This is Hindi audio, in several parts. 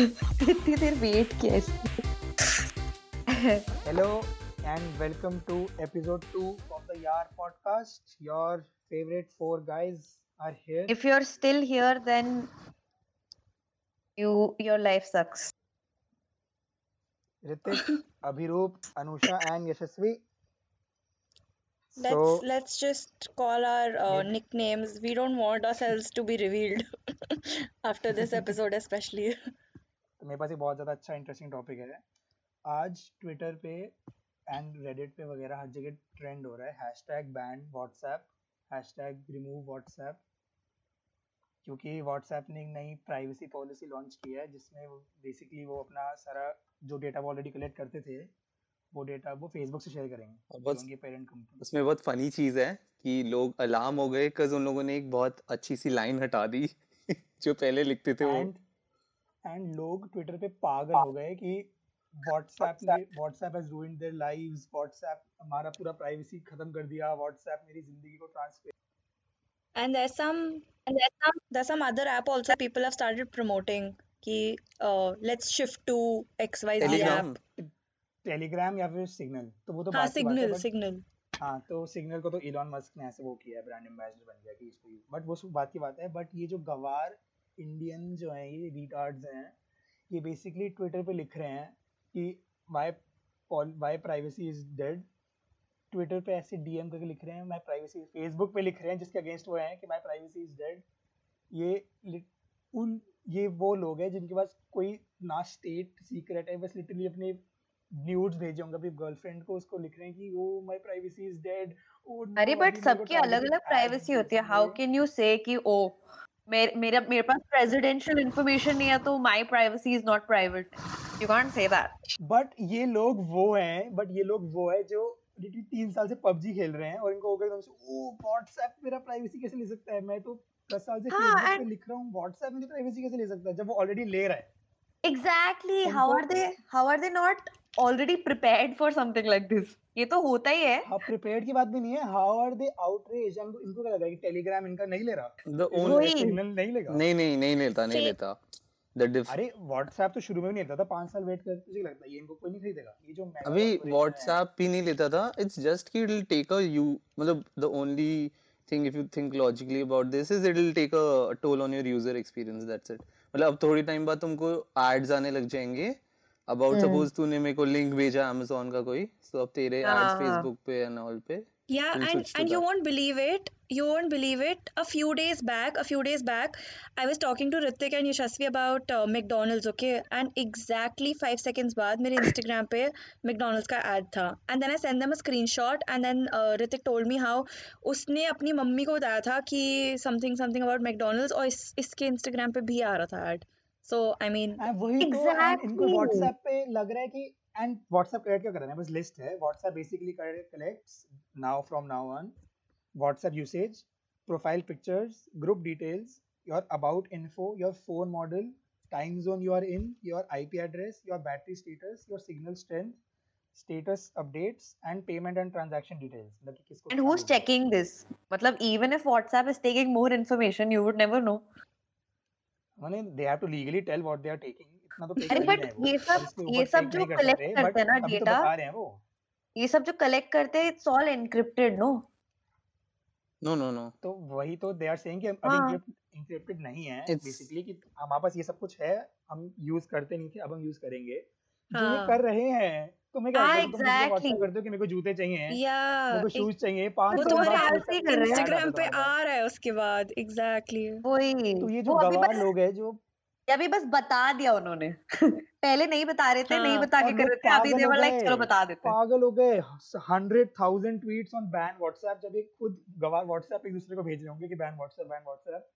इतनी देर वेट किया इसने Hello and welcome to episode 2 of the Yar podcast. Your favorite four guys are here. if you're still here then you your life sucks Ritik, Abhiroop, Anusha and Yashasvi. Let's So, let's just call our uh, Yeah. nicknames. We don't want ourselves to be revealed after this episode, especially. तो मेरे पास एक बहुत ज़्यादा अच्छा इंटरेस्टिंग टॉपिक है। आज ट्विटर पे एंड रेडिट पे वगैरह हर जगह ट्रेंड हो रहा है। Hashtag ban WhatsApp hashtag remove WhatsApp क्योंकि व्हाट्सएप ने एक नई प्राइवेसी पॉलिसी लॉन्च की है जिसमें वो बेसिकली वो अपना सारा जो डेटा वो ऑलरेडी कलेक्ट करते थे वो डेटा वो फेसबुक से शेयर करेंगे बहुत उनकी पेरेंट कंपनी उसमें बहुत फनी चीज़ है कि लोग अलार्म हो गए cause उन लोगों ने एक बहुत अच्छी सी लाइन हटा दी जो पहले लिखते थे वो। एंड एंड लोग ट्विटर पे पागल हो गए कि व्हाट्सएप ने WhatsApp has ruined their lives WhatsApp हमारा पूरा प्राइवेसी खत्म कर दिया व्हाट्सएप मेरी ज़िंदगी को transfer And there's some and there's some there's some other app also people have started promoting. Ki, uh, let's shift to XYZ Telegram app. Telegram या फिर सिग्नल तो वो तो हाँ बात की बात है signal हाँ तो सिग्नल को तो इलॉन मस्क ने ऐसे वो किया है ब्रांड एम्बेसडर बन गया कि इसको बट वो सब बात की बात है बट ये जो गवार इंडियन जो हैं ये रिटार्ड्स हैं ये बेसिकली ट्विटर पे लिख रहे हैं कि why why privacy is dead Twitter पे ऐसे डीएम करके लिख रहे हैं माय प्राइवेसी फेसबुक पे लिख रहे हैं जिसके अगेंस्ट वो हैं कि माय प्राइवेसी इज़ डेड ये उन ये वो लोग हैं जिनके पास कोई ना स्टेट सीक्रेट है बस लिटरली अपने न्यूड्स भेजे होंगे। अपनी गर्लफ्रेंड को उसको लिख रहे हैं कि oh my privacy is dead अरे बट सबकी अलग-अलग प्राइवेसी होती है। हाउ कैन यू से कि ओ मेरे मेरा मेरे पास प्रेसिडेंशियल इंफॉर्मेशन नहीं है तो my privacy is not private you can't say that but ये लोग वो हैं बट ये लोग वो है जो लिटरली तीन साल से पबजी खेल रहे हैं और इनको हो गया एकदम से ओ व्हाट्सएप मेरा प्राइवेसी कैसे ले सकता है? मैं तो दस साल से हाँ फेसबुक पे लिख रहा हूँ व्हाट्सएप मेरी प्राइवेसी कैसे ले सकता है? जब वो ऑलरेडी ले रहा है। Exactly how are they how are they not already prepared for something like this ये तो होता ही है। हाँ प्रिपेयर्ड की बात भी नहीं है। हाउ आर दे आउटरेज इनको इनको क्या लगा कि टेलीग्राम इनका नहीं ले रहा? द इनको ओन वही सिग्नल नहीं लेगा। नहीं नहीं नहीं लेता नहीं लेता। अरे व्हाट्सएप तो शुरू में भी नहीं लेता था। पाँच साल वेट कर तुझे लगता है? ये इनको कोई नहीं खरीदेगा? ये जो अभी है। व्हाट्सएप भी नहीं लेता था। इट्स जस्ट कि it will take a you मतलब the only thing if you think logically about this is it will take a toll on your user experience that's it मतलब अब थोड़ी टाइम बाद तुमको एड्स आने लग जाएँगे। About suppose hmm. तूने मेरे को लिंक भेजा अमेज़न का कोई सो अब तेरे एड्स फेसबुक पे एंड ऑल पे या and and you won't believe it you won't believe it a few days back a few days back I was talking to Hrithik and Yashasvi about McDonald's okay and exactly five seconds बाद मेरे इंस्टाग्राम पे मैकडॉनल्ड्स का एड था। And then I send them a screenshot and then Hrithik told me how उसने अपनी मम्मी को बताया था कि समथिंग समथिंग अबाउट मैकडॉनल्ड्स और इसके इंस्टाग्राम पे भी आ रहा था ad So I mean, and वही तो एंड इनको एग्जैक्टली व्हाट्सएप पे लग रहा है कि एंड व्हाट्सएप कलेक्ट क्या कर रहा है? बस लिस्ट है। WhatsApp basically collects now from now on WhatsApp usage profile pictures group details your about info your phone model time zone you are in your IP address your battery status your signal strength status updates and payment and transaction details मतलब कि किसको एंड क्या who's checking this? मतलब even if WhatsApp is taking more information you would never know. उन्होंने they have to legally tell what they are taking इतना तो अरे बट हैं ये सब ये सब जो कलेक्ट करते हैं ना तो डेटा बता रहे हैं वो। ये सब जो कलेक्ट करते हैं it's all encrypted no no no no तो वही तो दे आर सेइंग कि अभी हाँ। इंक्रिप्ट इंक्रिप्टेड नहीं है। बेसिकली कि हमारे पास ये सब कुछ है हम यूज़ करते नहीं थे अब हम यूज़ करेंगे। जो ये हाँ कर रहे हैं तुम्हें क्या हाँ लगता है तुम व्हाट्सएप करते हो कि मेरे को जूते चाहिए मेरे yeah, को शूज़ चाहिए पाँच कर हैं ऐड पे आ रहा है उसके बाद exactly. वही। तो ये जो गवार लोग हैं जो ये अभी बस बता दिया उन्होंने। पहले नहीं बता रहे थे नहीं हाँ बता के कर रहे थे अभी दे वर लाइक चलो बता देते हैं। पागल हो गए hundred thousand tweets on ban WhatsApp जब ये खुद गवार व्हाट्सएप एक दूसरे को भेज रहे होंगे कि बैन व्हाट्सएप बैन व्हाट्सएप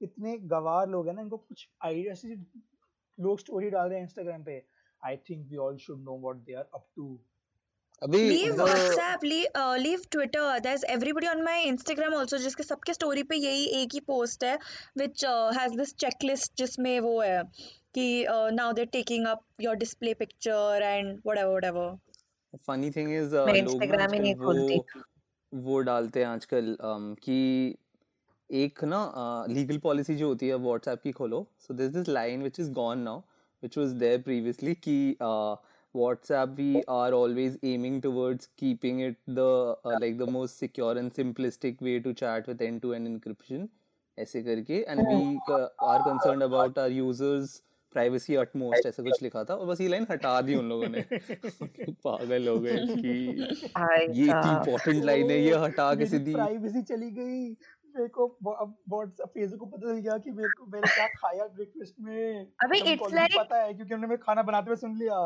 इतने गवार लोग हैं ना इनको कुछ आइडिया से लोग स्टोरी डाल रहे हैं इंस्टाग्राम पे। I think we all should know what they are up to अभी Leave द WhatsApp, leave, uh, leave Twitter. There's everybody on my Instagram also जिसके सबके story पे यही एक ही post है which uh, has this checklist जिसमें वो है कि uh, now they're taking up your display picture and whatever whatever. Funny thing is मैं लोग ना इंस्टाग्राम ही नहीं खोलती वो वो डालते हैं आजकल um, कि एक ना लीगल uh, पॉलिसी जो होती है व्हाट्सएप की खोलो so this this line which is gone now which was there previously कि uh, WhatsApp we are always aiming towards keeping it the uh, like the most secure and simplistic way to chat with end-to-end encryption ऐसे करके and we uh, are concerned about our users privacy utmost ऐसा कुछ लिखा था और बस ये लाइन हटा दी उन लोगों ने पागल हो गए कि ये इतनी इंपॉर्टेंट लाइन है ये हटा के सीधी प्राइवेसी चली गई मेरे को व्हाट्सएप फेसबुक को पता चल गया कि मेरे को मैंने क्या खाया ब्रेकफास्ट में। अबे ऑलरेडी like पता है क्योंकि हमने मेरे खाना बनाते हुए सुन लिया।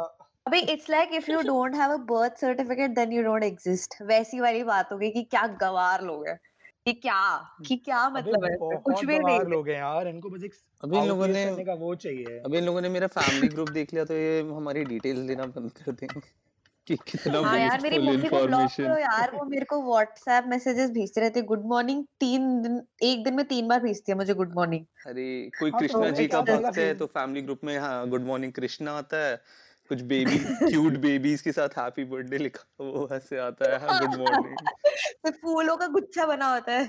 अबे it's like if you don't have a birth certificate then you don't exist वैसी वाली बात हो गई कि क्या गवार लोग हैं। कि क्या? कि क्या मतलब है? कुछ भी नहीं। लोग हैं यार इनको बस एक अभी इन लोगों ने का वो चाहिए। अभी इन लोगों ने मेरा फैमिली ग्रुप देख लिया तो ये हमारी डिटेल्स देना बंद कर देंगे। कि कितना हाँ यार मेरी मम्मी को ब्लॉक करो यार वो मेरे को व्हाट्सएप मैसेजेस भेजते रहते हैं। गुड मॉर्निंग तीन दिन एक दिन में तीन बार भेजती है मुझे गुड मॉर्निंग अरे कोई हाँ तो कृष्णा जी का भक्त है तो फैमिली ग्रुप में हाँ गुड मॉर्निंग कृष्णा आता है। कुछ बेबी क्यूट बेबीज के साथ हैप्पी बर्थडे लिखा वो ऐसे आता है हाँ गुड मॉर्निंग तो फूलों का गुच्छा बना होता है।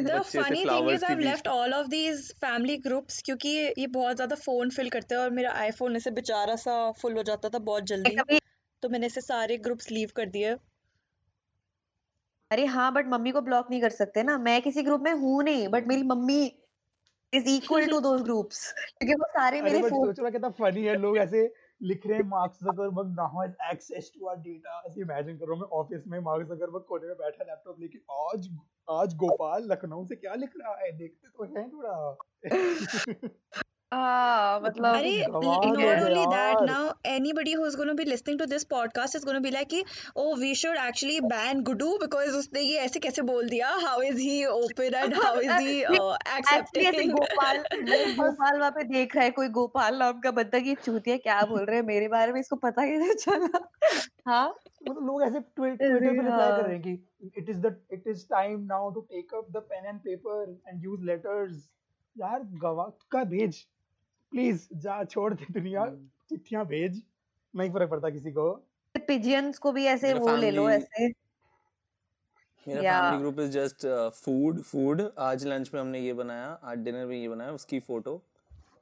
The बच्चे ऐसे funny thing फ्लावर्स is के I've beach left all of these family groups क्योंकि ये बहुत ज़्यादा फ़ोन फिल करते हैं और मेरा आईफोन ऐसे बेचारा सा फुल हो जाता था बहुत जल्दी। कभी तो मैंने ऐसे सारे ग्रुप्स लीव कर दिए। अरे हाँ बट मम्मी को ब्लॉक नहीं कर सकते ना। मैं किसी ग्रुप में हूँ नहीं बट मेरी mummy is equal to those groups क्योंकि वो सारे मेरे फ़ोन सोच रहा कितना फनी है लोग ऐसे लिख रहे हैं Mark Zuckerberg now has access to our data ऐसे इमेजिन करो मैं ऑफ़िस में मार्क जकरबर्ग कोने में बैठा लैपटॉप लेके आज आज गोपाल लखनऊ से क्या लिख रहा है? देखते तो हैं थोड़ा। हाँ मतलब अरे गंवार not लोग हैं only that यार now anybody who's going to be listening to this podcast is going to be like कि oh we should actually ban Gudu because उसने ये ऐसे कैसे बोल दिया? How is he open and how is he uh, actually ऐसे गोपाल गोपाल वहाँ पे देख रहा है कोई गोपाल नाम का बंदा कि चूतिया क्या बोल रहे हैं? मेरे बारे में इसको पता कैसे चला। हाँ? मतलब लोग ऐसे ट्विटर पे रिप्लाई कर हाँ। रहे हैं कि it is the it is time now to take up the pen and paper and use letters यार गवा का भेज। प्लीज़ जा छोड़ दे दुनिया। हम्म। चिट्ठियाँ भेज। नहीं फ़र्क पड़ता किसी को। पिजियंस को भी ऐसे वो ले लो ऐसे। मेरा family group is just food food आज लंच में हमने ये बनाया आज डिनर में ये बनाया उसकी फ़ोटो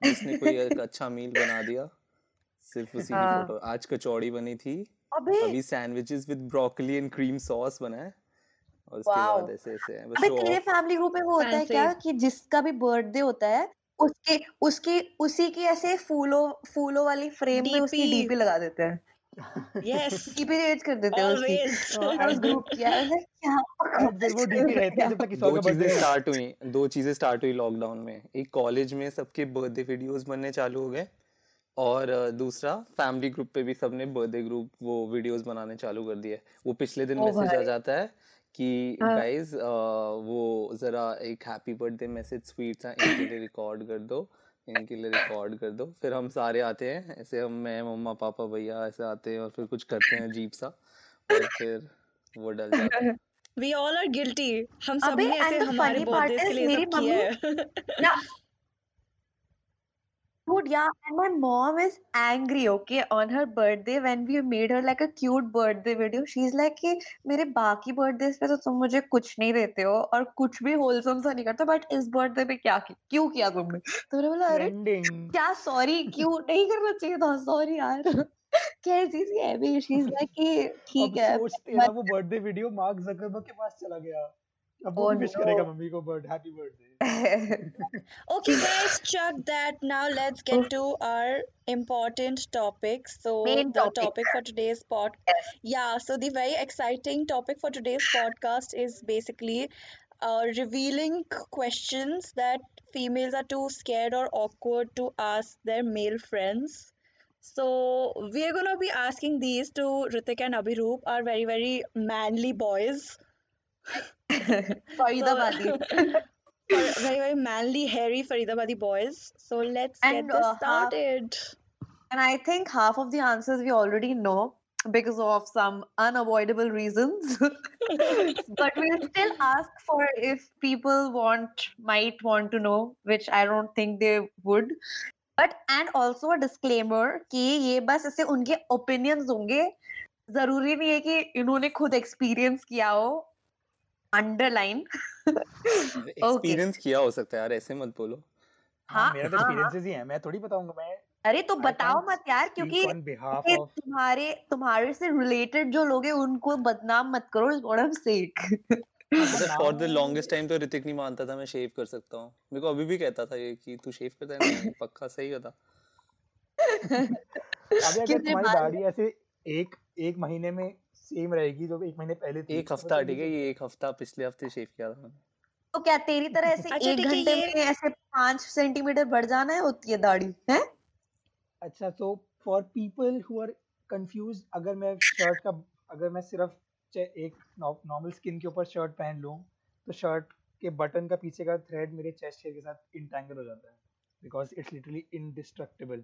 जिसने कोई एक अच्छा मील बना दिया सिर्फ़ उसी की हाँ। फ़ोटो आज कचौड़ी बनी थी। अबे। अभी sandwiches with broccoli and cream sauce बना है। और उसके बाद ऐसे ऐसे है। बस अबे तेरे फैमिली ग्रुप में वो होता है क्या कि जिसका भी बर्थडे होता है उसके उसकी उसी की ऐसे फूलों फूलों वाली फ्रेम में उसकी डीपी लगा देते हैं। yes डीपी रेज कर देते हैं उसकी। हाँ, और ग्रुप की यार ऐसे क्या वो डीपी रहती है जब तक दो चीज़ें स्टार्ट हुई दो चीज़ें स्टार्ट हुई लॉकडाउन में। एक कॉलेज में सबके बर्थडे वीडियोस बनने चालू हो गए और दूसरा फैमिली ग्रुप पे भी सबने बर्थडे ग्रुप वो वीडियोस बनाने चालू कर दिए। वो पिछले दिन मैसेज आ जाता है कि हाँ। गाइस वो जरा एक हैप्पी बर्थडे मैसेज स्वीट सा इनके लिए रिकॉर्ड कर दो इनके लिए रिकॉर्ड कर दो। फिर हम सारे आते हैं ऐसे हम मैं मम्मा पापा भैया ऐसे आते हैं और फिर कुछ करते हैं अजीब सा और फिर वो डल जाता है। We all are guilty. हम सबने ऐसे हमारे बर्थडे के लिए मेरी सब किया मम्मी है। Dude, yeah, and my mom is angry, okay, on her birthday when we made her like a cute birthday video. She's like कि मेरे बाकी birthdays पे तो तुम मुझे कुछ नहीं देते हो और कुछ भी wholesome सा नहीं करते बट इस birthday पे क्या की क्यों किया तुमने? तो मैंने बोला अरे क्या सॉरी क्यों नहीं करना चाहिए था? सॉरी यार. कैसी सी है भी शीज लाइक कि ठीक है वो बर्थडे वीडियो मार्क जकरबर्ग के पास चला गया। अब वो oh विश करेगा मम्मी को birth happy birthday okay, guys, chuck that. Now let's get to our important topic. So Main the topic. topic for today's pod, yes. yeah. So the very exciting topic for today's podcast is basically uh, revealing questions that females are too scared or awkward to ask their male friends. So we're gonna be asking these to Ritik and Abhirup, our very very manly boys. Faridabadi. so, very very manly hairy Faridabadi boys. So let's and, get this uh, half started. And I think half of the answers we already know because of some unavoidable reasons. but we'll still ask for if people want, might want to know, which I don't think they would. But and also a disclaimer कि ये बस ऐसे उनके opinions होंगे ज़रूरी नहीं है कि इन्होंने खुद experience किया हो underline. Okay. एक्सपीरियंस किया हो सकता है यार ऐसे मत बोलो। हाँ हाँ मेरा तो हाँ हाँ। एक्सपीरियंसेस ही है मैं थोड़ी बताऊँगा मैं अरे तो I बताओ मत यार क्योंकि तुम्हारे तुम्हारे से रिलेटेड जो लोग हैं उनको बदनाम मत करो व्हाट आई एम सेइंग हाँ फॉर द लॉन्गेस्ट टाइम तो ऋतिक नहीं मानता था मैं शेव कर सकता हूँ। मेरे को अभी भी कहता था ये कि तू शेव करता है पक्का सही कहता अभी अगर तुम्हारी दाढ़ी ऐसे एक एक महीने में सेम रहेगी जो एक महीने पहले थी। एक तो हफ़्ता मतलब ठीक है तो ये एक हफ़्ता पिछले हफ़्ते शेव किया था मैंने। तो क्या तेरी तरह ऐसे अच्छा एक घंटे में ऐसे पाँच सेंटीमीटर बढ़ जाना है होती है दाढ़ी है? अच्छा तो for people who are confuse अगर मैं शर्ट का अगर मैं सिर्फ़ एक नॉर्मल स्किन के ऊपर शर्ट पहन लूँ तो शर्ट के बटन का पीछे का थ्रेड मेरे चेस्ट हेयर के साथ इंटैंगल हो जाता है because it's literally indestructible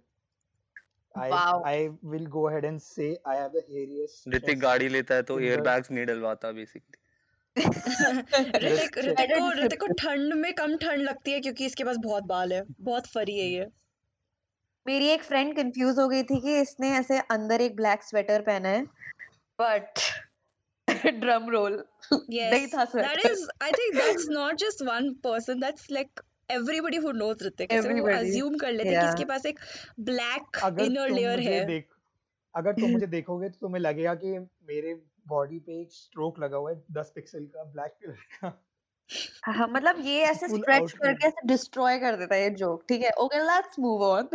I wow I will go ahead and say I have the hairiest Hrithik गाड़ी लेता है तो in एयर the बैग्स नहीं डलवाता बेसिकली ऋतिक. ऋतिक को ऋतिक को ठंड में कम ठंड लगती है क्योंकि इसके पास बहुत बाल है बहुत फरी है ये। मेरी एक फ्रेंड कंफ्यूज हो गई थी कि इसने ऐसे अंदर एक ब्लैक स्वेटर पहना है बट ड्रम रोल नहीं yes था that sweater is I think that's not just one person that's like everybody would knows Hrithik everybody assume कर लेते हैं कि इसके पास एक ब्लैक इनर लेयर तुम मुझे है। देख अगर तुम मुझे देखोगे तो तुम्हें लगेगा कि मेरे बॉडी पे एक स्ट्रोक लगा हुआ है दस पिक्सल का ब्लैक कलर का। हाँ मतलब ये ऐसे स्ट्रेच करके ऐसे डिस्ट्रॉय कर देता है ये जोक ठीक है? ओके लेट्स मूव ऑन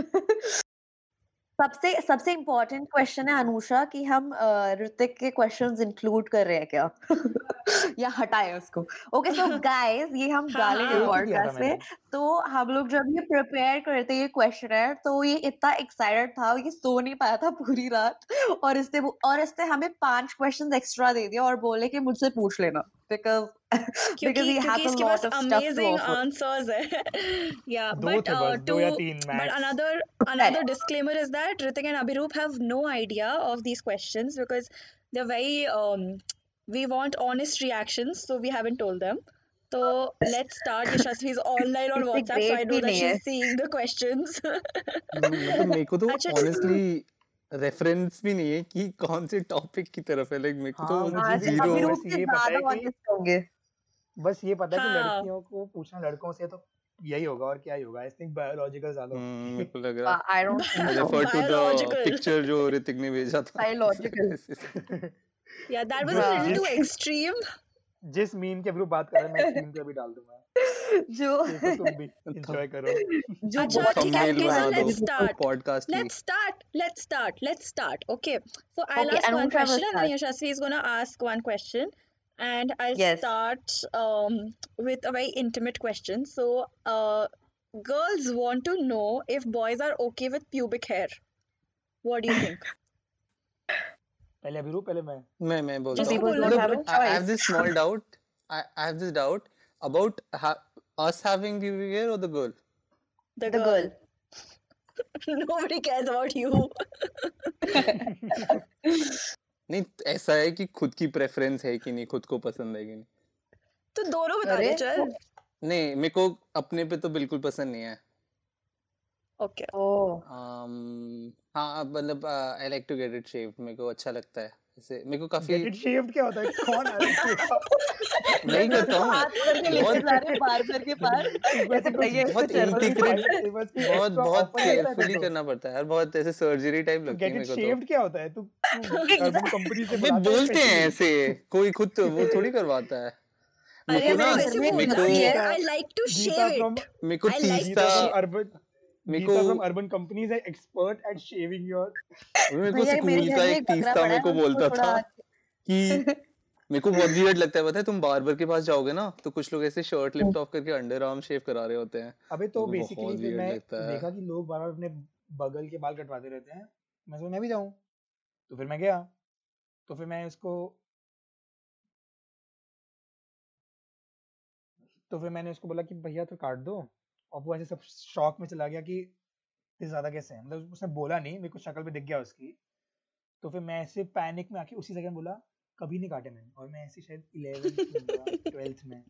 सबसे सबसे इम्पोर्टेंट क्वेश्चन है अनुषा कि हम ऋतिक के क्वेश्चंस इंक्लूड कर रहे हैं क्या? या हटाए उसको। ओके सो गाइस ये हम हाँ डालेंगे हाँ एक ही पॉडकास्ट में। तो हम लोग जब ये प्रिपेयर करते ये क्वेश्चन है तो ये इतना एक्साइटेड था ये सो नहीं पाया था पूरी रात। और इसने और इसने हमें पाँच क्वेश्चंस एक्स्ट्रा दे दिया और बोले कि मुझसे पूछ लेना। बिकॉज बिकॉज क्योंकि ही क्योंकि हैज अ इसके lot pass of stuff to amazing offer answers है yeah दो but थे uh, बस दो या to तीन but max another another disclaimer is that Ritik and Abhiroop have no idea of these questions because they're very um we want honest reactions so we haven't told them so let's start Yashasvi is online on इससे WhatsApp so I great know भी that नहीं है she's seeing the questions मतलब मेरे को तो अच्छा ऑनेस्टली reference भी नहीं है कि कौन से टॉपिक की तरफ़ है। लाइक मेरे को तो मुझे हाँ ज़ीरो बस ये पता है कि बस ये पता है कि हाँ। लड़कियों को पूछना लड़कों से तो यही होगा और क्या ही होगा। आई थिंक बायोलॉजिकल ज़्यादा हम्म, मेरे को लग रहा I don't refer to the picture जो ऋतिक ने भेजा था। बायोलॉजिकल yeah that was जिस a हाँ। little too जिस मीम के ग्रुप बात कर रहे हैं मैं स्क्रीन पे अभी डाल दूँगा। जो देखो तुम भी एंजॉय करो जो अच्छा बहुत ठीक है थंबनेल okay बना so दो let's start पॉडकास्ट की Let's start. Let's start. Let's start. Okay. So I'll okay ask one Anusha will question and then start Yashasvi is gonna ask one question. And I'll yes start um, with a very intimate question. So, uh, girls want to know if boys are okay with pubic hair. What do you think? पहले अभिरूप पहले मैं मैं मैं some बोलता जिसको हूँ people बोलना don't मतलब have a बोलो I, I about ha us having pubic hair or the girl The the girl. girl Nobody cares about you. नहीं ऐसा है कि खुद की प्रेफरेंस है कि नहीं खुद को पसंद है कि नहीं तो दोनों बता दे चल. नहीं मेरे को अपने पे तो बिल्कुल पसंद नहीं है Okay. oh um, हाँ मतलब I like to get it shaved मेरे को अच्छा लगता है ऐसे मेरे को काफ़ी गेट इट शेव्ड क्या होता है? कौन आ रहा है? नहीं मैं करता तो हूँ। हाथ पकड़ लेके बहुत जा रहे बार्बर के पास ऐसे भैया बहुत इंटीग्रेट बहुत बहुत केयरफुली तो करना पड़ता है। यार बहुत ऐसे सर्जरी टाइप तो लगती है मेरे को तो। शेव्ड क्या होता है? तू तू कंपनी से बोलते हैं ऐसे कोई खुद तो वो थोड़ी करवाता है। मेरे को ना मेरे वैसे को to Geeta shave from it. मेरे को तीस्ता मेरे को फ्रॉम अर्बन कंपनीज़ है एक्सपर्ट एट शेविंग योर मेरे को भैया मेरे स्कूल का एक तीस्ता मेरे को बोलता था कि मेरे को बहुत वियर्ड लगता है पता है तुम बार्बर के पास जाओगे ना तो कुछ लोग ऐसे शर्ट लिफ्ट ऑफ़ करके अंडर आर्म शेव करा रहे होते हैं। अबे तो बेसिकली मैं देखा कि लोग बार बार अपने बगल के बाल कटवाते रहते हैं मैं सोचा मैं भी जाऊँ। तो फिर मैं गया तो फिर मैं इसको तो फिर मैंने उसको बोला कि भैया तो काट दो। और वो ऐसे सब शॉक में चला गया कि इतने ज़्यादा कैसे है? मतलब उसने बोला नहीं मेरे को शक्ल पे दिख गया उसकी। तो फिर मैं ऐसे पैनिक में आके उसी सेकंड बोला कभी नहीं काटे मैंने। और मैं ऐसे शायद इलेवेंथ में ट्वेल्थ में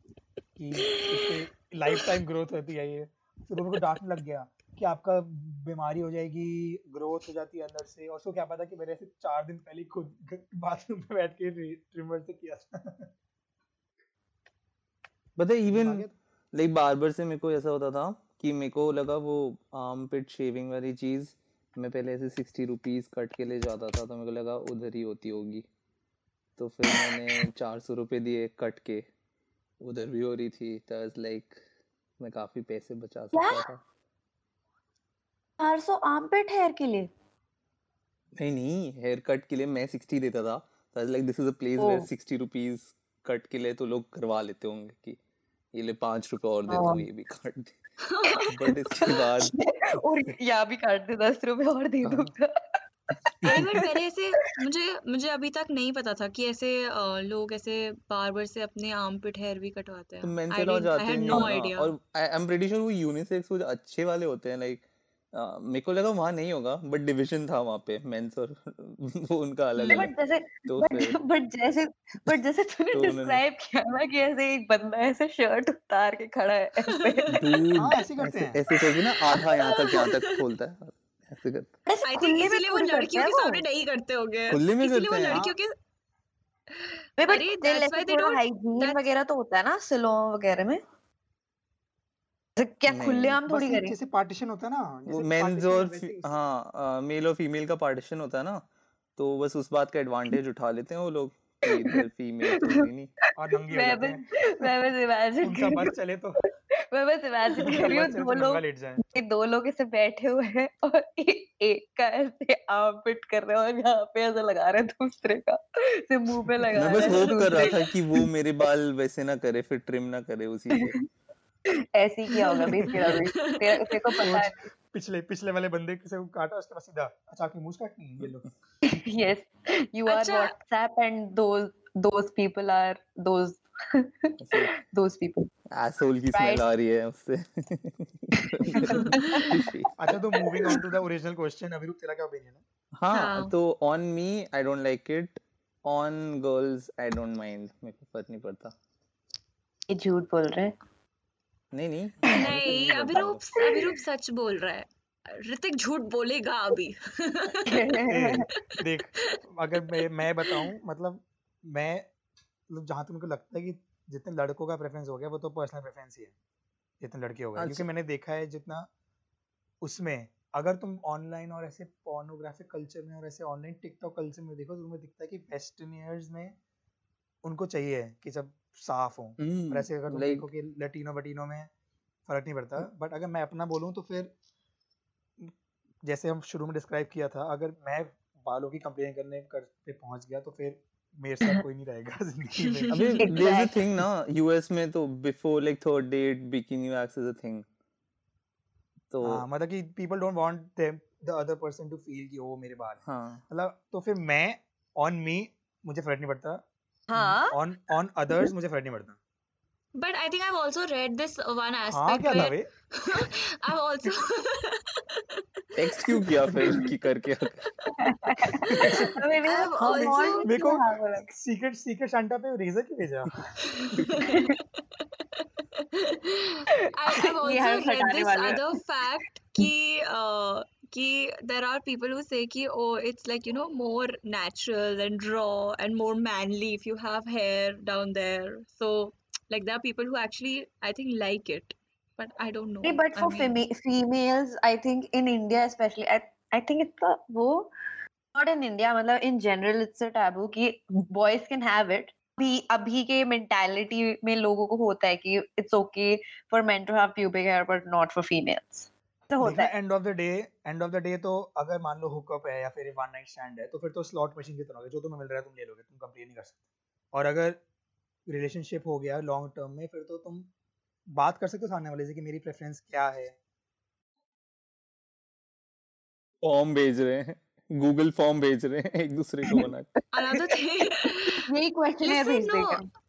कि लाइफ टाइम ग्रोथ होती है ये। फिर मेरे को डांटने लग गया कि आपका बीमारी हो जाएगी ग्रोथ हो जाती है अंदर से। और उसको क्या पता कि मैंने ऐसे चार दिन पहले खुद बाथरूम में बैठ के ट्रिमर से किया था। पता इवन लाइक बार्बर से मेरे को ऐसा होता था कि मेरे को लगा वो आर्म पिट शेविंग वाली चीज़ मैं पहले ऐसे सिक्सटी रुपीज़ कट के लिए जाता था तो मेरे को लगा उधर ही होती होगी। तो फिर मैंने चार सौ रुपये दिए कट के। उधर भी हो रही थी तो लाइक मैं काफ़ी पैसे बचा सकता था। चार सौ आर्मपिट हेयर के लिए? नहीं नहीं हेयर कट के लिए मैं सिक्सटी देता था। तो like this is a place where sixty rupees cut के लिए तो लोग करवा लेते होंगे कि ये ले पाँच रुपए और दे दो ये भी काट दे। बट इसके बाद और या भी काट दे दस रुपए और दे दो दूँगा। अरे मैंने ऐसे मुझे मुझे अभी तक नहीं पता था कि ऐसे लोग ऐसे बार्बर से अपने आर्मपिट हेयर भी कटवाते तो हैं मेंस आई अलाउ डिड जाते हाँ और आई एम प्रीटी श्योर वो यूनिसेक्स वो अच्छे वाले होते हैं लाइक मेरे को लगा वहाँ नहीं होगा बट डिवीज़न था वहाँ पे मेंस और वो उनका अलग अलग बट जैसे तो बट बट जैसे बट जैसे तूने तो डिस्क्राइब किया ना कि ऐसे एक बंदा ऐसे शर्ट उतार के खड़ा है ऐसे। हाँ ऐसे करते हैं। ऐसे करके ना आधा यहाँ तक यहाँ तक खोलता है ऐसे करता है आई थिंक खुले में इसीलिए वो लड़कियों के सामने नहीं करते होंगे। खुले में करते हैं लड़कियों के अरे that's why they don't hygiene वगैरह तो होता है ना सैलून वगैरह में? क्या नहीं खुलेआम थोड़ी करें? जैसे पार्टीशन होता है ना वो मेंस और ही मेल और फीमेल का पार्टीशन होता है ना तो बस उस बात का एडवांटेज उठा लेते हैं वो लोग फीमेल तो नहीं। और नंगे मैं बस मैं बस इमेजिन उनका कर रही बस चले तो। मैं बस इमेजिन कर रही हूँ। दो तो लोग दो लोग ऐसे बैठे हुए हैं और एक का ऐसे आर्म पिट कर रहे हैं और यहाँ पे ऐसे लगा रहे हैं दूसरे का ऐसे मुँह पे लगा मैं बस होप कर रहा था कि। वो मेरे बाल वैसे ना करे फिर ट्रिम ना करे उसी से ऐसे ही किया होगा बेस तेरा भी तेरे को पता है। पिछले पिछले वाले बंदे किसे को काटा उसके बाद सीधा अच्छा आपकी मुँह काटनी ये लो। Yes you are अच्छा। whatsapp and those those people are those ऐसे those people. एसोल की स्मेल आ रही है उससे। अच्छा तो moving on to the original question Abhiroop तेरा क्या ओपिनियन है? हाँ हाँ। तो on me I don't like it on girls I don't mind मेरे को फ़र्क नहीं पड़ता। ये झूठ बोल रहे हैं। नहीं नहीं। नहीं अभिरूप अभिरूप सच बोल रहा है। ऋतिक झूठ बोलेगा अभी। देख अगर मैं मैं बताऊँ मतलब मैं मतलब जहाँ तक को लगता है कि जितने लड़कों का प्रेफरेंस हो गया वो तो पर्सनल प्रेफरेंस ही है जितने लड़के हो गए। क्योंकि अच्छा। मैंने देखा है जितना उसमें अगर तुम ऑनलाइन और ऐसे पोर्नोग्राफिक कल्चर में और ऐसे ऑनलाइन टिकटॉक कल्चर में देखो तो तुम्हें दिखता है कि वेस्टर्नियर्स में उनको चाहिए कि सब साफ़ हो। और हम्म ऐसे अगर तुम देखो कि लटीनो वटीनो में फ़र्क नहीं पड़ता बट अगर मैं अपना बोलूँ तो फिर जैसे हम शुरू में डिस्क्राइब किया था अगर मैं बालों की कंप्लेन करने कर पे पहुँच गया तो फिर मेरे साथ कोई नहीं रहेगा ज़िंदगी में। अबे देयर इज़ अ थिंग ना यूएस में तो before like third date bikini wax is a thing तो हाँ मतलब कि people don't want them the other person to feel कि ओ मेरे बाल हाँ। मतलब तो फिर मैं ऑन मी मुझे फ़र्क नहीं पड़ता। हाँ ऑन ऑन अदर्स मुझे फ़र्क नहीं पड़ता But I think I've also read this one हाँ aspect क्या था where I've also टेक्स्ट क्यों किया फिर कि करके मेरे को हाँ सीक्रेट सीक्रेट शांता पे रेजर क्यों भेजा I, I've ये also read this other fact कि uh, कि there are people who say कि oh it's like you know more natural and raw and more manly if you have hair down there so like there are people who actually I think like it but I don't नहीं know but I for mean fema- females I think in India especially I I think it's a वो not in India मतलब in general it's a taboo कि boys can have it अभी अभी के mentality में लोगों को होता है कि it's okay for men to have pubic hair but not for females तो होता है। End of the day end of the day तो अगर मान लो हुकअप है या फिर वन नाइट स्टैंड है तो फिर तो स्लॉट मशीन की तरह होगा। जो तुम्हें मिल रहा है तुम ले लोगे तुम कंप्लेन नहीं कर सकते। और अगर रिलेशनशिप हो गया लॉन्ग टर्म में फिर तो तुम बात कर सकते हो सामने वाले से कि मेरी प्रेफरेंस क्या है। फॉर्म भेज रहे हैं। गूगल फॉर्म भेज रहे हैं एक दूसरे को बना के। another thing यही क्वेश्चन है भेज देगा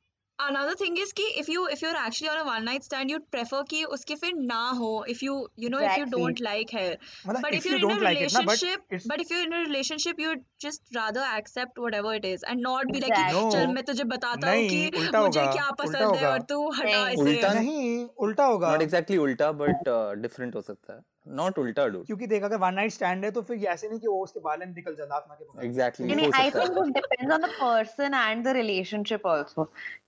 another thing is कि if you if you're actually on a one night stand you'd prefer कि उसके फिर ना हो if you you know exactly. if you don't like hair मतलब but if if you you're in a don't like it ना but relationship it's but if you're in a relationship you'd just rather accept whatever it is and not be exactly. like no चल मैं तुझे बताता हूँ कि मुझे क्या पसंद है और तू हटा इसे उल्टा नहीं उल्टा होगा नॉट एग्जैक्टली उल्टा बट डिफरेंट हो सकता है नॉट उल्टा डूड क्योंकि देख अगर वन नाइट स्टैंड है तो फिर ऐसे नहीं कि वो उसके बाल निकल जाए दांत ना के एग्जैक्टली नहीं आई थिंक है it depends on the person and the relationship also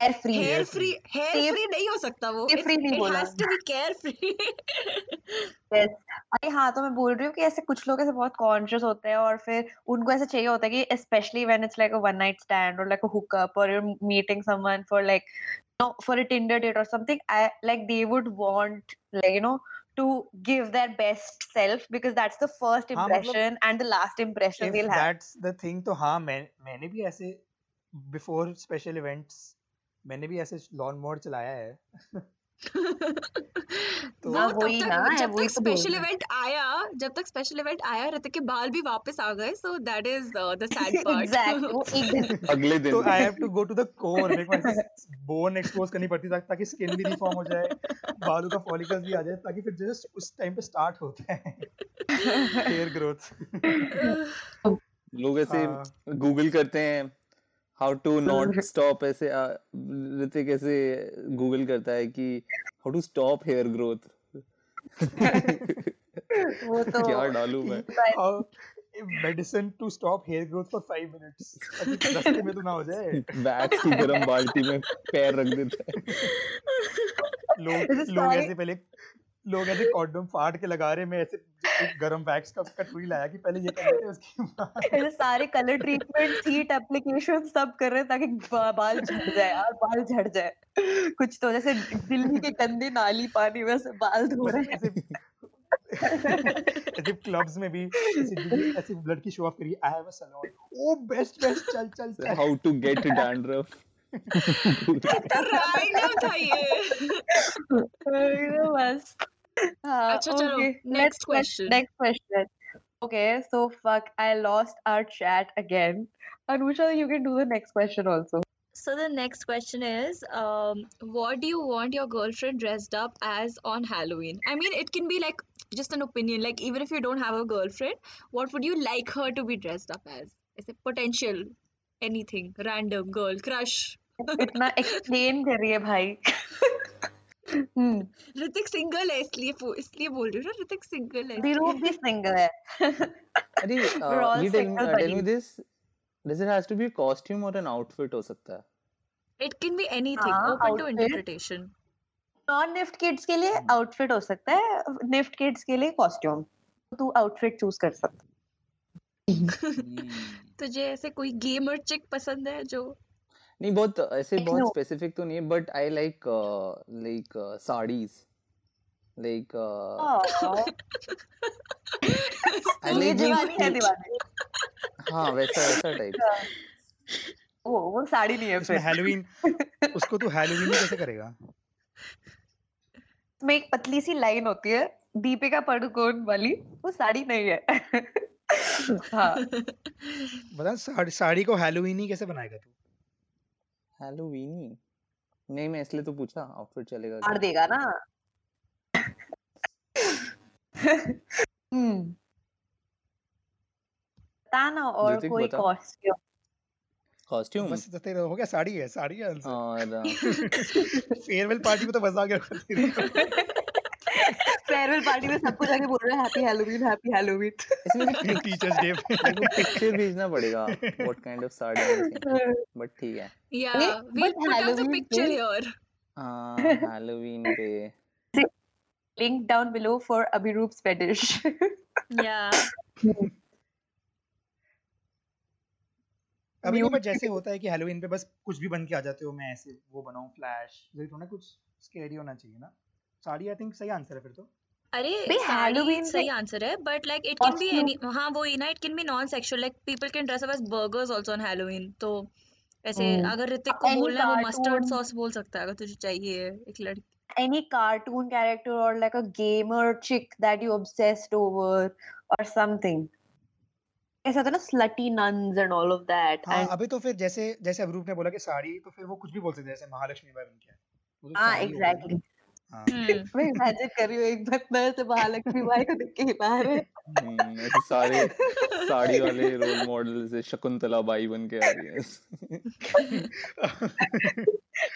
carefree hair. Free hair free नहीं हो सकता वो free नहीं बोला। Has to be carefree yes अरे हाँ तो मैं बोल रही हूँ कि ऐसे कुछ लोग ऐसे बहुत कॉन्शियस होते हैं और फिर उनको ऐसे चाहिए होता है कि especially when it's like a one night stand और लाइक अ हुकअप और you're meeting someone for like you know for a Tinder date or something I like they would want like you know to give their best self because that's the first हाँ, मतलब impression and the last impression they'll have that's the thing तो हाँ मैं मैंने भी ऐसे बिफोर स्पेशल इवेंट्स मैंने भी ऐसे लॉन मोड चलाया है। तो वो हाँ, तब वही ना, जब तक तो स्पेशल इवेंट आया जब तक स्पेशल इवेंट आया ऋतिक के बाल भी वापस आ गए so that is the sad part अगले दिन। तो I have to go to the core मेरे को बोन एक्सपोज करनी पड़ती है ताकि स्किन भी रिफॉर्म हो जाए बालों का फॉलिकल्स भी आ जाए ताकि फिर जस्ट उस टाइम पे स्टार्ट होता है। हेयर ग्रोथ लोग ऐसे हाँ। गूगल करते हैं हाउ टू नॉट स्टॉप ऐसे आ, ऋतिक ऐसे गूगल करता है कि how to stop hair growth वो तो क्या डालू मैं? Medicine to stop hair growth for 5 minutes रास्ते में तो ना हो जाए। वैक्स की गरम बाल्टी में पैर रख देता है। लोग लोग ऐसे पहले लोग ऐसे कॉन्डोम फाड़ के लगा रहे मैं ऐसे एक गरम वैक्स का कटोरी लाया कि पहले ये कर लेते हैं उसके बाद। ऐसे सारे कलर ट्रीटमेंट हीट एप्लीकेशन सब कर रहे हैं ताकि बाल झड़ जाए यार बाल झड़ जाए। कुछ तो जैसे दिल्ली के गंदे नाली पानी में से बाल धो रहे हैं। ऐसे ऐसे क्लब्स में भी ऐसे ऐसे लड़की शो ऑफ़ करी I have a salon oh best best चल चल चल। How to get dandruff random था ये बस। अच्छा, चलो, okay, next let's- let's- question. next question okay so fuck I lost our chat again Anusha you can do the next question also So the next question is, um, what do you want your girlfriend dressed up as on Halloween? I mean, it can be like just an opinion. Like even if you don't have a girlfriend, what would you like her to be dressed up as? As a potential, anything, random girl, crush. इतना explain कर रही है भाई हम्म ऋतिक सिंगल है इसलिए इसलिए बोल रही हूँ ना ऋतिक सिंगल है। दिरूप भी single है। अरे ये tell me. This does it has to be a costume or an outfit हो सकता है? It can be anything, हाँ, open to interpretation. Non NIFT kids के लिए आउटफिट हो सकता है निफ्ट किड्स के लिए कॉस्ट्यूम तू आउटफिट चूज़ कर सकता। हम्म। तुझे ऐसे कोई गेमर चिक पसंद है जो नहीं बहुत ऐसे बहुत स्पेसिफिक तो नहीं है but I like like saris like है I ये like being दीवानी है हाँ वैसा वैसा टाइप वो वो साड़ी नहीं है फिर। हैलोवीन उसको तू हैलोवीन कैसे करेगा? में एक पतली सी लाइन होती है दीपिका पादुकोण वाली वो साड़ी नहीं है। हाँ। बता साड़ी साड़ी को हैलोवीन ही कैसे बनाएगा तू? हैलोवीनी नहीं मैं इसलिए तो पूछा आउटफिट चलेगा मार देगा ना। हम्म। बता ना और कोई कॉस्ट्यूम कॉस्ट्यूम बस तो तेरा हो गया साड़ी है साड़ी है। आंसर और फेयरवेल पार्टी में तो मज़ा आ गया। फेयरवेल पार्टी में सबको जाके बोल रहे हैं हैप्पी हैलोवीन हैप्पी हैलोवीन इसमें टीचर्स डे पे। पिक्चर भेजना पड़ेगा what kind of sari but ठीक है। Yeah Eh, we'll but put up the Halloween picture पे- here. हाँ हैलोवीन पे link down below for Abhirup fetish. Yeah. अभी बट जैसे होता है कि हैलोवीन पे बस कुछ भी बन के आ जाते हो मैं ऐसे वो बनाऊँ फ्लैश ये थोड़ा कुछ स्कैरी होना चाहिए ना। साड़ी आई थिंक सही आंसर है फिर तो। अरे भाई, साड़ी सही आंसर है but like it can be any हाँ वो ही ना it can be non sexual like people can dress up as burgers also on Halloween तो ऐसे हम्म। अगर ऋतिक को बोलना है वो मस्टर्ड सॉस बोल सकता है अगर तुझे चाहिए एक लड़की। Any cartoon character or like a gamer chick that you obsessed over or something ऐसा था ना slutty nuns and all of that हाँ and अभी तो फिर जैसे जैसे अवरूप ने बोला कि साड़ी तो फिर वो कुछ भी बोल सकते हैं जैसे महालक्ष्मी बाई बन के तो हाँ exactly हाँ। हम्म। मैं इमेजिन कर रही हूँ एक बार मैं से महालक्ष्मी बाई को देख के हिला रहा हम्म, ऐसे सारे साड़ी वाले रोल मॉडल से शकुंतला बाई बन के आ रही है।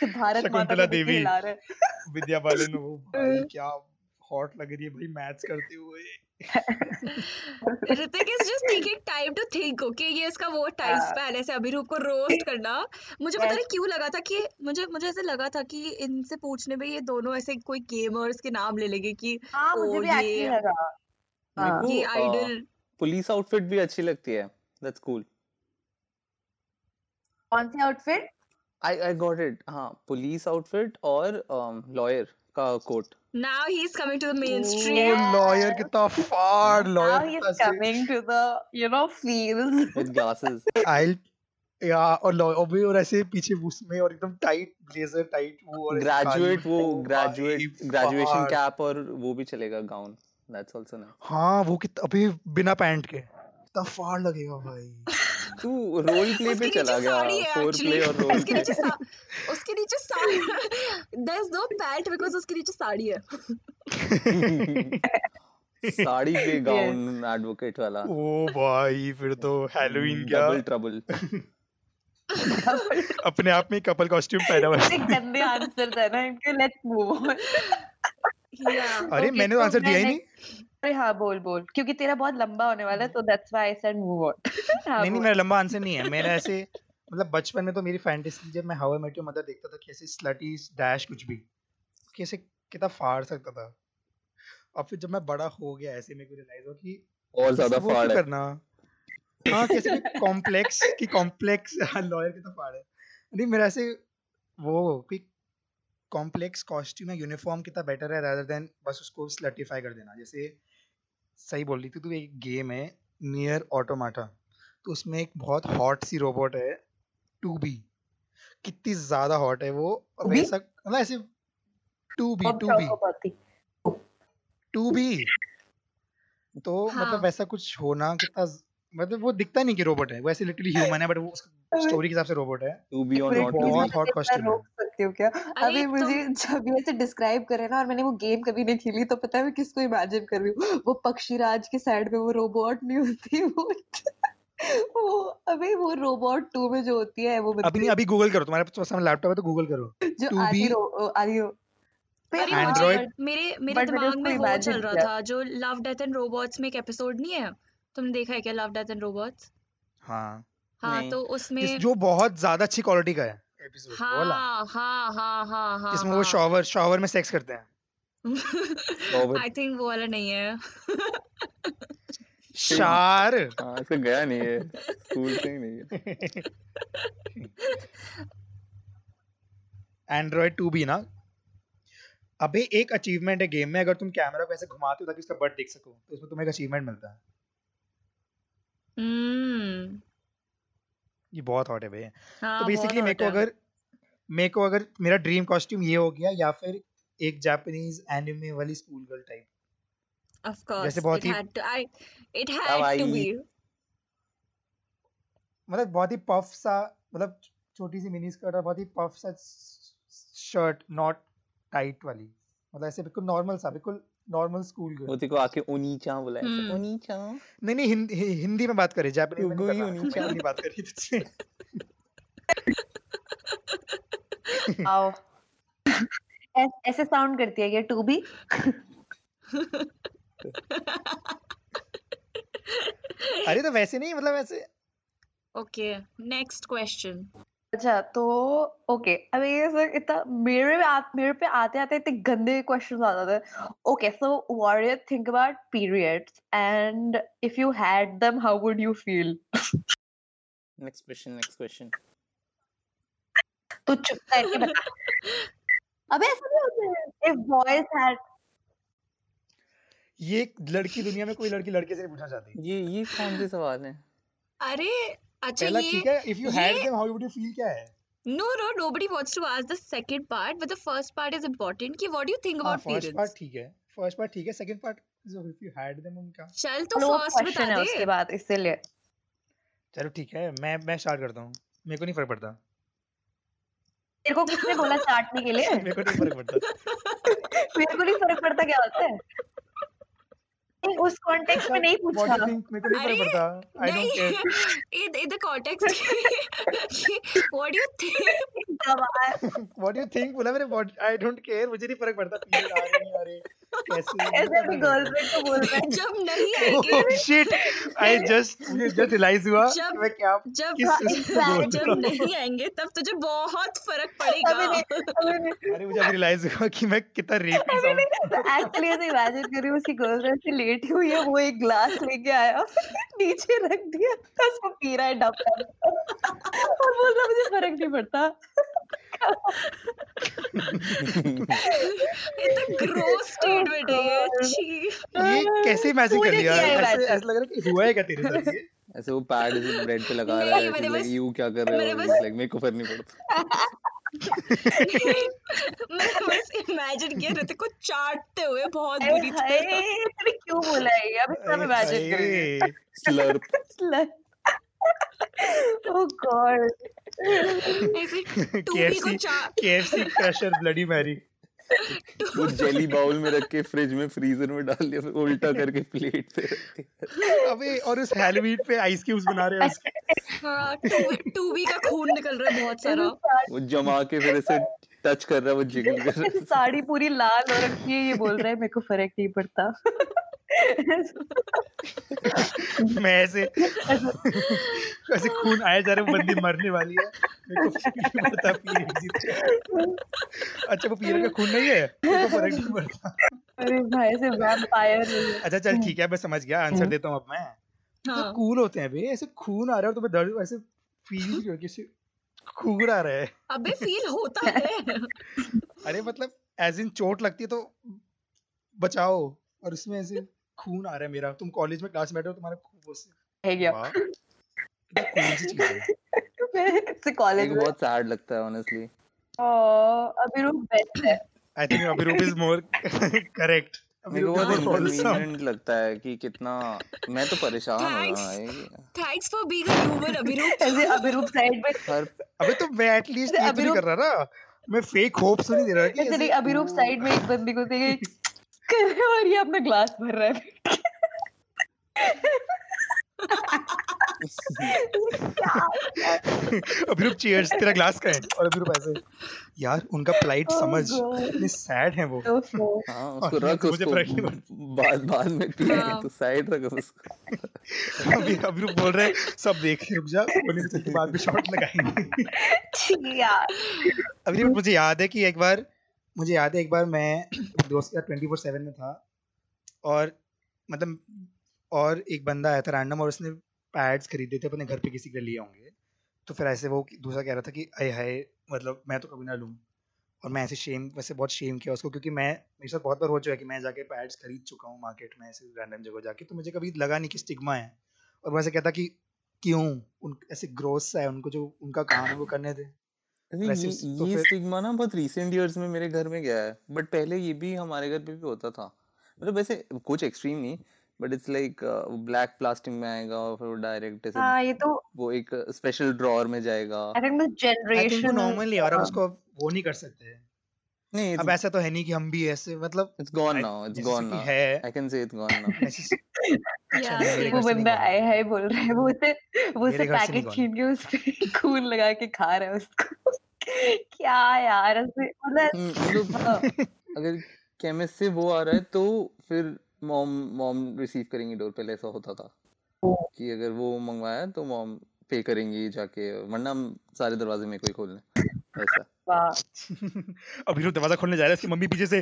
तो भारत शकुंतला देवी। हिला रहा विद्या बालन वो क्या हॉट लग रही है भाई मैच करते हुए। Hrithik is just taking time to think okay ये इसका वो टाइम। स्पैन ऐसे अभिरूप को रोस्ट करना। मुझे पता नहीं क्यों लगा था कि मुझे मुझे ऐसे लगा था कि इनसे पूछने में ये दोनों ऐसे कोई गेमर्स के नाम ले लेंगे कि हाँ मुझे भी एक्चुअली ये लगा। हाँ को आइडल पुलिस आउटफिट भी अच्छी लगती है दैट्स कूल कौन सी outfit I I got it हाँ पुलिस आउटफिट और लॉयर का coat now he is coming to the mainstream lawyer कितना फाड़ now lawyer he's coming to the you know fields. With glasses आई या और लॉ और भी और ऐसे पीछे उसमें और एकदम टाइट ब्लेजर टाइट वो और ग्रेजुएट वो ग्रेजुएट ग्रेजुएशन कैप और वो भी चलेगा गाउन दैट्स आल्सो नाइस हाँ वो कितना अभी बिना पैंट के। कितना फाड़ लगेगा भाई। तू रोल प्ले पे चला गया फोर प्ले और रोल उसके प्ले नीचे उसके नीचे sari. There is no pant because उसके नीचे साड़ी है। साड़ी पे गाउन एडवोकेट वाला। ओ भाई फिर तो हैलोवीन क्या? डबल ट्रबल अपने आप में कपल कॉस्ट्यूम पहना हुआ। इतने गंदे आंसर है ना इनके लेट्स मूव ऑन या अरे मैंने तो आंसर दिया ही नहीं। अरे हाँ बोल बोल। क्योंकि तेरा बहुत लंबा होने वाला है तो that's why I said move on नहीं नहीं मेरा लंबा आंसर नहीं है। मेरा ऐसे मतलब बचपन में तो मेरी फैंटेसी जब मैं how I met your mother देखता था कि ऐसे स्लटी डैश कुछ भी कि ऐसे कितना फाड़ सकता था। और फिर जब मैं बड़ा हो गया ऐसे मेरे को रियलाइज़ हुआ कि और ज़्यादा फाड़ है? करना? हाँ कैसे कॉम्प्लेक्स की कॉम्प्लेक्स लॉयर कितना फाड़ है। नहीं मेरा ऐसे वो कि कॉम्प्लेक्स कॉस्ट्यूम या यूनिफॉर्म कितना बेटर है rather देन बस उसको स्लटिफाई कर देना। जैसे सही बोल रही थी तू एक गेम है नियर ऑटोमाटा तो उसमें एक बहुत हॉट सी रोबोट है टू बी कितनी ज़्यादा हॉट है वो वैसा मतलब ऐसे to be to be to be तो हाँ. मतलब वैसा कुछ होना कितना मतलब वो दिखता नहीं कि रोबोट है वो ऐसे लिटरली ह्यूमन है बट वो स्टोरी के हिसाब से रोबोट है। टू बी और नॉट टू बी बहुत हॉट कॉस्ट्यूम है। सकती हूँ क्या? अभी मुझे जब ये ऐसे डिस्क्राइब करे ना और मैंने वो गेम कभी नहीं खेली तो पता है मैं किसको इमेजिन कर रही हूँ? वो पक्षीराज के साइड में वो रोबोट नहीं होती वो वो अबे वो रोबोट टू में जो होती है वो अभी नहीं अभी गूगल करो तुम्हारे पास सामने लैपटॉप है तो गूगल करो। जो मुझे एंड्रॉइड मेरे मेरे दिमाग में वो चल रहा था जो लव डेथ एंड रोबोट्स में एक एपिसोड नहीं है? तुमने देखा है क्या लव डेथ एंड रोबोट्स हाँ। हाँ तो उसमें जो बहुत ज़्यादा अच्छी क्वालिटी का है। एपिसोड वो वाला। हाँ हाँ हाँ हाँ हाँ जिसमें वो हाँ। शॉवर शॉवर में सेक्स करते हैं। आई थिंक वो वाला नहीं है। शार हाँ ऐसे गया नहीं है। स्कूल से ही नहीं है। एंड्रॉइड टू बी ना? अबे एक अचीवमेंट है गेम में अगर तुम कैमरा को ऐसे घुमाते हो ताकि उसका बट देख सको तो उसमें तुम्हें एक अचीवमेंट मिलता है। हम्म ये बहुत हॉट है भैया। तो हाँ बहुत बेसिकली मेरे को अगर मेरे को अगर मेरा ड्रीम कॉस्ट्यूम ये हो गया या फिर एक जापानीज एनिमे वाली school girl type of course जैसे बहुत it he had to I it had to be मतलब बहुत ही पफ सा मतलब छोटी सी मिनी स्कर्ट और बहुत ही पफ सा शर्ट नॉट टाइट वाली। मतलब ऐसे बिल्कुल नॉर्मल सा बिल्कुल नॉर्मल स्कूल गर्ल तेरे को आके ओनीचा बोला ऐसे हम्म। ओनीचा नहीं नहीं हिंदी हिंदी में बात करें जापानीज में नहीं ओनीचा हिंदी बात कर रही तुझसे आओ ऐसे साउंड करती है क्या टू बी अरे तो वैसे नहीं मतलब ऐसे। ओके नेक्स्ट क्वेश्चन अच्छा तो ओके अब ये सर इतना मेरे पे आ, मेरे पे आते आते इतने गंदे क्वेश्चन आ जाते हैं। Okay so what you think about periods and if you had them how would you feel next question next question तो चुप करके बता। अबे ऐसा नहीं होता है इफ़ बॉयज़ हैड ये लड़की दुनिया में कोई लड़की लड़के से नहीं पूछना चाहती। ये ये कौन से सवाल हैं? अरे अच्छा पहला ये ठीक है if you had them how would you feel क्या है? No no nobody wants to ask the second part but the first part is important. कि what do you think हाँ about फ़र्स्ट पार्ट ठीक है फ़र्स्ट पार्ट ठीक है second part if you had them उनका। चल तो फ़र्स्ट बता दे। उसके बाद इसीलिए। चलो ठीक है मैं मैं स्टार्ट करता हूँ। मेरे को नहीं फ़र्क पड़ता। तेरे को किसने बोला चाटने के लिए? मेरे को नहीं फ़र्क पड़ता। मेरे को नहीं फ़र्क पड़ता क्या होता है? नहीं, उस कॉन्टेक्स्ट में नहीं व्हाट पूछा यू थिंक मेरे को नहीं। पड़ता I don't care context what do you think? गवार व्हाट यू थिंक बोला मैंने व्हाट आई डोंट केयर मुझे नहीं फ़र्क पड़ता। पीरियड आ रहे नहीं आ रहे कैसे ऐसे कोई अपनी फ़र्क नहीं पड़ता गर्लफ्रेंड को बोल रहा है। जब नहीं आएँगे। ओह shit I just just realize हुआ मैं क्या जब किस हाँ. जब नहीं आएँगे तब तुझे बहुत फ़र्क पड़ेगा। अरे मुझे रियलाइज़ हुआ कि मैं कितना रेपी एक्चुअली ऐसे इमेजिन कर रही हूँ उसकी गर्लफ्रेंड से लेटी हुई है वो एक ग्लास लेके आया नीचे रख दिया उसको पी रहा है डब और बोल रहा मुझे फ़र्क नहीं पड़ता। ये कैसे इमेजिन कर लिया ऐसे ऐसा लग रहा है कि हुआ है क्या तेरे साथ ये? ऐसे वो पैड ब्रेड पे लगा रहा है यू क्या कर रहे हो? लाइक मेरे को फ़र्क नहीं पड़ता. मैंने बस इमेजिन किया रहते को चाटते हुए बहुत बुरी तरह। तूने क्यों बोला है अब अभी मैं इमेजिन कर रही है। स्लर्प। ओह गॉड ऐसे टूबी को KFC चा KFC क्रशर ब्लडी मैरी वो जेली बाउल में रख के फ्रिज में फ्रीजर में डाल दिया फिर उल्टा करके प्लेट पे अबे और उस हैलोवीन पे आइस क्यूब्स बना रहे हैं उसके। हाँ टूबी टूबी का खून निकल रहा है बहुत सारा। वो जमा के फिर ऐसे टच कर रहा है वो जिगल कर रहा है। साड़ी पूरी लाल हो रखी है ये बोल रहा है मेरे को फ़र्क नहीं पड़ता। मैं ऐसे ऐसे खून आया जा रहा है बंदी मरने वाली है। मेरे को पड़ता पीरियड अच्छा वो पीरियड का खून नहीं है? मेरे फ़र्क नहीं पड़ता। अरे भाई से वैम्पायर अच्छा चल ठीक है मैं समझ गया। आंसर देता हूँ अब मैं। तो हाँ कूल होते हैं बे ऐसे खून आ रहा है और तुम्हें दर्द ऐसे फील क्यों किसी खून आ रहा है। अबे फील होता है। अरे मतलब एज इन चोट लगती है तो बचाओ और इसमें ऐसे खून आ रहा है मेरा। तुम कॉलेज में क्लास बैठे हो तुम्हारा खून वो है से कॉलेज में। बहुत सैड लगता है ऑनेस्टली ओह अभी बेस्ट है। I think Abhirup is more correct मेरे को बहुत is more wholesome. इनकन्वीनियंट लगता है कि कितना मैं तो परेशान हो रहा हूँ thanks for being a human Abhirup. ऐसे साइड में। हर अबे तो मैं एटलीस्ट ये तो नहीं कर रहा ना। मैं फेक होप्स तो नहीं दे रहा कि साइड में एक बंदी को देखे। कर रहे हो और ये अपना ग्लास भर रहा है क्या अभिरूप चीयर्स तेरा ग्लास का है। और अभिरूप ऐसे यार उनका प्लाइट Oh समझ इतने सैड है वो। हाँ उसको रख मुझे उसको पड़ता। बाद बाद में पिएँगे हाँ। तो साइड रख उसको। अभी अभिरूप बोल रहे हैं सब देख रुक जा बोले तो बाद भी शॉट लगाएँगे। यार। अभिरूप मुझे याद है कि एक बार मुझे याद है एक बार मैं दोस्त के ट्वेंटी फोर सेवन में था और मतलब और एक बंदा आया था रैंडम और उसने पैड्स खरीदे थे, अपने घर पे किसी के लिए होंगे। तो फिर ऐसे वो दूसरा कह रहा था कि अय हाय मतलब मैं तो कभी ना लूँ। और मैं ऐसे शेम वैसे बहुत शेम किया उसको क्योंकि मैं, मेरे साथ बहुत बार हो चुका है कि मैं जाके पैड्स खरीद चुका हूँ मार्केट में ऐसे रैंडम जगह जाके। तो मुझे कभी लगा नहीं कि स्टिग्मा है। और वो ऐसे कहता कि, क्यों? उन, ऐसे ग्रोस है, उनको जो, उनका काम है वो करने वैसे ये तो ये फिर- स्टिग्मा ना बहुत रीसेंट इयर्स में मेरे घर में गया है बट पहले ये भी हमारे घर पे भी होता था। मतलब वैसे कुछ एक्सट्रीम नहीं but it's like black plastic में आएगा और फिर वो डायरेक्ट ऐसे हाँ ये तो वो एक स्पेशल ड्रॉअर में जाएगा। आई थिंक वो जनरेशन नॉर्मली और हम उसको वो नहीं कर सकते। नहीं अब ऐसा तो है नहीं कि हम भी ऐसे मतलब it's gone now it's gone now है। I can say it's gone now वो बंदा आए हाय बोल रहा है वो उसे वो उसे पैकेट छीन के उस पे खून लगा के खा रहा है उसको। क्या यार ऐसे मतलब मतलब हाँ, अगर केमिस्ट से वो आ रहा है तो फिर मॉम मॉम रिसीव करेंगी डोर पहले ऐसा होता था। कि अगर वो मंगवाया तो मॉम पे करेंगी जाके वरना सारे दरवाजे में कोई खोलने ऐसा। वाह अभिरूप दरवाज़ा खोलने जा रहा है इसकी मम्मी पीछे से।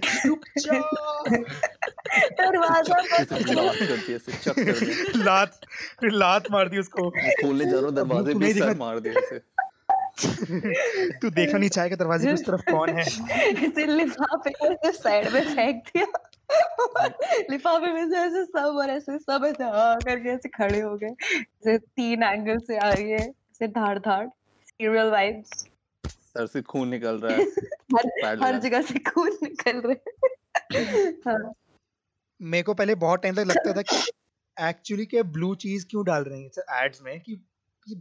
दरवाज़ा लात फिर लात मार दी उसको। खोलने जा रहा दरवाजे पे सर मार दिया तू देखना नहीं चाहेगा दरवाजे की उस तरफ़ कौन है। ऐसे लिफाफे को ऐसे साइड में फेंक दिया। लिफाफे में से ऐसे सब और ऐसे सब ऐसे हाँ करके ऐसे खड़े हो गए। ऐसे तीन एंगल से आ रही है ऐसे धाड़ धाड़ सीरियल वाइब्स सर से खून निकल रहा है। हर हर जगह से खून निकल रहे हैं। हाँ। मेरे को पहले बहुत टाइम तक लगता था कि एक्चुअली क्या ब्लू चीज़ क्यों डाल रहे हैं? एड्स में कि ये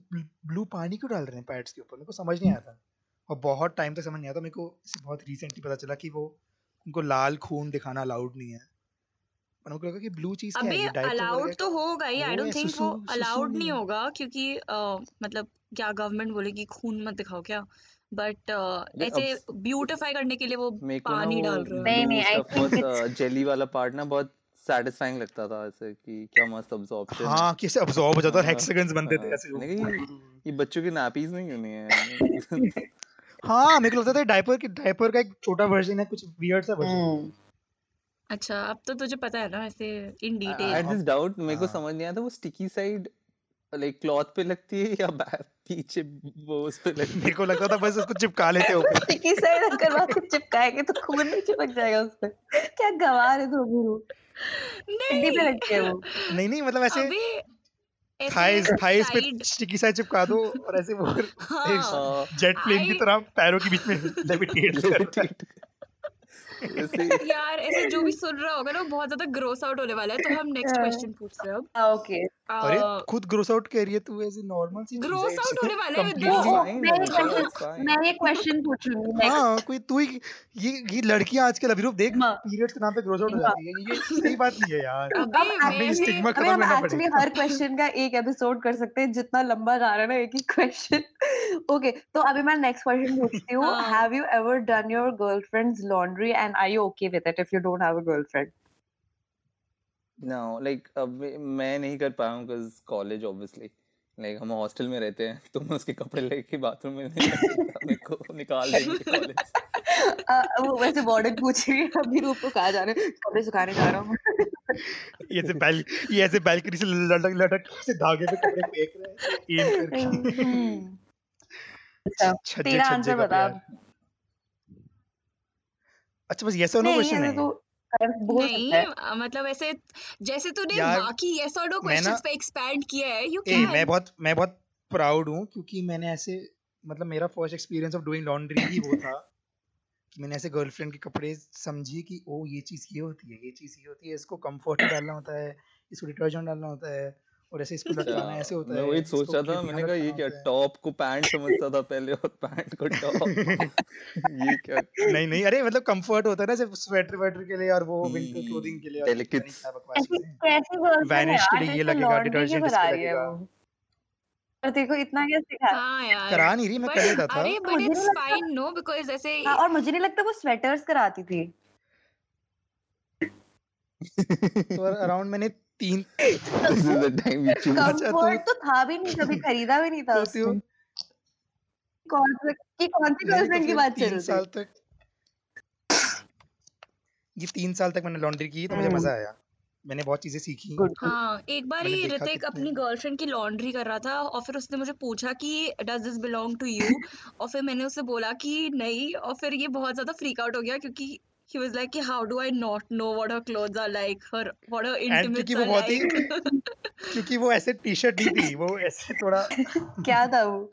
ब्लू पानी क्यों डाल रहे हैं पैड्स के ऊपर? मेरे को समझ नहीं आया था। और बहुत टाइम तक समझ नहीं आता मेरे को बहुत रिसेंटली पता चला कि वो उनको लाल खून दिखाना अलाउड नहीं है। पर मेरे लगा कि ब्लू चीज़ क्या है? अबे अलाउड तो होगा ही। आई डोंट थिंक वो अलाउड नहीं। होगा क्योंकि मतलब क्या गवर्नमेंट बोलेगी खून मत दिखाओ क्या? बट अरे ऐसे ब्यूटिफाई करने के लिए वो पानी डाल रहे हैं। नहीं नहीं आई थिंक जेली वाला पार्ट ना बहुत सैटिस्फाइंग लगता था ऐसे कि क्या मस्त अब्जॉर्प्शन हाँ कैसे अब्सॉर्ब हो जाता हेक्सागन्स बनते थे हाँ ऐसे ये बच्चों की नैपीज नहीं होनी है। हाँ मेरे को लगता था डायपर की डायपर का एक छोटा वर्जन है कुछ वियर्ड सा वर्जन हम्म। अच्छा अब तो तुझे पता है ना ऐसे in I detail had this doubt मेरे को हाँ। समझ नहीं आया था वो स्टिकी साइड लाइक क्लॉथ पे लगती है या बैक पीछे वो उस पे लगती मेरे को लगता था बस उसको चिपका लेते हो स्टिकी साइड अगर वहाँ पे चिपकाएँगे तो खून नहीं चिपक जाएगा उस पे। क्या गवार है तो गुरु हड्डी पे नहीं लगती है वो। नहीं नहीं मतलब ऐसे थाइस थाइस पे स्टिकी साइड चिपका दो और ऐसे वो हाँ। जेट प्लेन की तरह पैरों के बीच में लेविटेट यार ऐसे जो भी सुन रहा होगा ना बहुत ज़्यादा ग्रोस आउट होने वाला है। तो हम नेक्स्ट क्वेश्चन पूछते हैं अब। ओके अरे खुद ग्रोस आउट कह रही है तू ऐसे नॉर्मल सी ग्रोस आउट होने वाला है Fine, मैं एक क्वेश्चन क्वेश्चन पूछूँगी नेक्स्ट हाँ कोई तू ही ये ये लड़कियाँ आजकल अभी देख पीरियड्स के नाम पे ग्रोस आउट हो जाती है ये सही बात नहीं है यार। हमें ये स्टिग्मा खत्म करना एक्चुअली पड़ेगा। हर क्वेश्चन का एक एपिसोड कर सकते हैं जितना लंबा जा रहा है ना एक ही क्वेश्चन ओके तो अभी मैं नेक्स्ट क्वेश्चन पूछती हूँ। हाँ। Have you ever done your girlfriend's laundry and are you okay with it if you don't have a girlfriend No, like अब मैं नहीं कर पाया हूँ cause college obviously. Like हम हॉस्टल में रहते हैं तो मैं उसके कपड़े लेके बाथरूम में नहीं मेरे को निकाल देंगे कॉलेज वो वैसे वार्डन पूछ रही है अभी रूप को कहा जा रहा है? कपड़े सुखाने जा रहा हूँ ये ऐसे बैल ये ऐसे बैल्कनी से लटक लटक से धागे पे कपड़े फेंक रहे हैं एम करके। हम्म, अच्छा तेरा आंसर बता। अच्छा बस यस और नो क्वेश्चन है। तो बोल नहीं सकता मतलब ऐसे जैसे तूने बाकी यस और नो क्वेश्चंस पे एक्सपैंड किया है यू ए मैं बहुत मैं बहुत प्राउड हूँ क्योंकि मैंने ऐसे मतलब मेरा first experience of doing laundry ही वो था कि मैंने ऐसे गर्लफ्रेंड के कपड़े समझी कि ओ ये चीज़ ये होती है ये चीज़ ये होती है इसको कंफर्ट डालना होता है इसको डिटर्जेंट डालना होता है। और ऐसे इसको लटकाना ऐसे होता मैं है वही सोच रहा था मैंने कहा ये क्या टॉप को पैंट समझता था पहले और पैंट को टॉप? ये क्या नहीं नहीं अरे मतलब कंफर्ट होता है ना सिर्फ़ स्वेटर वेटर के लिए और वो विंटर हम्म क्लोथिंग के लिए डेलिकेट्स चीज़ें। कैसी गर्लफ्रेंड है वैनिश के लिए ये लगेगा डिटर्जेंट इस करा पे रही है लगेगा और देखो इतना क्या सिखा हाँ यार। करा नहीं रही मैं कर लेता था। अरे बट मुझे नहीं इट्स लगता फाइन नो बिकॉज़ ऐसे और मुझे नहीं लगता वो स्वेटर्स कराती थी। तो अराउंड मैंने तीन this is the time you choose अच्छा तू तो था भी नहीं कभी खरीदा भी नहीं था तो उसने। कौन सी की कौन सी तो गर्लफ्रेंड की बात चल तीन रही साल तक ये तीन साल तक मैंने लॉन्ड्री की तो मुझे हम्म मज़ा आया। मैंने बहुत चीज़ें सीखी। हाँ एक बार ही ऋतिक अपनी गर्लफ्रेंड की लॉन्ड्री कर रहा था और फिर उसने मुझे पूछा कि does this belong to you और फिर मैंने उसे बोला कि नहीं और फिर ये बहुत ज़्यादा फ्रीक आउट हो गया क्योंकि he was like कि how do I not know what her clothes are like? Her what her intimates वो are बहुत ही like? क्योंकि वो ऐसे टी शर्ट नहीं थी वो ऐसे थोड़ा क्या था वो?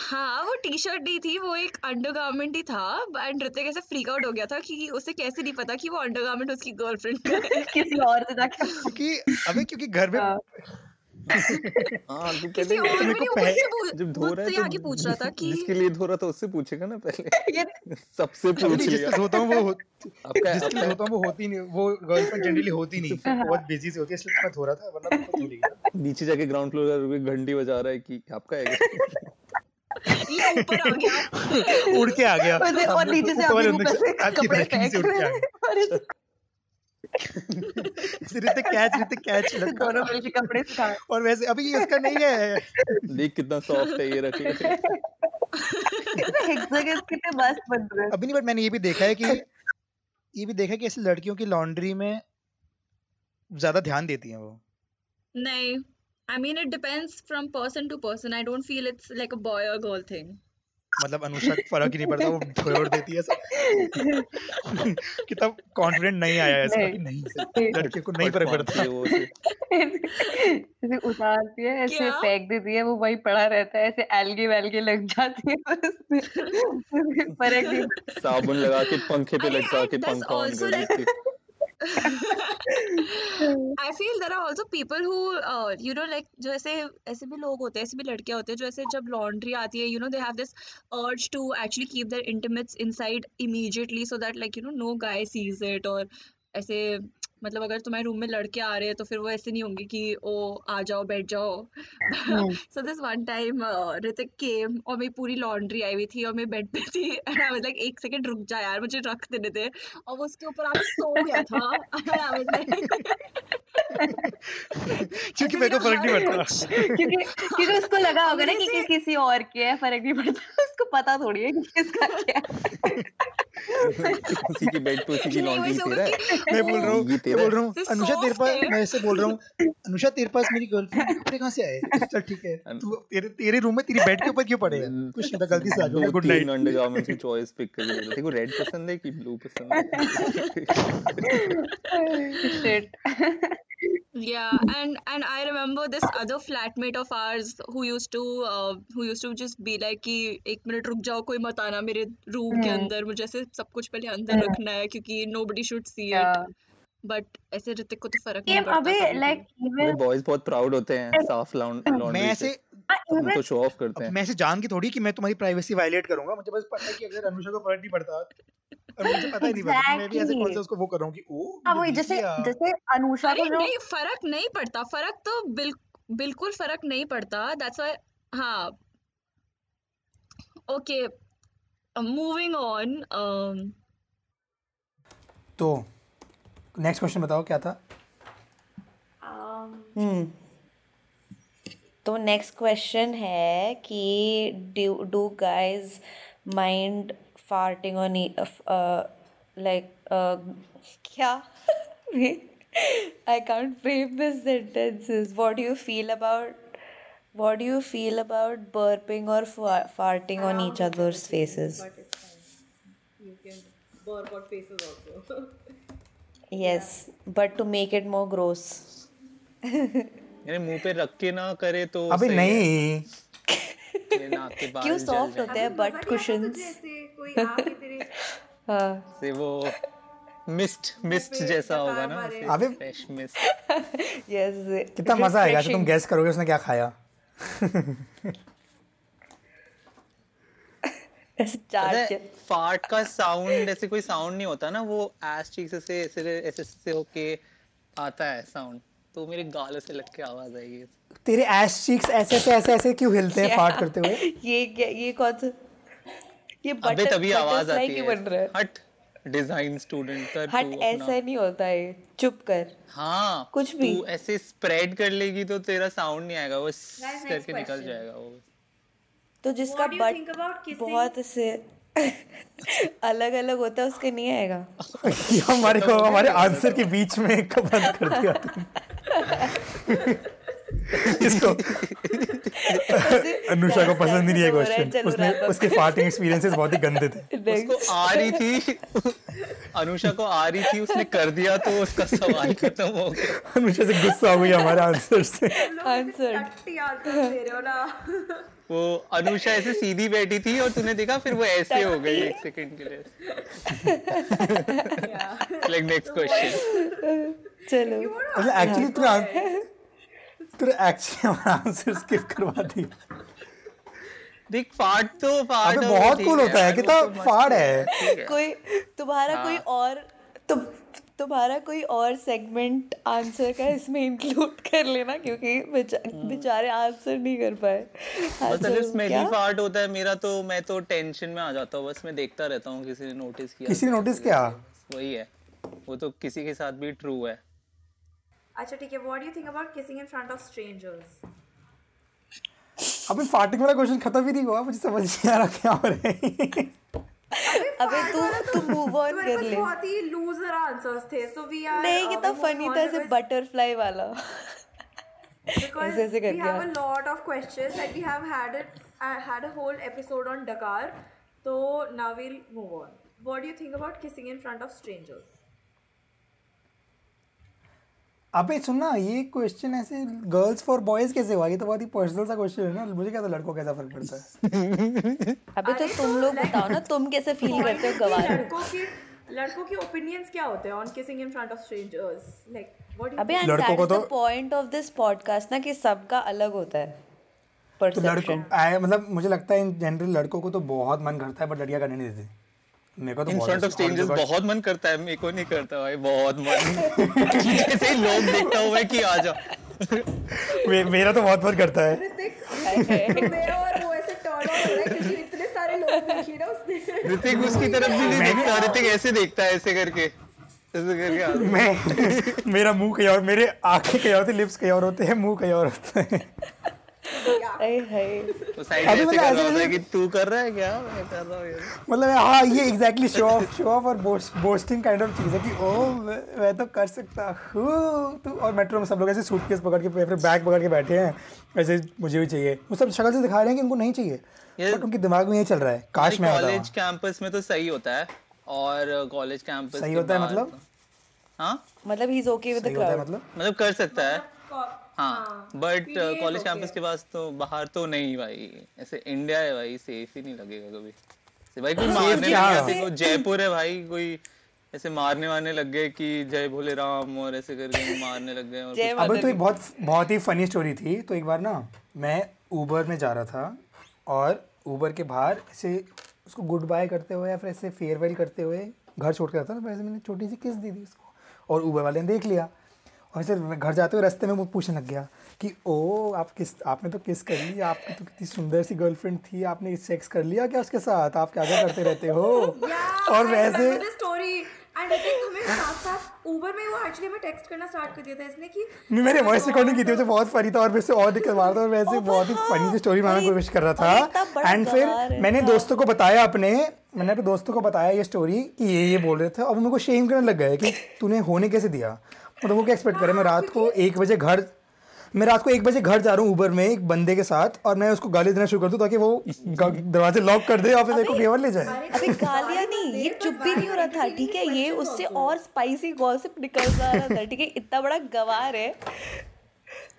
हाँ वो टी शर्ट नहीं थी वो एक अंडरगारमेंट ही था एंड ऋतिक ऐसे फ्रीक आउट हो गया था कि उसे कैसे नहीं पता कि वो अंडरगारमेंट उसकी गर्लफ्रेंड का है। किसी और से जाके क्योंकि अबे क्योंकि घर में हाँ हाँ तू किसी पहले और मेरे में को नहीं वो पह- मुझसे पूछ जब धो रहा है आके तो पूछ रहा था कि जिसके लिए धो रहा था उससे पूछेगा ना पहले? सबसे पूछ लिया। जिसके हूँ वो आपका जिसके लिए आपका हूँ वो होती नहीं वो गर्लफ्रेंड जनरली होती नहीं हाँ बहुत बिज़ी से होती है इसलिए मैं थोड़ा था वरना तो धो लेगी नीचे जाके ग्राउंड फ्लोर का घंटी बजा रहा है कि आपका है क्या? ये ऊपर आ गया। उड़ के आ गया। और नीचे से से कपड़े फेंक उड़ के रहे आ हैं गया। और इस- रिते कैच कैच दोनों मिलके कपड़े सुखा और वैसे अभी इसका नहीं है। देख कितना सॉफ्ट है ये रख हेक्सागन कितने मस्त बन रहे हैं। अभी नहीं बट मैंने ये भी देखा है कि ये भी देखा है कि ऐसी लड़कियों की लॉन्ड्री में ज़्यादा ध्यान देती हैं वो। नहीं I mean it depends from person to person I don't feel it's like a boy or girl thing. मतलब अनुषा फ़र्क ही नहीं पड़ता वो छोड़ देती है सब। कितना कॉन्फिडेंट नहीं आया है इसका कि नहीं नहीं। लड़कियों को नहीं फ़र्क पड़ता। है वो उसे। ऐसे उतारती है ऐसे फेंक देती है वो वही पड़ा रहता है ऐसे एल्गे वेल्गे लग जाती है। फ़र्क नहीं साबुन लगा के पंखे पे लटका के पंखा ऑन कर देती I feel there are also people who uh, you know like जो ऐसे ऐसे भी लोग होते हैं ऐसे भी लड़कियाँ होते हैं जो ऐसे जब लॉन्ड्री आती है you know they have this urge to actually keep their intimates inside immediately so that like you know no guy sees it और ऐसे मतलब अगर तुम्हारे रूम में लड़के आ रहे हैं तो फिर वो ऐसे नहीं होंगे कि ओ आ जाओ बैठ जाओ। So this one time Hrithik came और मेरी पूरी लॉन्ड्री आई हुई थी और मैं बेड पे थी। आई लाइक एक सेकंड रुक जा यार मुझे रख देने दे। और वो उसके ऊपर आके सो गया था। क्योंकि मेरे को फ़र्क नहीं पड़ता। क्योंकि क्योंकि उसको लगा होगा ना कि किसी और के है फ़र्क नहीं पड़ता। उसको पता थोड़ी है कि किसका क्या है। उसी की बेड पे उसी की लॉन्ड्री वैसे तेरा है मैं बोल रहा हूँ तेरा बोल रहा हूँ अनुषा तेरे पास मैं ऐसे बोल रहा हूँ अनुषा तेरे पास मेरी गर्लफ्रेंड कपड़े कहाँ से आए चल ठीक है तू तेरे तेरे रूम में तेरी बेड के ऊपर क्यों पड़े हैं? कुछ नहीं गलती से आ गया गुड नाइट अंडरगारमेंट्स की चॉइस पिक दे रहे तेरे को रेड पसंद है कि ब्लू पसंद है? Shit Yeah, and and I remember this other flatmate of ours who used to uh, who used to just be like कि एक मिनट रुक जाओ कोई मत आना मेरे रूम के हम्म अंदर मुझे ऐसे सब कुछ पहले अंदर रखना है क्योंकि nobody should see it. But ऐसे ऋतिक को तो फ़र्क नहीं पड़ता अबे लाइक इवन बॉयज़ बहुत प्राउड होते हैं साफ़ मैं लॉन्ड्री से। ऐसे हम तो शो ऑफ़ करते हैं। मैं ऐसे जान के थोड़ी कि मैं तुम्हारी प्राइवेसी वायलेट करूँगा मुझे बस पता है कि अगर अनुषा को फ़र्क नहीं पड़ता और मुझे पता ही नहीं पड़ता मैं भी ऐसे कौन से उसको वो कर रहा हूँ कि ओ हाँ वही जैसे जैसे अनुषा को नहीं फ़र्क नहीं पड़ता फ़र्क तो बिल्कुल फ़र्क नहीं पड़ता दैट्स व्हाई हाँ। ओके मूविंग ऑन तो नेक्स्ट क्वेश्चन बताओ क्या था हम्म तो नेक्स्ट क्वेश्चन है कि do do guys mind farting on like क्या I can't frame this sentences. What do you feel about what do you feel about burping or fa- farting on each other's faces? but it's fine. You can burp on faces also. Yes, but to make it more gross. यानी मुँह पे रख के ना करे तो है। नहीं क्यों सॉफ्ट होते हैं बट कुशंस हाँ। से वो मिस्ट मिस्ट जैसा होगा ना मारे। अबे फ्रेश मिस्ट यस कितना मज़ा आएगा तुम गैस करोगे उसने क्या खाया? फार्ट का साउंड ऐसे कोई साउंड नहीं होता ना वो एस चीक से ऐसे ऐसे से होके आता है साउंड तो मेरे गालों से लग के आवाज़ आएगी तेरे एश चीक्स ऐसे ऐसे ऐसे ऐसे क्यों हिलते हैं फाट करते हुए? ये क्या ये कौन सा? ये अबे बटर तभी आवाज़ आती है। बन रहा है? हट डिज़ाइन स्टूडेंट कर हट ऐसा अपना नहीं होता है चुप कर। हाँ कुछ भी। तू ऐसे स्प्रेड कर लेगी तो तेरा साउंड नहीं आएगा वो स- करके निकल जाएगा वो। तो जिसका बट बहुत ऐसे अलग अलग होता है उसके नहीं आएगा। हमारे को हमारे आंसर के बीच में कब बंद कर दिया इसको अनुषा को पसंद नहीं है क्वेश्चन उसने उसके फार्टिंग एक्सपीरियंसेस बहुत ही गंदे थे। उसको आ रही थी। अनुषा को आ रही थी उसने कर दिया तो उसका सवाल खत्म हो गया। अनुषा से गुस्सा हो गई हमारे आंसर से। आंसर दे रहे हो ना। वो अनुषा ऐसे सीधी बैठी थी और तूने देखा फिर वो ऐसे हो गई एक सेकंड के लिए। लाइक नेक्स्ट क्वेश्चन चलो। मतलब एक्चुअली तूने तूने एक्चुअली हमारा आंसर स्किप करवा दिया देख फाट तो है, वो बहुत cool होता है, कितना तो फाड़ है। कोई तुम्हारा कोई हाँ। और तुम तुम्हारा कोई और सेगमेंट आंसर का इसमें इंक्लूड कर लेना क्योंकि बेचा- बेचारे आंसर नहीं कर पाए। आंसर अगर स्मेली क्या? होता है मेरा तो मैं तो टेंशन में आ जाता हूँ बस मैं देखता रहता हूँ किसी ने नोटिस किया। किसी ने नोटिस किया? वही है। वो तो किसी के साथ भी ट्रू है। अच्छा ठीक है what do you think about kissing in front of strangers अबे फार्टिंग वाला क्वेश्चन खत्म ही नहीं हुआ मुझे समझ नहीं आ रहा क्या हो रहा है। अबे तू तू मूव ऑन कर ले बहुत ही लूजर आंसर्स थे सो वी आर नहीं कितना फनी था ऐसे बटरफ्लाई वाला because ऐसे ऐसे we करके have uh- a lot of questions like we have had it uh, had a whole episode on Dakar so now we'll move on what do you think about kissing in front of strangers अबे सुनना ये क्वेश्चन ऐसे गर्ल्स फॉर बॉयज़ कैसे हुआ? ये तो बहुत ही पर्सनल सा क्वेश्चन है ना। मुझे क्या तो लड़कों को कैसा फ़र्क पड़ता है? अबे तो तुम तो लोग बताओ ना तुम कैसे फील करते हो गवार? लड़कों की लड़कों के ओपिनियंस क्या होते हैं? On kissing in front of strangers like what do अबे एंड लड़कों दैट को इज़ द तो- पॉइंट ऑफ़ दिस पॉडकास्ट ना कि सबका अलग होता है। तो परसेप्शन आए मतलब मुझे लगता है इन जनरल लड़कों को तो बहुत मन करता है बट लड़कियाँ करने नहीं देती। मेरे को तो इन बहुत फ्रंट ऑफ़ और स्ट्रेंजर्स बहुत मन करता है मेरे को नहीं करता भाई बहुत मन। जैसे ही लोग देखता हूँ मैं कि आ जा मे, मेरा तो बहुत मन करता है। मेरा और वो ऐसे टर्न ऑन हो रहा है क्योंकि इतने सारे लोग देखे ना उसने। ऋतिक उसकी तरफ़ भी नहीं देखता ऋतिक ऐसे देखता है ऐसे करके। ऐसे मैं मेरा मुँह कहीं और मेरे आँखें कहीं और होती लिप्स कहीं और होते हैं मुँह कहीं और होते हैं। अभी मतलब ऐसे- कि तू कर रहा है क्या? मैं कर रहा हूँ मतलब हाँ ये exactly show off show off और बोस्टिंग काइंड ऑफ़ चीज़ है कि ओ मैं, तो कर सकता हूँ। तू और मेट्रो में सब लोग ऐसे सूटकेस पकड़ के फिर बैग पकड़ के बैठे हैं। ऐसे मुझे भी चाहिए। वो सब शक्ल से दिखा रहे हैं कि उनको नहीं चाहिए। बट उनके दिमाग में ये चल रहा है। काश मैं कॉलेज कैंपस में तो सही होता है। और कॉलेज कैंपस सही होता है मतलब? तो- हाँ? मतलब he is okay with the है क्राउड मतलब? मतलब कर सकता है। हाँ हाँ, बट कॉलेज कैंपस के पास तो बाहर तो नहीं भाई ऐसे इंडिया है भाई सेफ़ ही नहीं लगेगा कभी। भाई कोई मारने लग देखो जयपुर है भाई कोई ऐसे मारने वारने लग गए कि जय भोले राम और ऐसे करके मारने लग गए और जय तो एक बहुत बहुत ही फनी स्टोरी थी तो एक बार ना मैं ऊबर में जा रहा था और ऊबर के बाहर ऐसे उसको गुड बाय करते हुए या फिर ऐसे फेयरवेल करते हुए घर छोड़ के आता ना वैसे मैंने छोटी सी किस दी थी उसको और ऊबर वाले ने देख लिया। और फिर मैं घर जाते हुए रास्ते में वो पूछने लग गया कि ओ आप किस आपने तो किस कर ली आपकी तो कितनी सुंदर सी गर्लफ्रेंड थी। आपने सेक्स कर लिया क्या उसके साथ? आप क्या क्या करते रहते हो? Yeah, और वैसे स्टोरी एंड ऋतिक हमें साथ साथ ऊबर में वो एक्चुअली हमें टेक्स्ट करना स्टार्ट कर दिया था इसने कि मैंने वॉइस रिकॉर्डिंग की थी मुझे बहुत फनी था और मैं इससे और दिक्कत मार था और मैं बहुत ही फनी सी स्टोरी बनाने की कोशिश कर रहा था। एंड फिर मैंने। दोस्तों को बताया अपने मैंने अपने दोस्तों को बताया ये स्टोरी कि ये ये बोल रहे थे। और मेरे को शेम करने लग गए कि तूने होने कैसे दिया? मतलब वो क्या एक्सपेक्ट करें? मैं रात को एक बजे घर मैं रात को एक बजे घर जा रहा हूँ ऊबर में एक बंदे के साथ और मैं उसको गाली देना शुरू कर दूँ ताकि वो दरवाजे लॉक कर दे और फिर को केवल ले जाए। अबे गालियाँ नहीं ये चुप भी नहीं हो रहा था ठीक है? ये उससे और स्पाइसी गॉसिप निकल रहा था ठीक है? इतना बड़ा गवार है।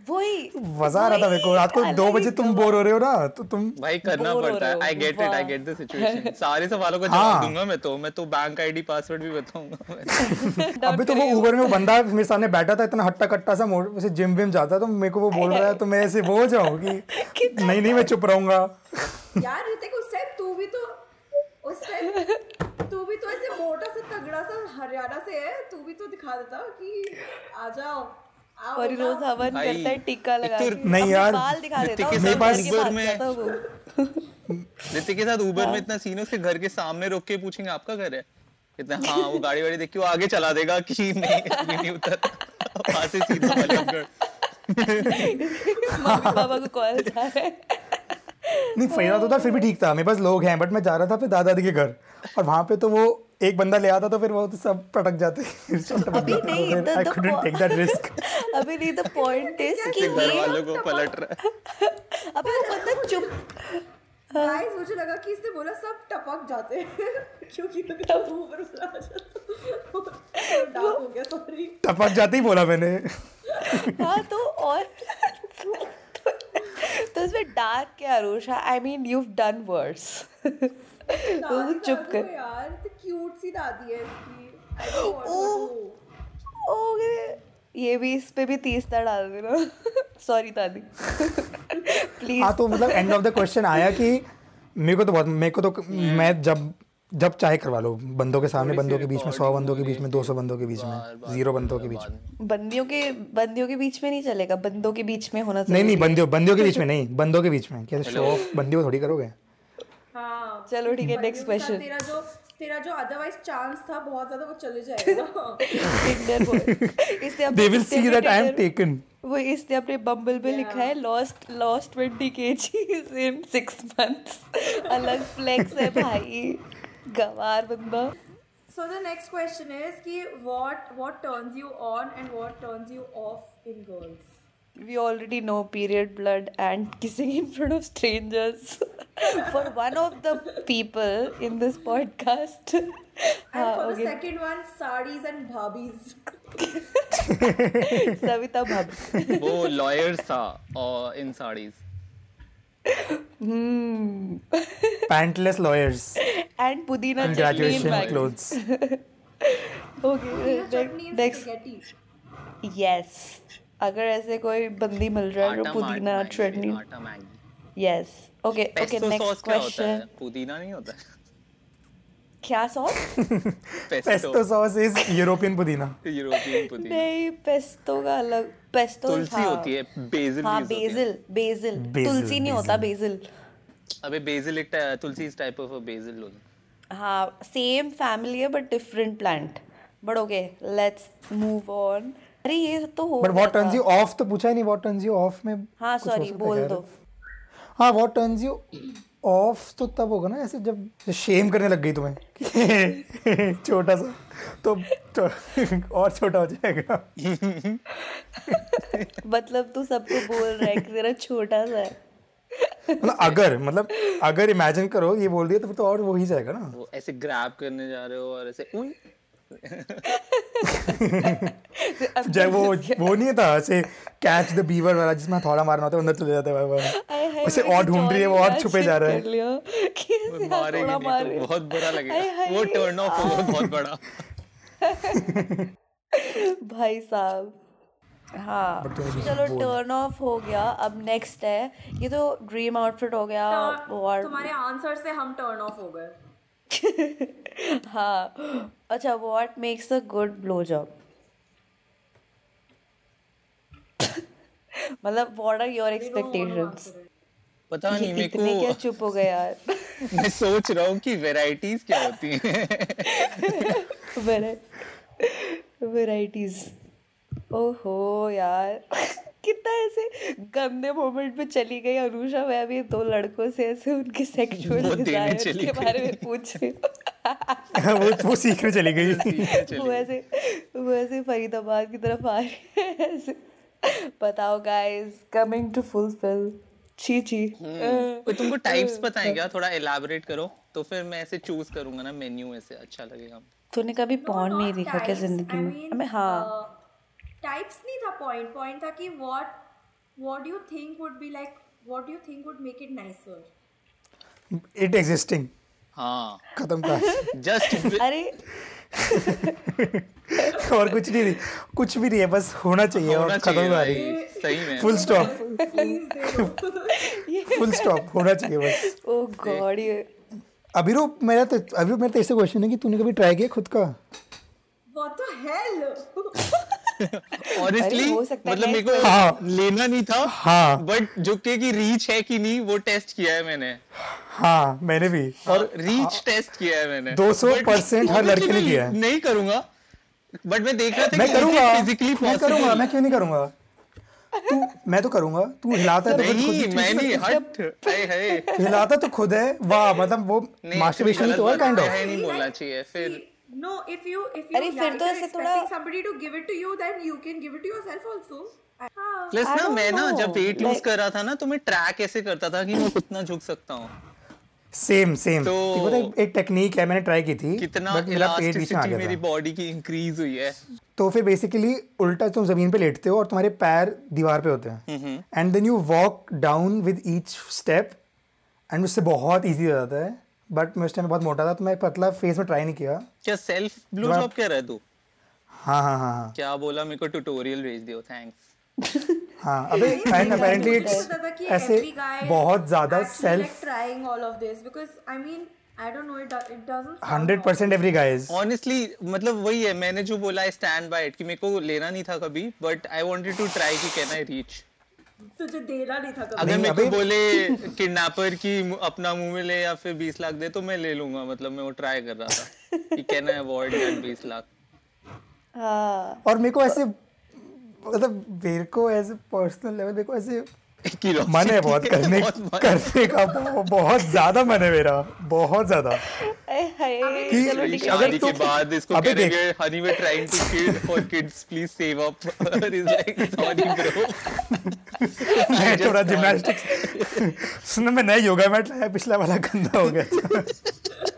वही मज़ा आ रहा था मेरे को। रात को दो बजे तुम बोर हो रहे हो ना तो तुम भाई करना पड़ता है। I get it I get the situation सारे सवालों का जवाब हाँ। दूँगा मैं तो। मैं तो बैंक आईडी पासवर्ड भी बताऊँगा अभी तो वो ऊबर में वो बंदा मेरे सामने बैठा था इतना हट्टा कट्टा सा मोड़ वैसे जिम विम जाता तो मेरे को वो बोल रहा है तो मैं ऐसे वो जाऊँ कि नहीं नहीं मैं चुप रहूँगा। यार ऋतिक उस टाइम तू भी तो उस टाइम तू भी तो ऐसे मोटा सा तगड़ा सा हरियाणा से है तू भी तो दिखा देता कि आ जाओ। और रोज हवन करता है टिक्का एक लगा नहीं यार, बाल दिखा देता हूँ, ऊबर साथ में- ऋतिक के साथ ऊबर में इतना सीन है उसके घर के सामने रोक के पूछेंगे आपका घर है? इतना हाँ वो गाड़ी वाड़ी देख के वो आगे चला देगा कि नहीं नहीं उतर वहाँ से सीधा मम्मी पापा को कॉल जा रहा है नहीं फैला तो था फिर भी ठीक था। मेरे पास लोग हैं बट मैं जा रहा था फिर दादा दादी के घर। और वहाँ पे तो वो एक बंदा ले आता तो फिर वो तो सब पटक जाते टपक अभी नहीं, तो I couldn't take that risk अभी नहीं द पॉइंट इज़ कि ये वालों को पलट रहा है? अबे वो बंदा चुप गाइस मुझे लगा कि इसने बोला सब टपक जाते क्योंकि तो ऊपर आ जाता डाक हो गया सॉरी टपक जाते ही बोला मैंने। हाँ तो और तो इसमें डार्क क्या Arusha I mean you done worse तो चुप कर। यार तो क्यूट सी दादी है इसकी. To- ओके ये भी इस पे भी तीस तीसरा डाल देना। सॉरी दादी. प्लीज़ हाँ तो मतलब एंड ऑफ़ द क्वेश्चन आया कि मेरे को तो बहुत मेरे को तो मैं जब जब चाहे करवा लो बंदों के सामने बंदों के बीच में सौ बंदों के बीच में दो सौ बंदों के बीच में ज़ीरो बंदों के बीच में। बंदियों के बंदियों के बीच में नहीं चलेगा बंदों के बीच में होना नहीं चाहिए। नहीं बंदियों बंदियों के बीच में नहीं बंदों के बीच में। क्या शो ऑफ़ बंदियों थोड़ी करोगे? हाँ। चलो ठीक है नेक्स्ट क्वेश्चन तेरा जो तेरा जो अदरवाइज़ चांस था बहुत ज़्यादा वो चले जाएगा। Tinder boy they will see that I am taken वो इसने अपने बम्बल पे लिखा है लॉस्ट लॉस्ट ट्वेंटी के इन सिक्स मंथ्स अलग फ्लेक्स है भाई। गवार बंदा So the next question is कि what what turns you on and what turns you off in girls? we already know period blood and kissing in front of strangers for one of the people in this podcast And हाँ, for okay. the second one, sarees and bhabis. Savita भाभी वो लॉयर्स था और in saris pantless lawyers and Pudina in chutney in graduation. Clothes okay chutney next spaghetti yes अगर ऐसे कोई बंदी मिल रहा है जो पुदीना चटनी yes okay okay next question पुदीना नहीं होता क्या sauce pesto pesto sauce is European पुदीना यूरोपियन पुदीना नहीं पेस्टो का अलग पेस्टो तुलसी होती है बेसिल हाँ बेसिल बेसिल तुलसी नहीं होता बेसिल। अबे बेसिल एक तुलसी इस टाइप ऑफ़ बेसिल होता हाँ। सेम फैमिली है but different plant but okay let's move on अरे ये तो हो but what turns you off तो पूछा ही नहीं व्हाट टर्न्स यू ऑफ़ में हाँ सॉरी बोल दो। हाँ? व्हाट टर्न्स यू ऑफ़ तो तब होगा ना ऐसे जब शेम करने लग गई तुम्हें छोटा सा तो, तो और छोटा हो जाएगा। मतलब तू सबको बोल रहा है कि तेरा छोटा सा है। मतलब अगर मतलब अगर इमेजिन करो ये बोल दिया तो फिर तो और वो ही जाएगा ना। वो ऐसे ग्रैब करने जा रहे हो और ऐसे उई। जब वो वो नहीं था ऐसे कैच द बीवर वाला जिसमें थोड़ा मारना होता है अंदर चले जाता है आय हाय, उसे और ढूंढ रही है, वो और छुपे जा रहा है। तो बहुत बुरा लगेगा। वो टर्न ऑफ़ होगा बहुत बड़ा। भाई साहब। हाँ चलो टर्न ऑफ़ हो गया। अब नेक्स्ट है। ये तो ड्रीम आउटफिट हो गया और तुम्हारे आंसर से हम टर्न ऑफ़ हो गए। हाँ। अच्छा what makes a good blow job मतलब व्हाट आर योर एक्सपेक्टेशंस पता नहीं मेरे इतने क्या चुप हो गए यार। मैं सोच रहा हूँ कि वैरायटीज क्या होती हैं। वेराइटीज ओहो यार। कितना ऐसे गंदे मोमेंट पे चली गई अनुषा मैं भी दो लड़कों से ऐसे उनके सेक्सुअल डिजायर्स के बारे में पूछ रही हूँ। वो वो सीखने चली गई। वो ऐसे वो ऐसे फरीदाबाद की तरफ़ आ रही है ऐसे। बताओ गाइस कमिंग टू फुलफिल ची ची कोई तुमको टाइप्स पता है क्या थोड़ा एलाबोरेट करो। तो फिर मैं ऐसे चूज़ करूँगा ना मेन्यू में से अच्छा लगेगा। तूने कभी पॉर्न नहीं देखा क्या ज़िंदगी में? हमें हाँ। टाइप्स नहीं था पॉइंट पॉइंट था कि what what you think would be like what do you think would make it nicer it existing हाँ. खत्म कर जस्ट अरे। और कुछ नहीं कुछ भी नहीं है बस होना चाहिए और खत्म कर रही सही में। फुल स्टॉप फुल स्टॉप होना चाहिए बस। ओ गॉड ये अभिरूप मेरा तो अभिरूप मेरा तो ऐसे क्वेश्चन है कि तूने कभी ट्राई किया खुद का? व्हाट द हेल ऑनेस्टली हो है मतलब मेरे को हाँ। लेना नहीं था हाँ। बट झुके की रीच है कि नहीं वो टेस्ट किया है मैंने। हाँ मैंने भी। और और रीच टेस्ट किया है मैंने। 200% हर लड़के ने किया है। नहीं करूँगा बट मैं देख रहा था मैं करूँगा। फिजिकली मैं करूँगा मैं क्यों नहीं करूँगा? तू मैं तो करूँगा। तू हिलाता है तो फिर खुद नहीं मैं नहीं हट। हाय हाय। हिलाता तो खुद है। वाह मतलब वो मास्टरबेशन तो है काइंड ऑफ़ नहीं बोलना चाहिए फिर। No if you if you अरे फिर तो ऐसे expecting थोड़ा- somebody to give it to you then you can give it to yourself also. हाँ। प्लस ना मैं ना जब वेट लूज कर रहा था ना तो मैं ट्रैक ऐसे करता था कि मैं कितना झुक सकता हूँ। सेम सेम तो- तो पता है एक टेक्निक है मैंने ट्राई की थी कितना बट मेरा पेट बीच में आ गया मेरी बॉडी की इंक्रीज हुई है। तो फिर बेसिकली उल्टा तुम ज़मीन पे लेटते हो और तुम्हारे पैर दीवार पे होते हैं। And then you walk down with each step and उससे बहुत इजी हो जाता है। बट मैं उस टाइम बहुत मोटा था तो मैं पतला फेस में ट्राई नहीं किया। क्या सेल्फ ब्लो जब कह रहा है तू? हाँ हाँ हाँ हाँ। क्या बोला? मेरे को ट्यूटोरियल भेज दियो थैंक्स हाँ अबे एंड अपेरेंटली इट्स ऐसे बहुत ज़्यादा self trying all of this because I mean I don't know it, do, it doesn't sound hundred percent every guys honestly मतलब वही है मैंने जो बोला स्टैंड बाय इट कि मेरे को लेना नहीं था कभी but I wanted to try कि कैन आई रीच. तुझे देना नहीं था कभी। अगर मेरे को बोले किडनैपर की अपना मुँह में ले या फिर 20 लाख दे तो मैं ले लूँगा। मतलब मैं वो ट्राई कर रहा था कि can I avoid that 20 lakh? हाँ। और मेरे को ऐसे मतलब मेरे को एज पर्सनल लेवल मेरे को ऐसे मन है बहुत करने बहुत करने का बहुत, ज़्यादा मन है मेरा बहुत ज़्यादा। कि- शादी अगर के तू- बाद इसको अबे देख। Honey we trying to kid for kids please save up is like sorry bro मैं थोड़ा जिम्नास्टिक्स सुनो मैं नया योगा मैट लाया पिछला वाला गंदा हो गया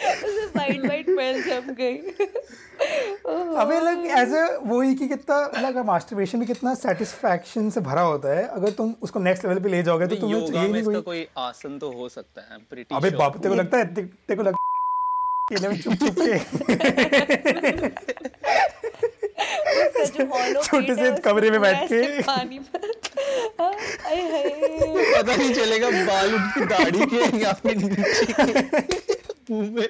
था वाइट वाइट मैल जम गई। अबे लाइक एज अ वही कि कितना मास्टरबेशन भी कितना सेटिस्फैक्शन से भरा होता है। अगर तुम उसको नेक्स्ट लेवल पे ले जाओगे तो तुम्हें चाहिए नहीं कोई। कोई आसन तो हो सकता है प्रीटी अबे बाप तेरे को लगता है तेरे को लग अकेले में चुप चुप के छोटे से कमरे में पूरा बैठ के। पानी हाँ, हाय पता नहीं चलेगा बाल उसकी दाढ़ी के या फिर मुँह में।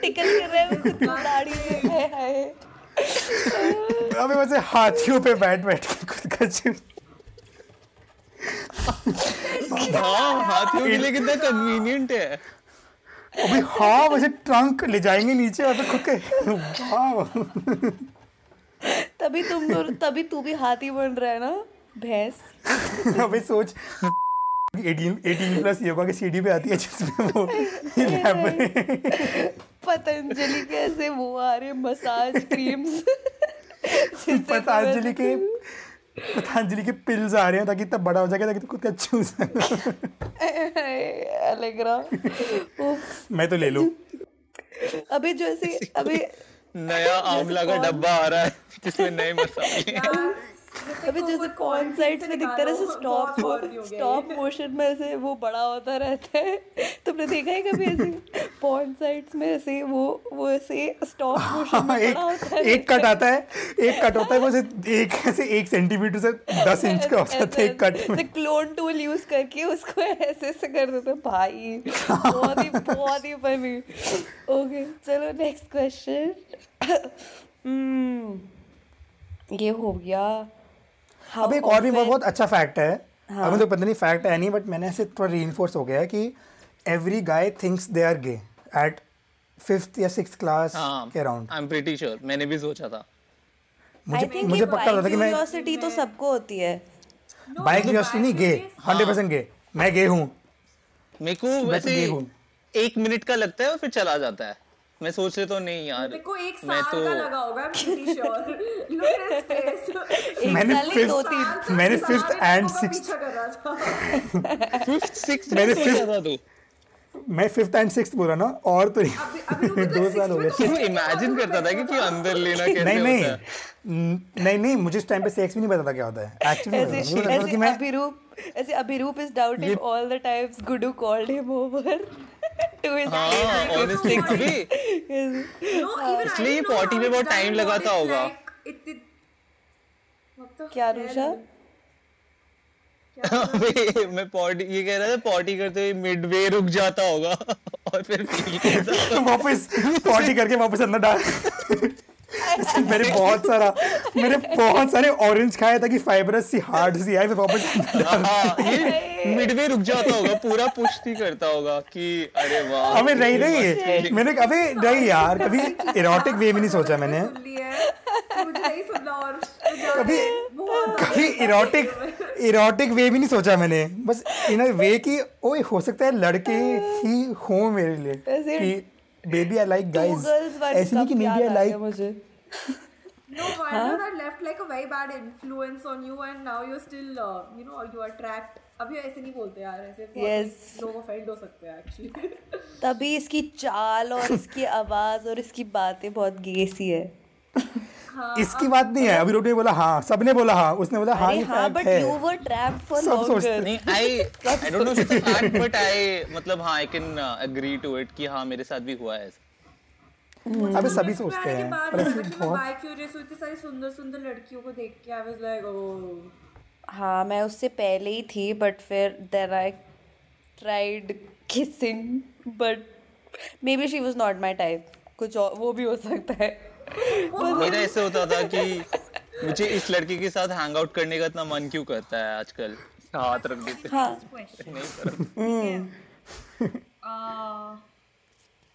टिकल कर रहा है उसकी दाढ़ी में हाय हाय अबे वैसे हाथियों पे बैठ बैठ के खुद का चुप हाँ हाथियों के लिए कितना कन्वीनियंट है। अबे हाँ वैसे ट्रंक ले जाएँगे नीचे और खुद के वाह तभी तुम दोनों तभी तू भी हाथी बन रहा है ना भैंस। अभी सोच 18 18 प्लस योगा की सीढ़ी पे आती है जिसमें वो पतंजलि के ऐसे वो आ रहे मसाज क्रीम्स पतंजलि के पतंजलि के पिल्स आ रहे हैं ताकि इतना बड़ा हो जाएगा ताकि तू खुद का चूस अलगरा उफ, मैं तो ले लूँ। अभी जो ऐसे अभी नया आंवला का डब्बा आ रहा है जिसमें नए मसाले। अभी जैसे कौन साइड्स में दिखता है स्टॉप स्टॉप मोशन में ऐसे वो बड़ा होता रहता है। तुमने देखा है कभी ऐसे पॉन साइड्स में ऐसे वो वो ऐसे स्टॉप मोशन में हाँ, एक बड़ा होता है? एक कट आता है एक कट होता है वो एक ऐसे एक सेंटीमीटर से दस इंच का हो जाता है एक कट में। क्लोन टूल यूज़ करके उसको ऐसे ऐसे कर देते भाई। बहुत ही बहुत ही फनी ओके चलो नेक्स्ट क्वेश्चन ये हो गया। How अब एक और भी बहुत अच्छा फैक्ट है। अब मुझे पता नहीं फैक्ट है नहीं बट मैंने ऐसे थोड़ा रीइंफोर्स हो गया है कि every guy thinks they are gay at fifth या सिक्स क्लास हाँ के around I am pretty sure मैंने भी सोचा था। मुझे मुझे पक्का लगा था कि मैं क्यूरियोसिटी तो सबको होती है। बाइक क्यूरियोसिटी नहीं गे हंड्रेड परसेंट गे मैं गे हूँ। मेरे को तो वैसे एक मिनट का लगता है और फिर चला जाता है। मैं सोच रहे तो नहीं यार। देखो एक साल मैं तो का लगा होगा sure. मैंने फिफ्थ नहीं, दो तीन मैंने fifth and sixth fifth sixth मैंने फिफ्थ था तू। मैं फिफ्थ एंड सिक्स बोला ना और तो अभी अभी दो साल हो गए। में तू इमेजिन करता था कि तू अंदर लेना कैसे नहीं। नहीं है नहीं नहीं मुझे इस टाइम पे सेक्स भी नहीं पता था क्या होता है। एक्चुअली ऐसे पता था। कि मैं अभिरूप ऐसे Abhirup is doubting all the times Guddu called him over to his हाँ ऑनेस्टली इसलिए know में बहुत and लगाता होगा। क्या? रूषा मैं पॉटी ये कह रहा था पॉटी करते हुए मिडवे रुक जाता होगा। और फिर तो वापस पॉटी करके वापस अंदर डाल। मेरे बहुत सारा मेरे बहुत सारे ऑरेंज खाए ताकि फाइबरस सी हार्ड सी आए फिर वापस डाल। हाँ ये मिडवे रुक जाता होगा पूरा नहीं करता होगा कि अरे वाह अबे नहीं नहीं मैंने अबे नहीं यार कभी इरोटिक वे में नहीं सोचा मैंने है तो मुझे नहीं सुनना और जा कभी कभी इरोटिक इरोटिक वे भी नहीं सोचा मैंने। बस इन वे की ओए हो सकता है लड़के ही हो मेरे लिए कि बेबी आई लाइक गाइस ऐसे नहीं कि मे बी आई लाइक मुझे। No wonder that left like a very bad influence on you and now you're still uh, you know you are trapped. अभी ऐसे नहीं बोलते यार ऐसे बहुत Yes. लोग ऑफेंड हो सकते हैं एक्चुअली तभी इसकी चाल और इसकी आवाज़ और इसकी बातें बहुत गेसी है। इसकी बात नहीं है। अभी रोटी ने बोला हाँ सबने बोला हाँ उसने बोला हाँ ये हाँ but you were trapped for सब सोचते नहीं I I don't know if it's fact but I मतलब हाँ I can agree to it कि हाँ मेरे साथ भी हुआ है ऐसा। अबे सभी सोचते हैं। पर ऐसे बहुत बाय क्यूरियस हुई इतनी सारी सुंदर सुंदर लड़कियों को देख के आई वाज लाइक ओह हाँ मैं उससे पहले ही थी बट फिर then I tried kissing but maybe she was not my type कुछ और वो भी हो सकता है। मेरा ऐसे होता था कि मुझे इस लड़की के साथ हैंग आउट करने का इतना मन क्यों करता है आजकल? हाथ रख देते हाँ। नहीं पर uh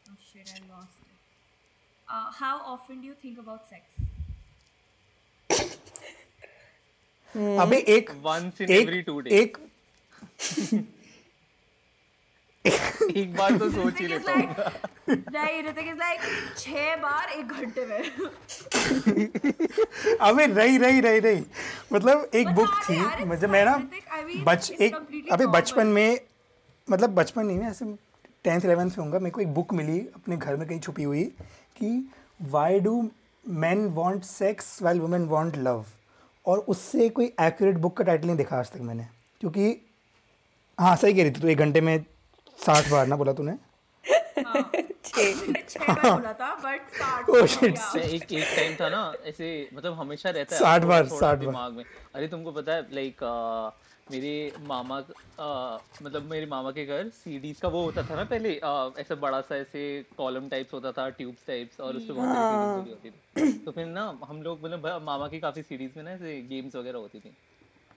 oh shit I lost it. Uh, how often do you think about sex? अबे एक once in every एक two days एक एक बार तो सोच ही लेता हूँ। नहीं Hrithik is like छह बार एक घंटे में। अबे रही रही रही रही मतलब एक बुक थी मतलब मैं ना बच एक अबे बचपन में मतलब बचपन नहीं मैं ऐसे टेंथ इलेवेंथ में होऊँगा मेरे को एक बुक मिली अपने घर में कहीं छुपी हुई कि why do man want sex while women want love और उससे कोई एक्यूरेट बुक का टाइटल नहीं देखा आज तक मैंने क्योंकि हाँ सही कह रही थी तो एक घंटे में साठ बार ना बोला तूने छह बार बोला था बट साठ Oh, हो shit. गया। मैं एक एक टाइम था ना ऐसे मतलब हमेशा रहता है साठ बार, साठ बार। दिमाग में अरे तुमको पता है लाइक मेरे मामा अ, मतलब मेरे मामा के घर सीडीज का वो होता था ना पहले अ, ऐसा बड़ा सा ऐसे कॉलम टाइप्स होता था ट्यूब्स टाइप्स और उसपे बहुत सारी हाँ। होती थी तो फिर ना हम लोग मतलब मामा की काफ़ी सीडीज में ना ऐसे गेम्स वगैरह होती थी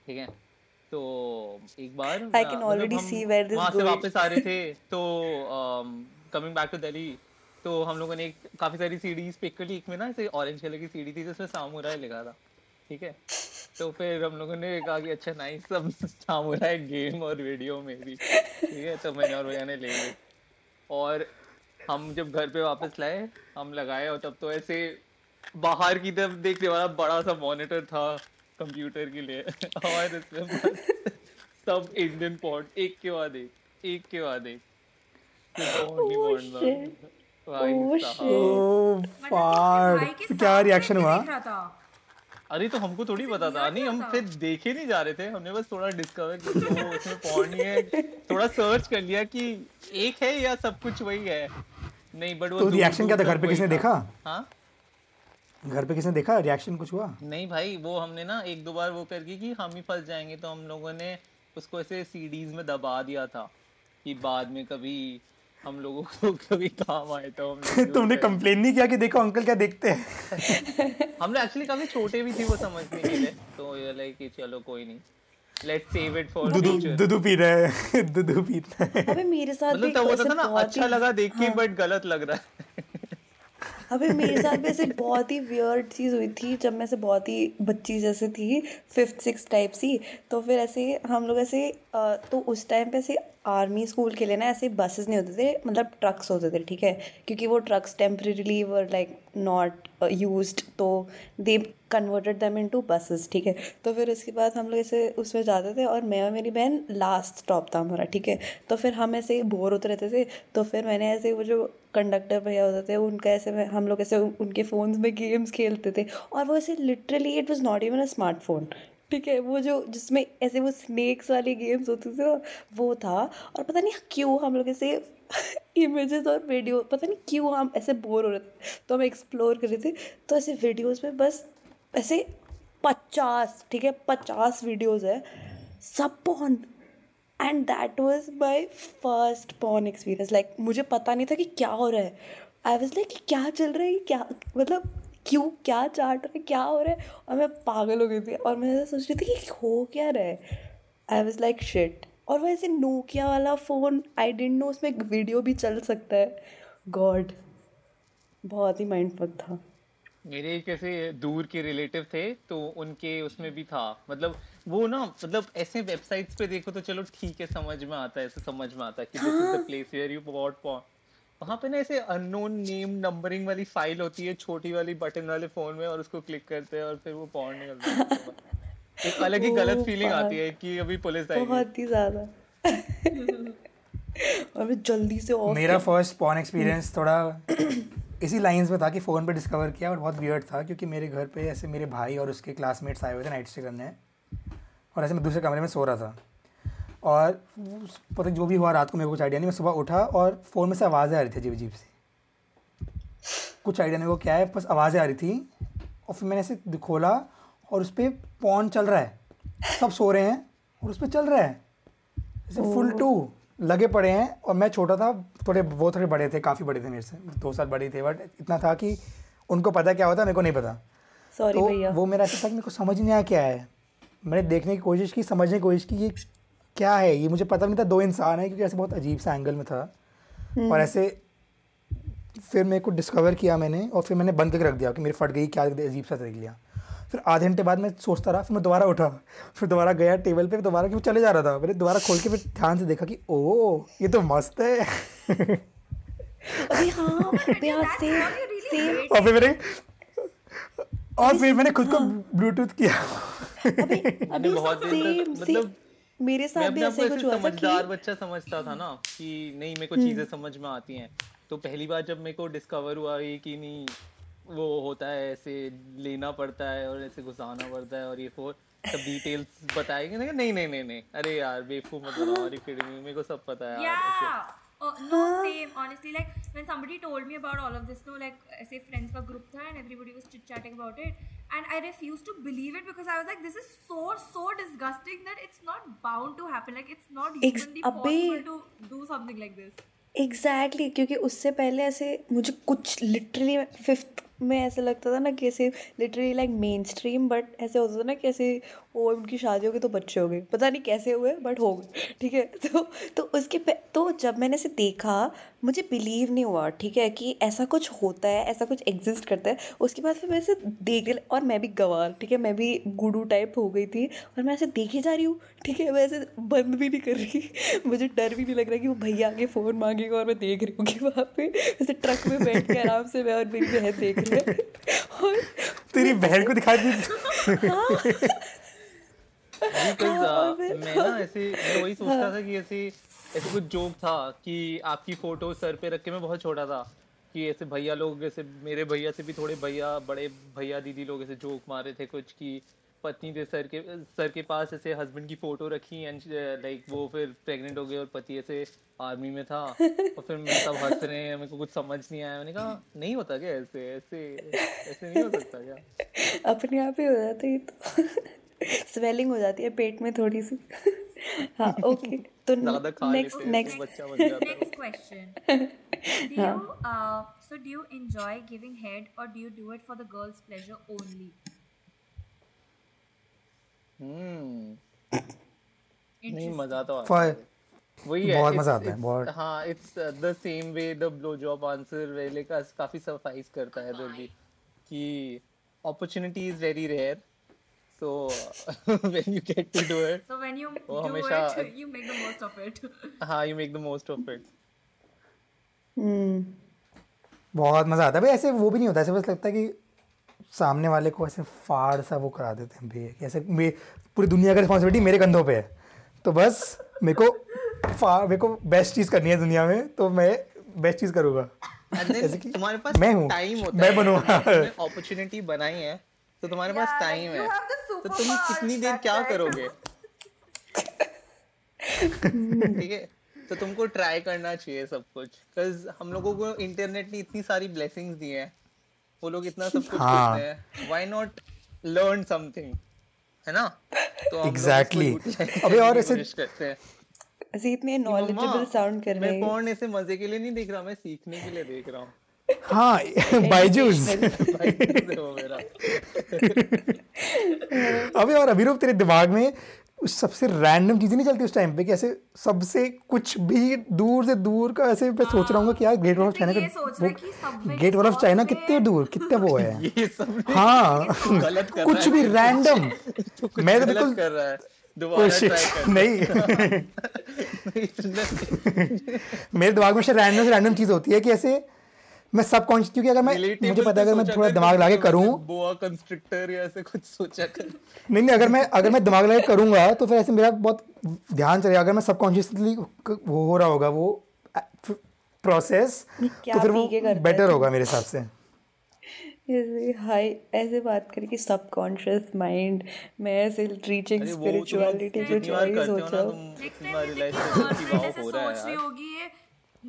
ठीक है तो एक बार I can मतलब already see where this वहाँ से वापस आ रहे थे तो कमिंग बैक टू दिल्ली तो हम लोगों ने एक काफ़ी सारी सीडीज पिक कर ली। एक में ना ऐसे ऑरेंज कलर की सीडी थी जिसमें सामुराई लिखा था ठीक है? तो फिर हम लोगों ने कहा कि अच्छा नाइस सब सामुराई गेम और वीडियो में भी ठीक है? तो मैंने और भैया ने ले ली। और हम जब घर पे वापस लाए हम लगाए और तब तो ऐसे बाहर की तरफ़ देखने वाला बड़ा सा मॉनिटर था। कंप्यूटर के लिए। और इसमें बस सब इंडियन पॉट एक के बाद एक एक के बाद एक। ही Oh, Oh. ओ मतलब क्या रिएक्शन हुआ। अरे तो हमको थोड़ी पता था। नहीं हम फिर देखे नहीं जा रहे थे। हमने बस थोड़ा डिस्कवर किया कि उसमें है थोड़ा सर्च कर लिया कि एक है या सब कुछ वही है। नहीं बट वो तो रिएक्शन क्या था? घर पे किसने देखा? हाँ? घर पे किसने देखा? रिएक्शन कुछ हुआ? नहीं भाई वो हमने ना एक दो बार वो करके कि हम ही फंस जाएँगे तो हम लोगों ने उसको ऐसे सीडीज में दबा दिया था कि बाद में कभी हम लोगों को कभी काम आए तो हम तुमने कंप्लेन नहीं किया कि देखो अंकल क्या देखते हैं? हम लोग एक्चुअली काफ़ी छोटे भी थे वो समझने के लिए तो ये लाइक कि चलो कोई नहीं। लेट्स सेव इट फॉर दूधू फ्यूचर दूधू पी रहे हैं दूधू पीता है। अबे मेरे साथ भी मतलब तब होता था ना अच्छा लगा देख के हाँ। बट गलत लग रहा है। अबे मेरे साथ भी ऐसे बहुत ही वियर्ड चीज़ हुई थी, जब मैं ऐसे बहुत ही बच्ची जैसे थी फिफ्थ सिक्स टाइप सी। तो फिर ऐसे हम लोग ऐसे तो उस टाइम पे ऐसे आर्मी स्कूल के लिए ना ऐसे बसेस नहीं होते थे मतलब ट्रक्स होते थे, ठीक है? क्योंकि वो trucks temporarily were like not used तो they converted them into buses ठीक है? तो फिर उसके बाद हम लोग ऐसे उसमें जाते थे और मैं और मेरी बहन लास्ट स्टॉप था हमारा, ठीक है? तो फिर हम ऐसे बोर होते रहते थे तो फिर मैंने ऐसे वो जो कंडक्टर भैया होते थे, उनका ऐसे में, हम लोग ऐसे उनके फ़ोन्स में गेम्स खेलते थे और वो ऐसे literally it was not even a smartphone ठीक है? वो जो, जिसमें ऐसे वो स्नेक्स वाली गेम्स होती थी, वो था और पता नहीं क्यों हम लोग ऐसे इमेजेस और वीडियो पता नहीं क्यों हम ऐसे बोर हो रहे थे तो हम एक्सप्लोर कर रहे थे तो ऐसे वीडियोस में बस ऐसे पचास, ठीक है? पचास वीडियोस है, सब porn and that was my first porn experience like मुझे पता नहीं था कि क्या हो रहा है। आई वॉज़ लाइक क्या चल रहा है? क्या मतलब क्यों, क्या चाट रहा है? क्या हो रहा है? और मैं पागल हो गई थी। और मैं सोच रही थी कि हो क्या रहा है? आई वॉज़ लाइक शिट और वो ऐसे नोकिया वाला फ़ोन आई डेंट नो उसमें वीडियो भी चल सकता है। गॉड बहुत ही माइंड था। मेरे एक ऐसे दूर के रिलेटिव थे तो उनके उसमें भी था। मतलब वो ना मतलब ऐसे वेबसाइट्स पे देखो तो चलो ठीक है समझ में आता है ऐसे समझ में आता है कि this is the place where you watch porn वहाँ पे ना ऐसे अननोन नेम नंबरिंग वाली फ़ाइल होती है छोटी वाली बटन वाले फ़ोन में और उसको क्लिक करते हैं और फिर वो पॉन निकलता है एक अलग ही गलत फीलिंग आती है कि अभी पुलिस आएगी। बहुत ही ज़्यादा। और मैं जल्दी से ऑफ़ मेरा फ़र्स्ट पॉन एक्सपीरियंस थोड़ा इसी लाइंस में था कि फ़ोन पे डिस्कवर किया और बहुत वियर्ड था क्योंकि मेरे घर पे ऐसे मेरे भाई और उसके क्लासमेट्स आए हुए थे नाइट स्टे करने। और ऐसे मैं दूसरे कमरे में सो रहा था। और पता जो भी हुआ रात को मेरे को कुछ आइडिया नहीं मैं सुबह उठा और फ़ोन में से आवाज़ें आ रही थी अजीब अजीब सी। कुछ आइडिया नहीं वो क्या है बस आवाज़ें आ रही थी और फिर मैंने ऐसे खोला और उस पर पॉन चल रहा है। सब सो रहे हैं और उस पर चल रहा है। ऐसे फुल टू लगे पड़े हैं और मैं छोटा था थोड़े वो थोड़े बड़े थे काफ़ी बड़े थे मेरे से दो साल बड़े थे बट इतना था कि उनको पता क्या होता मेरे को नहीं पता। तो वो मेरा ऐसा था कि मेरे को समझ नहीं आया क्या है। मैंने देखने की कोशिश की समझने की कोशिश की ये क्या है ये। मुझे पता नहीं था दो इंसान है क्योंकि ऐसे बहुत अजीब सा एंगल में था। और ऐसे फिर मेरे को डिस्कवर किया मैंने और फिर मैंने बंद करके रख दिया कि मेरी फट गई क्या अजीब सा देख लिया। फिर आधे घंटे बाद मैं सोचता रहा फिर मैं दोबारा उठा फिर दोबारा गया टेबल पे दोबारा क्यों चले जा रहा था। मैंने दोबारा खोल के फिर ध्यान से देखा कि ओ ये तो मस्त है। अरे हाँ सेम सेम और फिर मैंने और फिर मैंने खुद को ब्लूटूथ किया। अभी अभी बहुत सेम मतलब मेरे साथ भी ऐसे कुछ हुआ था समझदार कि बच्चा समझता था ना कि नहीं मेरे को चीज़ें समझ में आती हैं। तो पहली बार जब मेरे को डिस्कवर हुआ ये कि नहीं वो होता है ऐसे लेना पड़ता है और ऐसे घुसाना पड़ता है और ये फोर सब डिटेल्स बताएँगे। नहीं नहीं नहीं नहीं नहीं। अरे यार बेवकूफ़ मत बनाओ अरे किड मेरे को सब पता है। यार Oh, no, same. Honestly, like when somebody told me about all of this, no, like ऐसे friends का group था and everybody was chit chatting about it, and I refused to believe it because I was like, this is so so disgusting that it's not bound to happen. Like it's not Ex- humanly अबे। possible to do something like this. Exactly exactly, क्योंकि उससे पहले ऐसे मुझे कुछ लिटरली फिफ्थ में ऐसे लगता था ना कि ऐसे literally like mainstream but ऐसे होता था ना कि ऐसे वो उनकी शादी हो गई तो बच्चे हो गए। पता नहीं कैसे हुए बट हो गए ठीक है? तो तो उसके पे तो जब मैंने इसे देखा मुझे बिलीव नहीं हुआ ठीक है कि ऐसा कुछ होता है ऐसा कुछ एग्जिस्ट करता है। उसके बाद फिर मैं ऐसे देख और मैं भी गवार ठीक है मैं भी गुडू टाइप हो गई थी और मैं ऐसे देखे जा रही हूँ ठीक है मैं ऐसे बंद भी नहीं कर रही। मुझे डर भी नहीं लग रहा कि वो भैया आगे फ़ोन मांगेगा और मैं देख रही हूँ कि वहाँ पे ऐसे ट्रक में बैठ के आराम से मैं और मेरी बहन देख रही है। और तेरी बहन को दिखा दी। हाँ, और मैं ना ऐसे मैं वही सोचता था कि ऐसे ऐसे कुछ जोक था कि आपकी फ़ोटो सर पे रख के मैं बहुत छोटा था कि ऐसे भैया लोग ऐसे मेरे भैया से भी थोड़े भैया बड़े भैया दीदी लोग ऐसे जोक मारे थे कुछ कि पत्नी थे सर के सर के पास ऐसे हस्बैंड की फ़ोटो रखी एंड लाइक वो फिर प्रेग्नेंट हो गए और पति ऐसे आर्मी में था और फिर मैं सब हंस रहे हैं मेरे को कुछ समझ नहीं आया मैंने कहा नहीं होता क्या ऐसे ऐसे ऐसे नहीं हो सकता क्या? अपने आप ही हो जाता है ये तो। स्वेलिंग हो जाती है पेट में थोड़ी सी। हाँ ओके तो नेक्स्ट नेक्स्ट तो बच्चा बन जाता है। Next question. Do you uh, so do you enjoy giving head or do you do it for the girl's pleasure only? हम्म नहीं मज़ा तो आता है। वही है बहुत मज़ा आता है, बहुत। हाँ it's the same way the blow job answer वेले का काफ़ी सफाइस करता है इधर भी कि opportunity is very rare so when you get to do it So when you do हमेशा- it, you make the most of it. हाँ you make the most of it hmm बहुत मज़ा आता है। भाई ऐसे वो भी नहीं होता ऐसे बस लगता है कि सामने वाले को ऐसे फाड़ सा वो करा देते हैं भैया कि ऐसे मे पूरी दुनिया का रिस्पॉन्सिबिलिटी मेरे कंधों पे है। तो बस मेरे को फा मेरे को बेस्ट चीज़ करनी है दुनिया में तो मैं बेस्ट चीज़ करूँगा। तुम्हारे पास मैं हूँ, टाइम होता मैं बनूँगा। अपॉर्चुनिटी बनाई है। तो तुम्हारे पास टाइम है। तो तुम कितनी देर क्या करोगे? ठीक है? तो तुमको ट्राई करना चाहिए सब कुछ। बिकॉज़ हम लोगों को इंटरनेट ने इतनी सारी ब्लेसिंग्स दी हैं। वो लोग इतना सब कुछ हाँ। करते हैं। व्हाई नॉट लर्न समथिंग है ना? तो Exactly. अबे और ऐसे- करते हैं। ऐसे इतने नॉलेजेबल साउंड कर रहे हैं। मैं porn ऐसे मज़े के लिए नहीं देख रहा मैं सीखने के लिए देख रहा हूँ। हाँ हो मेरा अबे और अभिरूप तेरे दिमाग में उस सबसे रैंडम चीज़ें नहीं चलती उस टाइम पे कि ऐसे सबसे कुछ भी दूर से दूर का ऐसे मैं सोच रहा हूँ कि यार गेट वॉल ऑफ़ चाइना ये सोच रहा है कि गेट वॉल ऑफ़ चाइना कितने दूर कितने वो है? हाँ। कुछ भी रैंडम मैं तो बिल्कुल कर रहा है। Oh दोबारा shit, ट्राई कर नहीं। नहीं मेरे दिमाग में रैंडम से रैंडम चीज़ होती है कि ऐसे मैं सबकॉन्शियस क्योंकि अगर मैं मुझे पता है अगर मैं थोड़ा दिमाग लगा के करूँ बोआ कंस्ट्रक्टर या ऐसे कुछ सोचा कर। नहीं नहीं अगर मैं अगर मैं दिमाग लगा के करूँगा तो फिर ऐसे मेरा बहुत ध्यान चलेगा। अगर मैं सबकॉन्शियसली वो हो रहा होगा वो प्रोसेस तो फिर वो बेटर होगा मेरे हिसाब से। ऐसे हाई ऐसे बात करें कि सबकॉन्शियस माइंड मैं ऐसे रीचिंग स्पिरिचुअलिटी कुछ और ही करते हो सोच। हूँ नेक्स्ट टाइम हो हो रहा है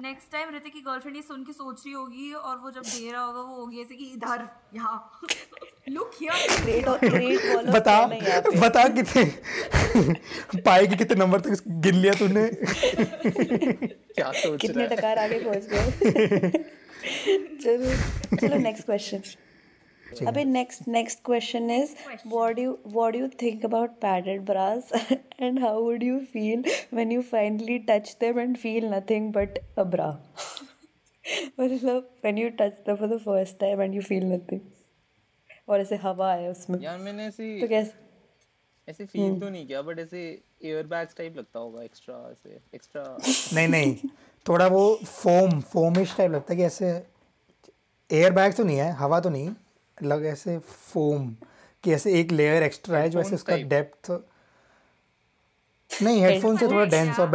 नेक्स्ट टाइम ऋतिक की गर्लफ्रेंड ये सुन के सोच रही होगी और वो जब दे रहा होगा वो होगी ऐसे कि इधर यहाँ। लुक हियर ग्रेट ग्रेट बता बता कितने पाए के कितने नंबर तक गिन लिया तूने? क्या सोच कितने रहा है? टकार आगे पहुँच गए। चलो चलो नेक्स्ट क्वेश्चन अबे next next question is what do what do you think about padded bras and how would you feel when you finally touch them and feel nothing but a bra मतलब when you touch them for the first time and you feel nothing और ऐसे हवा है उसमें। यार मैंने ऐसे तो कैसे? ऐसे फील तो नहीं किया बट ऐसे एयर बैग्स टाइप लगता होगा एक्स्ट्रा ऐसे एक्स्ट्रा नहीं नहीं थोड़ा वो फोम फोमिश टाइप लगता है कि ऐसे एयर बैग तो नहीं है हवा तो नहीं। लग ऐसे फोम कि ऐसे एक लेयर एक्स्ट्रा है जो ऐसे उसका डेप्थ नहीं हेडफोन से थोड़ा डेंस और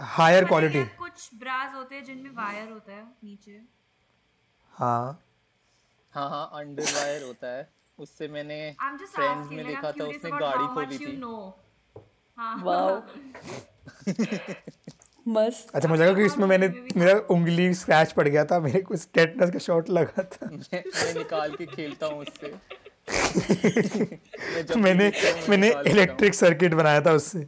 हायर क्वालिटी कुछ ब्रास होते हैं जिनमें वायर होता है नीचे। हाँ। हाँ हाँ अंडर वायर होता है। उससे मैंने I'm फ्रेंड्स में देखा था उसने गाड़ी खोली थी। know. हाँ। वाओ मस्त। अच्छा मुझे लगा कि इसमें मैंने मेरा उंगली स्क्रैच पड़ गया था मेरे को टेटनस का शॉट लगा था। मैं मैं निकाल के खेलता हूँ उससे। मैं मैंने हूँ, मैंने लेता हूँ। इलेक्ट्रिक सर्किट बनाया था उससे।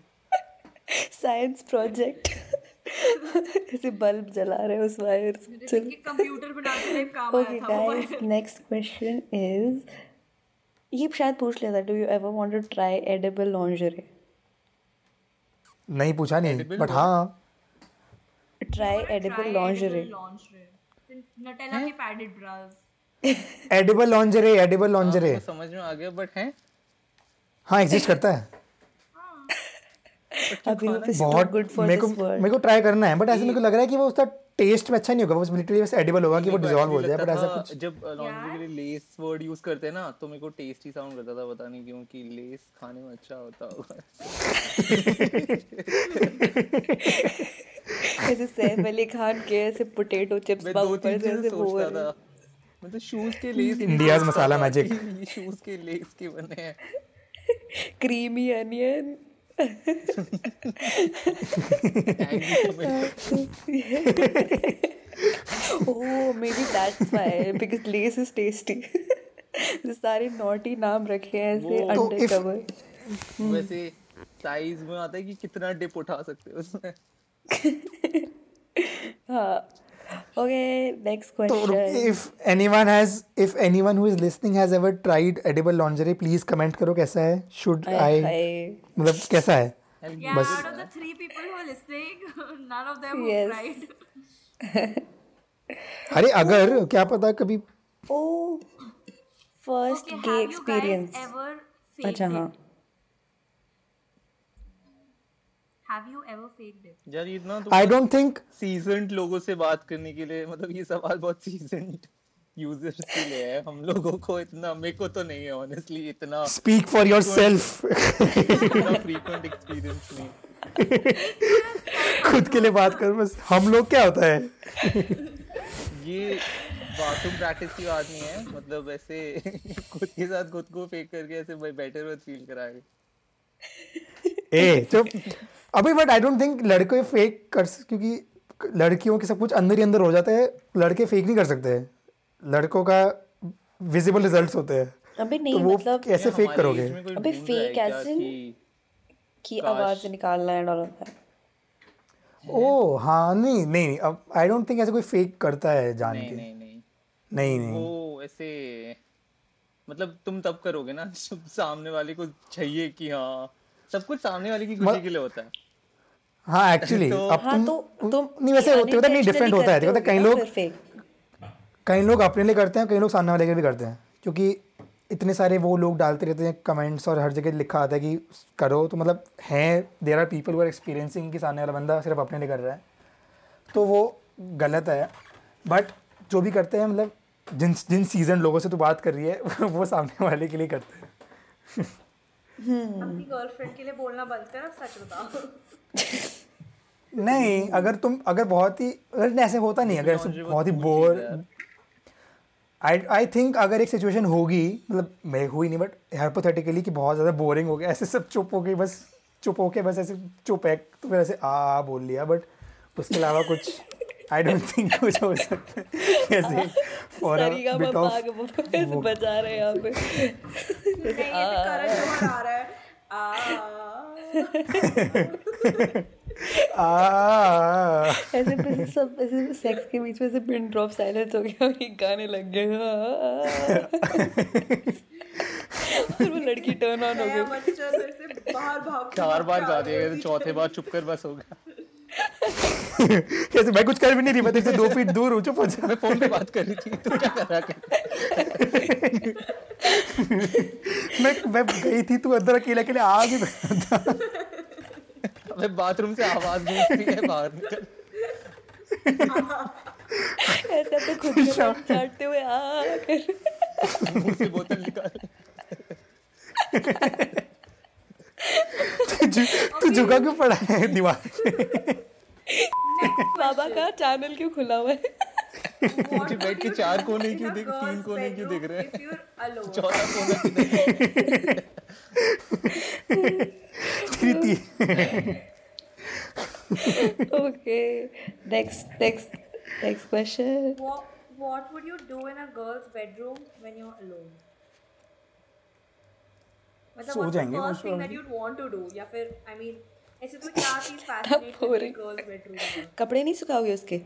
साइंस प्रोजेक्ट ऐसे बल्ब जला रहे हैं उस वायर से। चल। कंप्यूटर बनाते टाइम काम ओके आया था वो गाइस नेक्स्ट क्वेश्चन इज़ ये शायद पूछ लिया था do you ever want to try edible lingerie नहीं पूछा नहीं Edible बट हाँ ट्राई एडिबल लॉन्जरी नटेला के padded bras edible lingerie edible lingerie हाँ, समझ में आ गया बट है? हाँ एग्जिस्ट करता है। अभी बहुत गुड फॉर मेरे को मेरे को ट्राई करना है बट ऐसे मेरे को लग रहा है कि वो उसका टेस्ट में अच्छा नहीं होगा वो लिटरली बस एडिबल होगा कि वो डिसॉल्व हो जाए बट ऐसा कुछ जब लॉन्ड्री के लिए लेस वर्ड यूज़ करते हैं ना तो मेरे को टेस्टी साउंड करता था पता नहीं क्यों कि लेस खाने में अच्छा होता होगा। ऐसे सैफ अली खान के ऐसे पोटैटो चिप्स ऊपर से ऐसे वो सोचता था। मैं तो शूज़ के लेस सोचता मसाला था। magic. कि ये शूज़ के लेस के बने हैं। Creamy onion tomato. oh maybe that's why because lace is tasty. ये सारे नॉटी नाम रखे हैं ऐसे वो- तो अंडर कवर वैसे साइज़ में आता है कि कितना डिप उठा सकते हो उसमें। हाँ ओके नेक्स्ट तो question if anyone has if anyone who is listening has ever tried edible lingerie please comment करो कैसा है should I मतलब कैसा है Yeah, बस out of the three people who are listening, none of them Yes. tried. अरे अगर क्या पता कभी oh first Okay, gay have you guys ever faked अच्छा हाँ it? Have you ever faked it? यार ये ना I तो don't think सीजनड लोगों से बात करने के लिए मतलब ये सवाल बहुत सीजनड यूज़र्स के लिए है। हम लोगों को इतना मेरे को तो नहीं है ऑनेस्टली इतना speak for yourself. इतना फ्रीक्वेंट एक्सपीरियंस नहीं। खुद के लिए बात कर बस हम लोग क्या होता है? ये बाथरूम प्रैक्टिस की बात नहीं है मतलब ऐसे खुद के साथ खुद को फेक करके ऐसे बेटर फील कराए। ए चुप। अभी बट आई डोंट थिंक लड़के फेक कर क्योंकि लड़कियों के सब कुछ अंदर ही अंदर हो जाता है। लड़के फेक नहीं कर सकते। लड़कों का विजिबल रिजल्ट्स होते हैं। अबे तो नहीं वो मतलब कैसे फेक करोगे? अबे fake as in- कि आवाज़ निकालना है और दैट ओ हाँ नहीं नहीं अब आई डोंट थिंक ऐसे कोई फेक करता है जान नहीं के। नहीं नहीं। नहीं नहीं। वो ऐसे मतलब तुम तब करोगे ना सामने वाले को चाहिए कि हाँ सब कुछ सामने वाले की खुशी के लिए होता है। हाँ एक्चुअली तो- अब हाँ तुम तो तुम नहीं वैसे होते होता नहीं डिफरेंट होता है देखो कई लोग कई लोग अपने लिए करते हैं कई लोग सामने वाले के लिए भी करते हैं क्योंकि इतने सारे वो लोग डालते रहते हैं कमेंट्स और हर जगह लिखा आता है कि करो तो मतलब हैं देर आर पीपल वो एक्सपीरियंसिंग कि सामने वाला बंदा सिर्फ़ अपने लिए कर रहा है। तो वो गलत है बट जो भी करते हैं मतलब जिन जिन सीज़न लोगों से तो बात कर रही है वो सामने वाले के लिए करते हैं। अपनी गर्लफ्रेंड के लिए बोलना बंद कर अब सच बताओ। नहीं अगर तुम अगर बहुत ही अगर ऐसे होता नहीं अगर ऐसे बहुत ही बोर आई आई थिंक अगर एक सिचुएशन होगी मतलब मैं हुई नहीं बट हाइपोथेटिकली कि बहुत ज़्यादा बोरिंग हो गया ऐसे सब चुप हो गई बस चुप होके बस ऐसे चुप है तो फिर ऐसे आ आ बोल लिया। बट उसके अलावा कुछ आई डोंट थिंक कुछ हो सकता है। फॉर अ बिट ऑफ़ बजा रहे हैं यहाँ पे। नहीं ये तो करण आ रहा है। आ। आ। ऐसे बस सब ऐसे सेक्स के बीच में से पिन ड्रॉप साइलेंस हो गया और ये गाने लग गए और वो लड़की टर्न ऑन हो गई। चार बार गा दिया तो चौथे बार चुप कर बस हो गया। कैसे मैं कुछ कर भी नहीं रही मैं तेरे से दो फीट दूर हूँ चुप हो जा। मैं फ़ोन पे बात कर रही थी तो क्या कर रहा है मैं मैं गई थी तू अंदर अकेले अकेले आ गई था अबे बाथरूम से आवाज़ गूंजती है बाहर निकल। ऐसे अपने खुद के चाटते हुए आ कर मुँह से बोतल निकाल। तू झुका क्यों पड़ा है दीवार बाबा का चैनल क्यों खुला हुआ है? बैठ के चार कोने क्यों देख तीन कोने क्यों देख रहे हैं? चौथा okay next next next question what would you do in a girl's bedroom when you are alone मतलब सो जाएँगे thing that probably. you'd want to do? या फिर I mean ऐसे तो क्या चीज़ है boring. girls कपड़े नहीं सुखाओगे उसके?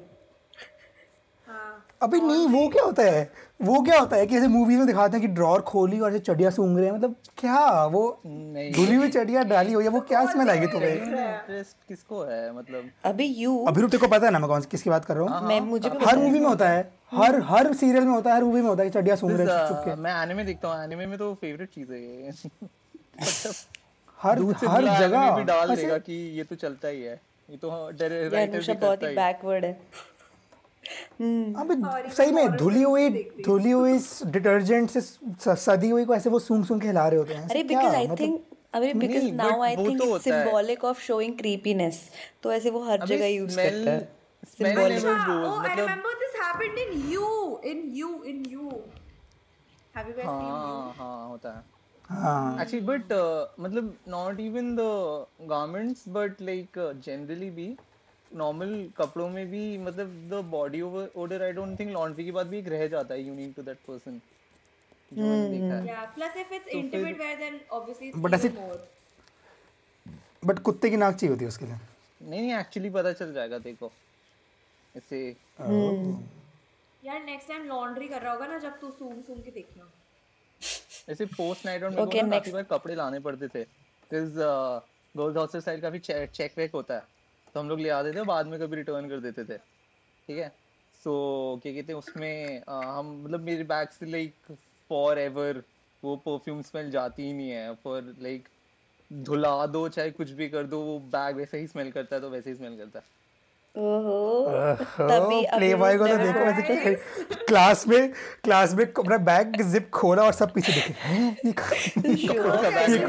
हाँ। अबे नहीं वो क्या होता है? वो क्या होता है कि ऐसे मूवीज़ में दिखाते हैं कि ड्रॉर खोली और ऐसे चडिया सूंघ रहे हैं मतलब क्या? वो धुली हुई चडिया डाली हुई है वो क्या स्मेल आएगी तुम्हें? इंटरेस्ट किसको है मतलब? अभी यू अभी तेरे को पता है ना मैं कौन किसकी बात कर रहा हूँ? मैं मुझे हर मूवी में होता है हर हर सीरियल में होता है हर मूवी में होता है कि चडिया सूंघ रहे हैं uh, मैं एनिमे देखता हूँ एनिमे में तो फेवरेट चीज़ है ये। हर हर जगह भी डाल देगा कि ये तो चलता ही है। ये तो ये राइटर भी बहुत ही ही है। बैकवर्ड है। अबे सही में धुली हुई धुली हुई डिटर्जेंट से सदी हुई को ऐसे वो सूंघ सूंघ के हिला रहे होते हैं। अरे बिकॉज़ आई थिंक अरे because now I think it's symbolic of showing creepiness तो ऐसे वो हर जगह यूज़ करता है। सिंबॉलिक goes, oh I मतलब- remember this happened in you in you in you. Have you guys seen you? हाँ हाँ होता है। हाँ। Actually but uh, मतलब not even the garments but like uh, generally भी नॉर्मल कपड़ों में भी मतलब the body odour I don't think laundry के बाद भी एक रह जाता है यूनिक टू दैट पर्सन जो मैंने देखा है। Yeah plus if it's intimate wear then obviously it's But even ऐसे- more. बट कुत्ते की नाक चाहिए होती है उसके लिए? नहीं नहीं एक्चुअली पता चल जाएगा देखो। ऐसे यार नेक्स्ट टाइम लॉन्ड्री कर रहा होगा ना जब तू सूंघ सूंघ के देखना। ऐसे पोस्ट नाइट और मेरे Okay, ना काफ़ी बार कपड़े लाने पड़ते थे। बिकॉज़ गर्ल्स हॉस्टल साइड काफ़ी चेक वेक होता है। तो हम लोग ले आते थे बाद में कभी रिटर्न कर देते थे। ठीक है? सो क्या कहते हैं उसमें uh, हम मतलब मेरे बैग से लाइक फॉर एवर वो परफ्यूम स्मेल जाती ही नहीं है। फॉर लाइक धुला दो चाहे कुछ भी कर दो वो बैग वैसे ही स्मेल करता है तो वैसे ही स्मेल करता है। प्ले बॉय को तो देखो वैसे क्या क्लास में क्लास में अपना बैग जिप खोला और सब पीछे देखे। हैं? ये है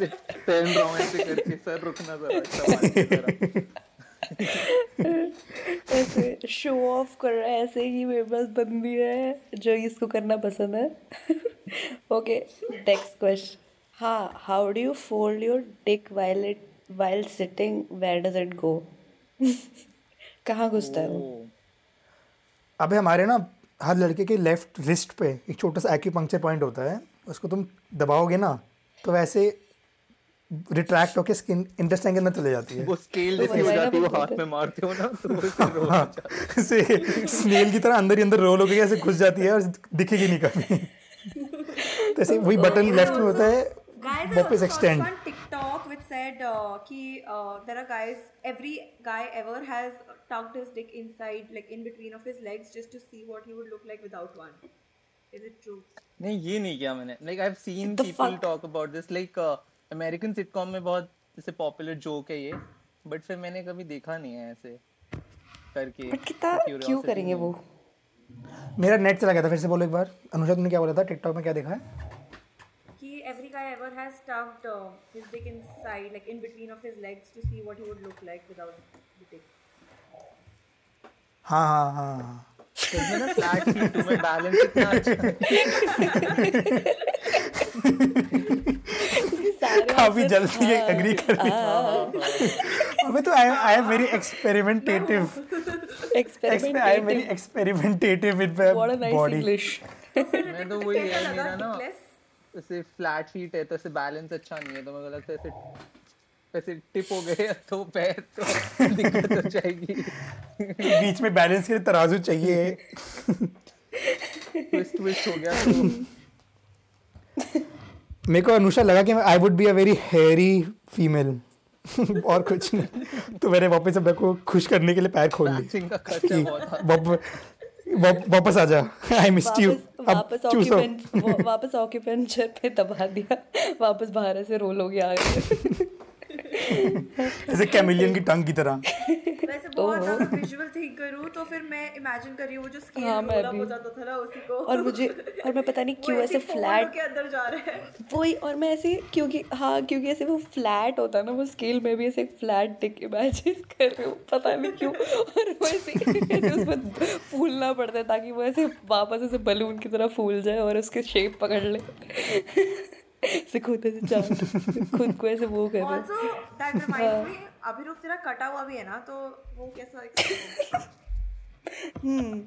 पहन रहा हूँ ऐसे करके सर रुकना जरा सवारी की तरह ऐसे शो ऑफ़ कर रहा है ऐसे ही मेरे पास बंदी है जो इसको करना पसंद है। ओके नेक्स्ट क्वेश्चन हाँ how do you fold your dick while it while sitting where does it go कहाँ घुसता है वो? अबे हमारे ना हर लड़के के लेफ़्ट रिस्ट पे एक छोटा सा एक्यूपंक्चर पॉइंट होता है उसको तुम दबाओगे ना तो वैसे रिट्रैक्ट होके स्किन इंटेस्टाइन के अंदर चले जाती है। वो स्केल जैसी हो जाती है वो हाथ में मारते हो ना तो हाँ जाता स्नेल की तरह अंदर ही अंदर रोल होके ऐसे घुस जाती है और दिखेगी नहीं कभी। तो ऐसे वही बटन लेफ़्ट में होता है वापस एक्सटेंड said uh, कि uh, there are guys, every guy ever has tucked his dick inside, like in between of his legs, just to see what he would look like without one. Is it true? नहीं ये नहीं किया मैंने like I have seen The people fuck? Talk about this like American sitcom में बहुत जैसे पॉपुलर जोक है ये बट फिर मैंने कभी देखा नहीं है ऐसे करके बट कितना क्यों करेंगे वो मेरा नेट चला गया था फिर से बोलो एक बार अनुषा तुमने क्या बोला था टिकटॉक में क्या देखा है every guy ever has tucked uh, his dick inside, like in between of his legs, to see what he would look like without the dick. हाँ हाँ हाँ हाँ। फिर मैं ना फ्लैट हूँ बैलेंस इतना अच्छा काफ़ी जल्दी ये एग्री कर लिया अबे तो I I am very experimentative I am very experimentative with my what a nice body English मैं तो वही है मेरा ना? ऐसे फ्लैट फीट है तो ऐसे बैलेंस अच्छा नहीं है तो मेरे को लगता है ऐसे ऐसे टिप हो गए तो पैर तो दिक्कत हो जाएगी। बीच में बैलेंस के लिए तराजू चाहिए। ट्विस्ट ट्विस्ट हो गया तो। मेरे को अनुषा लगा कि I would be a very hairy female और कुछ नहीं। तो मैंने वापस अपने को खुश करने के लिए पैर खोल ली वापस आ जा। आई मिस यू वापस ऑक्यूपेंट वापस ऑक्यूपेंचर पे दबा दिया। वापस बाहर से रोल हो गया ऐसे कैमिलियन की टंग की तरह। वैसे बहुत ज़्यादा विजुअल थिंक करूँ तो फिर मैं इमेजिन कर रही हूँ वो जो स्केल हाँ, मैं रोल अप हो जाता था ना उसी को। और मुझे और मैं पता नहीं क्यों ऐसे फ्लैट के अंदर जा रहा है। वही और मैं ऐसे क्योंकि हाँ क्योंकि ऐसे वो फ्लैट होता है ना वो स्केल में भी ऐसे एक फ्लैट टिक इमेजिन कर रही हूँ पता नहीं क्यों। और वो ऐसे ऐसे उसमें फूलना पड़ता है ताकि वो ऐसे वापस ऐसे बलून की तरह फूल जाए और उसके शेप पकड़ ले। खुद ऐसे चाट खुद को ऐसे वो कर रहे Also, that reminds me, तेरा कटा हुआ भी है ना तो वो कैसा explain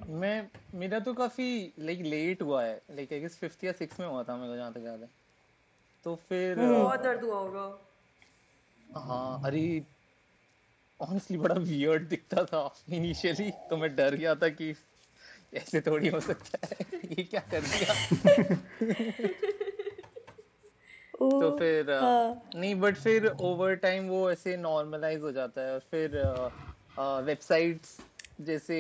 मैं मेरा तो काफ़ी लाइक लेट हुआ है। लाइक आई गेस फिफ्थ या सिक्स में हुआ था मेरे को जहाँ तक याद है। तो फिर बहुत दर्द हुआ होगा। हाँ अरे ऑनेस्टली बड़ा वियर्ड दिखता था। इनिशियली तो मैं डर गया था कि ऐसे थोड़ी हो सकता है। ये क्या कर दिया? तो फिर हाँ। नहीं बट फिर ओवर टाइम वो ऐसे नॉर्मलाइज हो जाता है और फिर वेबसाइट्स जैसे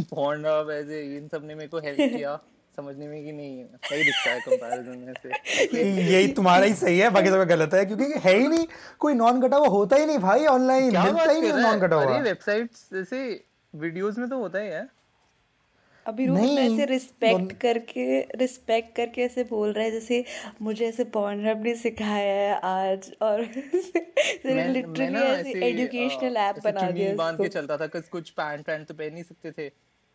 पॉर्नहब ऐसे इन सबने मेरे को हेल्प किया समझने में कि नहीं सही दिखता है कंपैरिजन में से। यही तुम्हारा ही सही है बाकी सब गलत है क्योंकि है ही नहीं कोई नॉन कटा हुआ होता ही नहीं भाई ऑनलाइन क्या मिलता ही नहीं नॉन कटा हुआ। अरे वेबसाइट्स जैसे वीडियोस में तो होता ही है। अभी रूप में ऐसे रिस्पेक्ट दोन- करके रिस्पेक्ट करके ऐसे बोल रहा है जैसे मुझे ऐसे पॉर्नहब ने सिखाया है आज और लिटरली ऐसे एजुकेशनल ऐप बना चुन्नी दिया बाँध के चलता था कुछ कुछ पैंट पैंट तो पहन नहीं सकते थे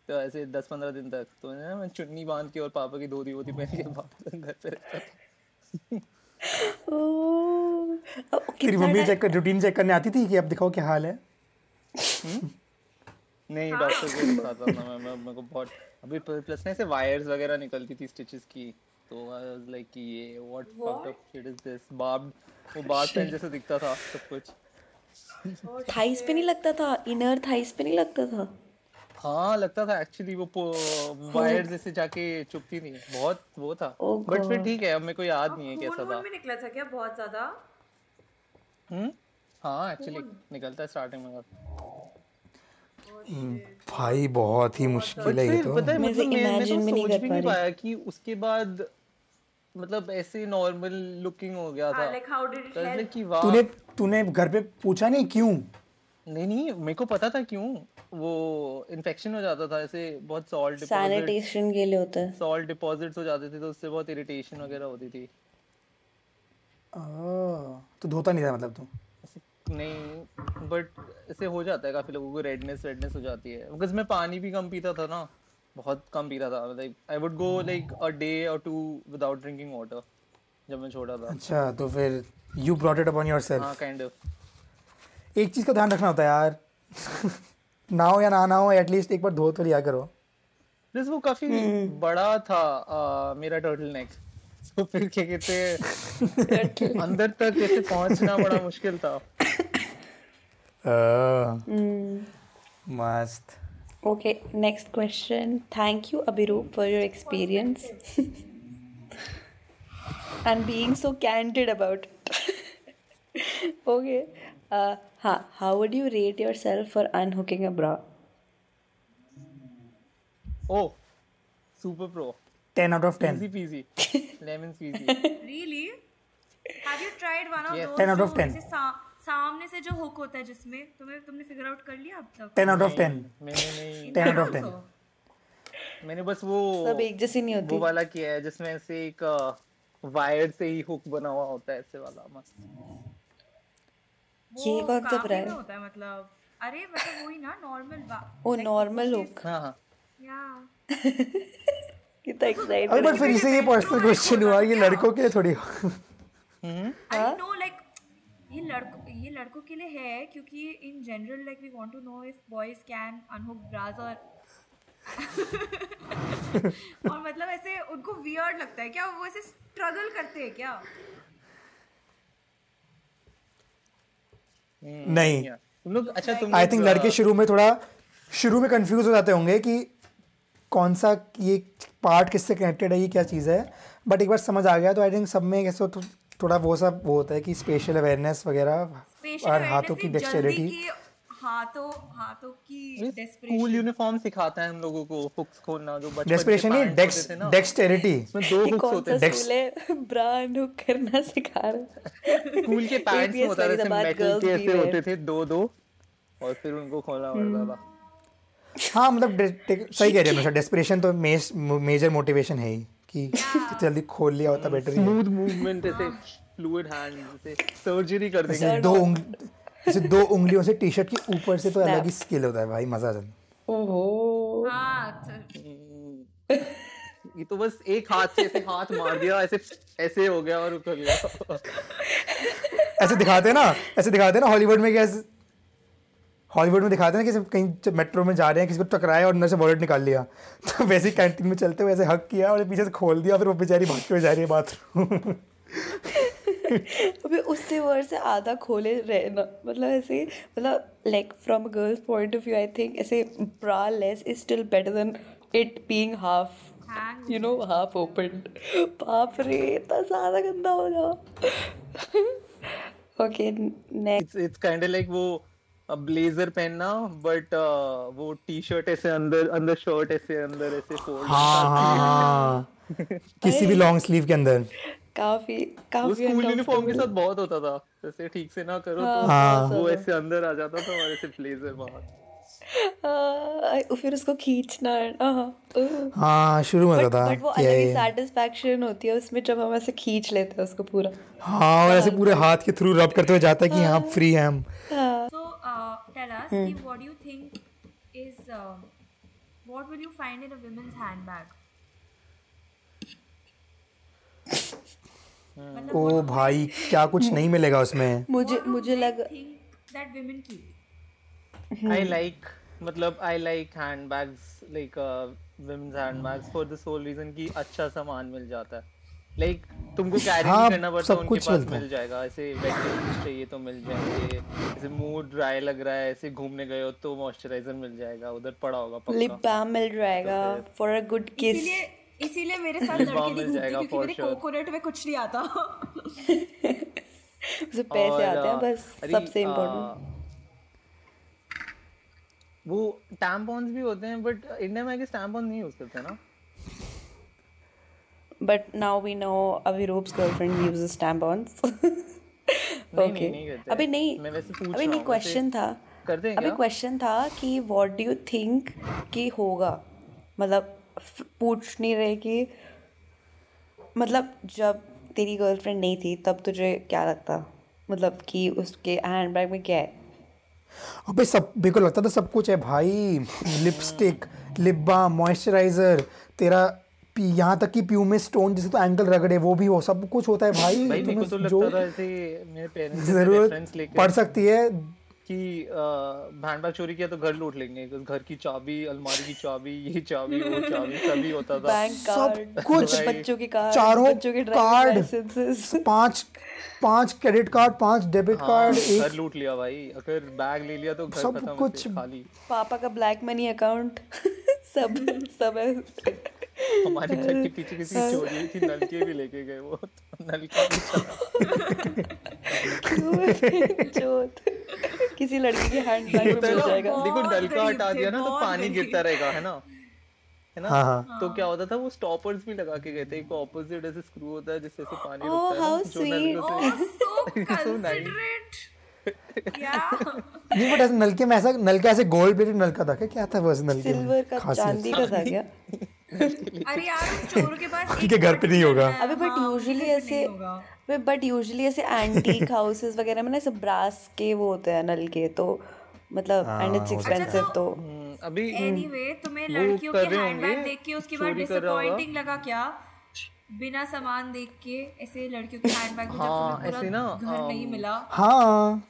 तो ऐसे दस पंद्रह दिन तक तो ना मैं चुन्नी बाँध के और पापा की धोती वोती पहन के बाहर घर पे रहता था। तेरी मम्मी चेक कर रूटीन चेक करने आती थी कि अब दिखाओ क्या हाल है? नहीं डॉक्टर को दिखाता था मैं मैं मेरे को बहुत अभी प्लस में से वायर्स वगैरह निकलती थी स्टिचेस की तो आई वाज लाइक कि ये what fuck up shit is this barb वो बार्ब पेन जैसा दिखता था सब कुछ। थाइस पे नहीं लगता था? इनर थाइस पे नहीं लगता था? हाँ लगता था एक्चुअली वो वायर जैसे जाके चुपती थी बहुत वो था। Oh बट फिर ठीक है अब मेरे को याद नहीं है कैसा था। भी निकला था क्या बहुत ज़्यादा? हम्म? हाँ एक्चुअली निकलता है स्टार्टिंग में। भाई बहुत ही मुश्किल है ये तो। पता है मतलब मैं तो भी नहीं सोच कर भी नहीं पाया कि उसके बाद मतलब ऐसे नॉर्मल लुकिंग हो गया था। लाइक हाउ डिड इट तो तूने तूने घर पे पूछा नहीं क्यों? नहीं नहीं मेरे को पता था क्यों। वो इन्फेक्शन हो जाता था ऐसे बहुत सॉल्ट सैनिटेशन के लिए होता है। सॉल्ट डिपॉजिट्स हो जाते थे तो उससे बहुत इरिटेशन वगैरह होती थी। ओह, तो धोता नहीं था मतलब तू? ऐसे नहीं बट ऐसे हो जाता है काफ़ी लोगों को रेडनेस रेडनेस हो जाती है। बिकॉज़ मैं पानी भी कम पीता था ना बहुत कम पीता था। Like I would go like a day और टू विदाउट ड्रिंकिंग वाटर जब मैं छोटा था। अच्छा तो फिर you brought it upon yourself हाँ काइंड ऑफ़ एक चीज़ का ध्यान रखना होता है यार। ना हो या ना ना हो एटलीस्ट एक बार धो तो लिया करो। प्लस वो काफ़ी बड़ा था आ, मेरा टर्टल नेक तो फिर क्या कहते अंदर तक ऐसे पहुँचना बड़ा मुश्किल था। मस्त okay next question thank you Abhirup for your experience and being so candid about okay हाँ how would you rate yourself for unhooking a oh super pro ten out of ten easy peasy lemon peasy really have you tried one of those ten out of ten ऐसे से जो हुक होता है जिसमें तुम्हें तुमने फिगर आउट कर लिया अब तक? टेन आउट ऑफ़ टेन मैंने नहीं ten out of ten Also? मैंने बस वो सब एक जैसी नहीं होती। वो वाला किया है जिसमें से एक वायर से ही हुक बना हुआ होता है ऐसे वाला मस्त। ये कौन सा? में होता है मतलब अरे मतलब वही ना नॉर्मल ओ नॉर्मल हुक हाँ हाँ। या। कितना अरे बट फिर इसे ये पर्सनल क्वेश्चन हुआ ये लड़कों के लिए थोड़ी आई नो लाइक ये लड़कों लड़कों के लिए है क्योंकि in general like we want to know if boys can unhook bras और और मतलब ऐसे उनको वियर्ड लगता है क्या वो ऐसे स्ट्रगल करते हैं क्या? हम्म, नहीं। तुम लोग अच्छा तुम आई थिंक लड़के शुरू में थोड़ा शुरू में कंफ्यूज हो जाते होंगे कि कौन सा ये पार्ट किससे कनेक्टेड है ये क्या चीज़ है। बट एक बार समझ आ गया तो आई थिंक सब में कैसे तो थोड़ा वो सब वो होता है कि स्पेशल अवेयरनेस वगैरह और हाथों की डेक्सटेरिटी हाथों हाथों की स्कूल यूनिफॉर्म सिखाता है हम लोगों को हुक्स खोलना जो बचपन से डेस्परेशन नहीं डेक्स डेक्सटेरिटी दो हुक्स कौन होते सा थे Dex- स्कूल है? ब्रा अनहुक करना सिखा रहा स्कूल के पैंट्स में होता था मेटल के ऐसे होते थे दो दो और फिर उनको खोलना पड़ता था हाँ मतलब सही कह रहे हो डेस्परेशन तो मेजर मोटिवेशन है ही। कि जल्दी खोल लिया होता बेटर स्मूथ मूवमेंट ऐसे फ्लूइड हैंड जैसे सर्जरी कर देंगे। दो उंग जैसे दो उंगलियों से टी शर्ट के ऊपर से तो अलग ही स्किल होता है भाई मज़ा आ जाता ओहो। हाँ तो- ये तो बस एक हाथ से ऐसे हाथ मार दिया ऐसे ऐसे हो गया और उतर गया। ऐसे दिखाते हैं ना ऐसे दिखाते हैं ना हॉलीवुड में कैसे हॉलीवुड में दिखाते हैं ना कि कहीं मेट्रो में जा रहे हैं किसी को टकराया और अंदर से वॉलेट निकाल लिया। तो वैसे ही कैंटीन में चलते हुए ऐसे हक किया और पीछे से खोल दिया फिर वो बेचारी भागते हुए जा रही है बाथरूम अबे उससे वर्ड से आधा खोले रहना। मतलब ऐसे मतलब like from girls point of view I think ऐसे braless is still better than it being half you know half open बाप रे इतना ज़्यादा गंदा हो जाओ okay next it's kind like वो ब्लेजर पहनना बट वो टी शर्ट ऐसे अंदर अंदर शर्ट ऐसे अंदर ऐसे फोल्ड हाँ हाँ। हाँ किसी भी लॉन्ग स्लीव के अंदर। काफ़ी काफ़ी स्कूल यूनिफॉर्म के साथ बहुत होता था। जैसे ठीक से ना करो हाँ, तो हाँ। वो ऐसे अंदर आ जाता था और ऐसे ब्लेजर बाहर। हाँ, फिर उसको खींचना हाँ। हाँ शुरू में था। बट वो अलग ही सेटिस्फैक्शन होती है उसमें जब हम ऐसे खींच लेते हैं उसको पूरा। हाँ और ऐसे पूरे हाथ के थ्रू रब करते हुए जाता है कि हाँ। फ्री है हम। Uh, tell us, ki what do you think is uh, what will you find in a women's handbag? मतलब ओ भाई क्या कुछ नहीं मिलेगा उसमें मुझे मुझे लगा think that women keep. I मतलब I like handbags like uh, women's handbags for the sole कि अच्छा सामान मिल जाता है like तुमको कैरी हाँ, नहीं करना पड़ता सब उनके कुछ पास मिल जाएगा। ऐसे चाहिए तो मिल जाएँगे ऐसे मूड ड्राई लग रहा है ऐसे घूमने गए हो तो मॉइस्चराइजर मिल जाएगा उधर पड़ा होगा लिप बाम मिल जाएगा फॉर अ गुड किस इसीलिए इसीलिए मेरे साथ लड़के नहीं घूमते क्योंकि मेरे कोकोनट में कुछ नहीं आता। उसे पैसे आते हैं बस सबसे इम्पोर्टेंट वो टैम्पॉन्स भी होते हैं बट इंडिया में आगे टैम्पॉन नहीं यूज़ करते ना? But now we know Abhirup's girlfriend uses tampons नहीं ओके नहीं करते। अभी नहीं मैं वैसे पूछ अभी नहीं क्वेश्चन था। करते अभी क्वेश्चन था कि व्हाट डू यू थिंक कि होगा? मतलब पूछ नहीं रहे कि मतलब जब तेरी गर्लफ्रेंड नहीं थी तब तुझे क्या लगता? मतलब कि उसके हैंड बैग में क्या है? अबे सब मेरे को लगता था सब कुछ है भाई। लिपस्टिक लिप बाम मॉइस्चराइजर तेरा यहाँ तक कि प्यू में स्टोन जिसे तो एंकल रगड़े वो भी हो सब कुछ होता है भाई भाई तुम्हें तो जो लगता था ऐसे मेरे पेरेंट्स से ज़रूरत पड़ सकती है। कि हैंडबैग चोरी किया तो घर लूट लेंगे तो घर की चाबी अलमारी की चाबी ये चाबी वो चाबी सभी होता था। बैंक सब कार्ड कुछ बच्चों के कार्ड चारों बच्चों के कार्ड पाँच पाँच क्रेडिट कार्ड पाँच डेबिट हाँ कार्ड घर लूट लिया भाई अगर बैग ले लिया तो घर सब खत्म कुछ। खाली। पापा का ब्लैक मनी अकाउंट सब सब है। हमारे घर के पीछे किसी की चोरी हुई थी नलके भी लेके गए वो तो नलका भी चला। किसी लड़की के हैंडबैग में होता मिल जाएगा। देखो नलका हटा दिया ना तो पानी गिरता रहेगा है ना? है ना? हाँ हाँ। तो क्या होता था वो स्टॉपर्स भी लगा के गए थे एक ऑपोजिट ऐसे स्क्रू होता है जिससे से पानी Oh, रुकता है so So nice. considerate. Yeah. नहीं बट ऐसे नलके में ऐसा नलका ऐसे गोल्ड प्लेटेड नलका था क्या? क्या था वैसे नलके सिल्वर का चांदी का था क्या? अरे यार चोरों के पास उनके घर पे नहीं होगा। अबे बट यूजुअली ऐसे बट यूजुअली ऐसे एंटीक हाउसेस वगैरह में ना ऐसे ब्रास के वो होते हैं नल के तो मतलब एंड इट्स एक्सपेंसिव तो हम्म, अभी एनीवे तुम्हें लड़कियों के हैंडबैग देख के उसके बाद। डिसअपॉइंटिंग लगा क्या बिना सामान देख के ऐसे लड़कियों के हैंडबैग में जब हाँ, तुम्हें ऐसे पूरा ना, घर नहीं um, मिला। हाँ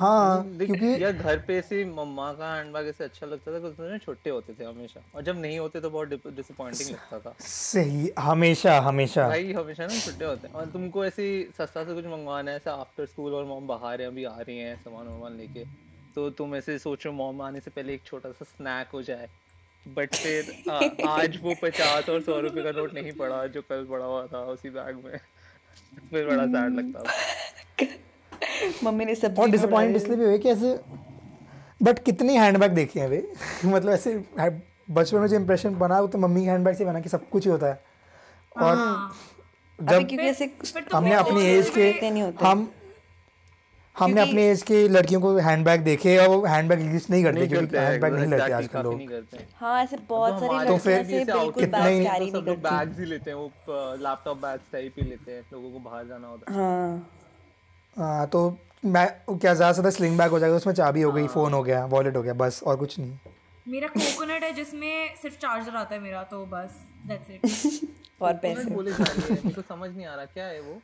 हाँ क्योंकि यार घर पे ऐसे मम्मा का हैंडबैग ऐसे अच्छा लगता था क्योंकि छोटे होते थे हमेशा। और जब नहीं होते तो बहुत डिसअपॉइंटिंग लगता था। सही हमेशा हमेशा। भाई हमेशा ना छोटे होते हैं। और तुमको ऐसे सस्ता से कुछ मंगवाना है ऐसे आफ्टर स्कूल और मॉम बाहर है अभी आ रही है सामान वामान लेके तो तुम ऐसे सोचो मॉम आने से पहले एक छोटा सा स्नैक हो जाए। बट फिर आ, आज वो पचास और सौ रुपए का नोट नहीं पड़ा जो कल पड़ा हुआ था उसी बैग में। फिर बड़ा सैड लगता था। मम्मी ने सब और डिसअपॉइंट इसलिए भी हुए कि ऐसे बट कितनी हैंडबैग देखी है वे मतलब ऐसे बचपन में जो इम्प्रेशन बना वो तो मम्मी के हैंडबैग से बना कि सब कुछ ही होता है। और जब क्योंकि ऐसे तो हमने अपनी एज के हम हमने अपने एज के लड़कियों को हैंडबैग देखे और वो हैंडबैग यूज़ नहीं करते क्योंकि हैं हैंडबैग नहीं लेते आजकल लोग। हाँ ऐसे बहुत सारी तो फिर कितने ही- कैरी तो नहीं सब लोग करती। बैग्स ही लेते हैं वो लैपटॉप बैग्स टाइप ही लेते हैं लोगों को बाहर जाना होता है। हाँ। हाँ तो मैं क्या ज़्यादा से ज़्यादा स्लिंग बैग हो जाएगा उसमें चाबी हो गई फ़ोन हो गया वॉलेट हो गया बस और कुछ नहीं। मेरा कोकोनट है जिसमें सिर्फ़ चार्जर आता है मेरा तो बस That's it. और पैसे। बोले जा रही है को समझ नहीं आ रहा क्या है वो?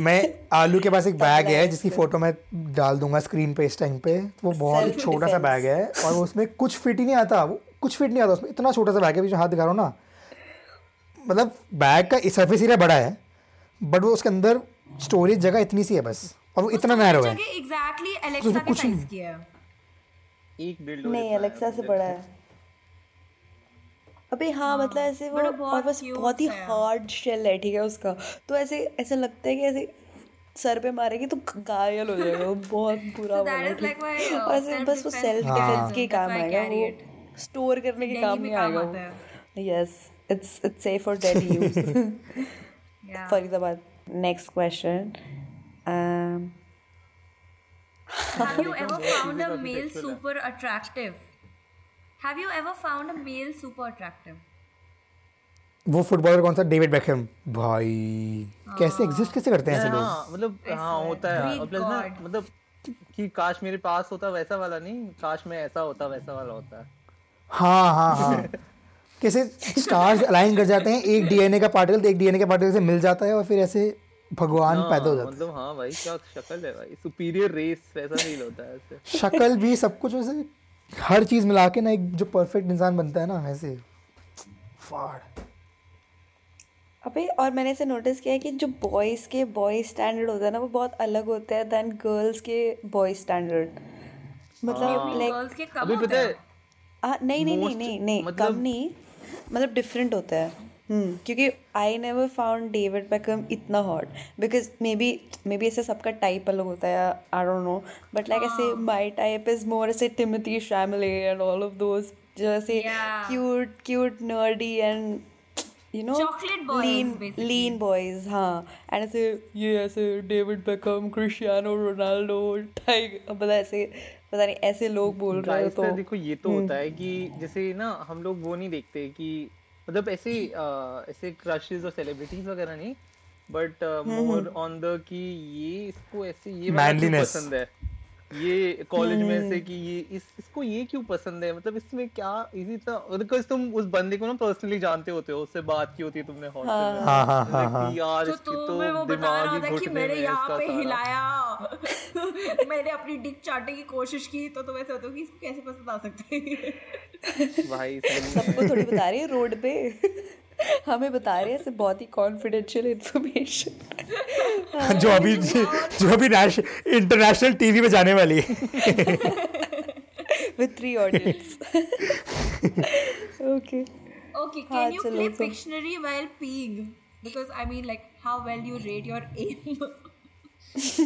मैं आलू के पास एक बैग है जिसकी फ़ोटो मैं डाल दूँगा स्क्रीन पे इस टाइम पे। वो बहुत ही छोटा सा बैग है और उसमें कुछ फिट ही नहीं आता। वो कुछ फिट नहीं आता। उसमें इतना छोटा सा बैग है जो हाथ दिखा रहा हूँ ना। मतलब बैग का सरफेस एरिया बड़ा है बट वो उसके अंदर स्टोरेज जगह इतनी सी है बस। और वो इतना नैरो है। एग्जैक्टली एलेक्सा के कुछ साइज़। की है। एक बिल्ड नहीं अलेक्सा से बड़ा है। अबे हाँ मतलब ऐसे वो और बहुत बस बहुत ही हार्ड शेल है ठीक है उसका। तो ऐसे ऐसा लगता है कि ऐसे सर पे मारेगी तो घायल हो जाएगा बहुत बुरा So like uh, और ऐसे बस वो सेल्फ हाँ। डिफेंस के काम आएगा वो स्टोर करने के काम में नहीं आएगा। है। Yes it's it's safe for daily use. Faridabad next question um Have you ever found a male super attractive? Have you ever found a male super attractive? वो फुटबॉलर कौन सा? डेविड बेकहम भाई कैसे एग्जिस्ट कैसे करते हैं ऐसे लोग? हाँ मतलब हाँ होता है। और प्लस ना मतलब कि काश मेरे पास होता वैसा वाला नहीं काश मैं ऐसा होता वैसा वाला होता। है हाँ हाँ। हाँ कैसे स्टार्स अलाइन कर जाते हैं एक डीएनए का पार्टिकल एक डीएनए के पार्टिकल से मिल जाता है और फिर ऐसे भगवान हाँ, पैदा हो जाता मतलब हाँ भाई क्या शक्ल है भाई? सुपीरियर रेस वैसा फील होता है ऐसे। है शक्ल भी सब कुछ वैसे हर चीज़ मिला के ना एक जो परफेक्ट इंसान बनता है ना ऐसे। फाड़। अबे और मैंने ऐसे नोटिस किया है कि जो बॉयज़ के बॉय स्टैंडर्ड होता है ना वो बहुत अलग होता है देन गर्ल्स के बॉय स्टैंडर्ड मतलब लाइक गर्ल्स के कम अभी होते पता हैं? नहीं नहीं नहीं नहीं नहीं कम मतलब- नहीं मतलब डिफरेंट होता है। क्योंकि I never found David Beckham इतना hot because maybe maybe ऐसे सबका टाइप अलग होता है I don't know but like ऐसे माई टाइप इज़ मोर ऐसे Timothee Chalamet and all of those जो ऐसे cute cute nerdy and you know lean lean boys हाँ. एंड ऐसे ये ऐसे David Beckham Cristiano Ronaldo Tiger पता ऐसे पता नहीं ऐसे लोग बोल रहे हो तो। देखो ये तो होता है कि जैसे ना हम लोग वो नहीं देखते कि मतलब ऐसे ऐसे क्रशेस और सेलिब्रिटीज वगैरह नहीं बट मोर ऑन द कि ये इसको ऐसे ये मैनलीनेस पसंद है? ये कॉलेज में ऐसे कि ये इस इसको ये क्यों पसंद है? मतलब इसमें क्या इजी था बिकॉज़ तुम उस बंदे को ना पर्सनली जानते होते हो उससे बात की होती है तुमने हॉस्टल में। हाँ, हाँ, हाँ, Like, हाँ। यार तो इसकी तो तुम्हें वो बता दिमाग रहा ही था कि घुटने मैंने यहाँ पे हिलाया। मैंने अपनी डिक चाटने की कोशिश की तो तुम ऐसे होते हो कि इसको कैसे पसंद आ सकते हैं? भाई सबको थोड़ी बता रही है रोड पे। हमें बता रहे हैं ऐसे बहुत ही कॉन्फिडेंशियल इंफॉर्मेशन जो अभी जो अभी इंटरनेशनल टीवी में जाने वाली है। With three audience okay Okay, हाँ, can you चलो, play तो- Pictionary while peeing? Because I mean, like, how well you rate your aim.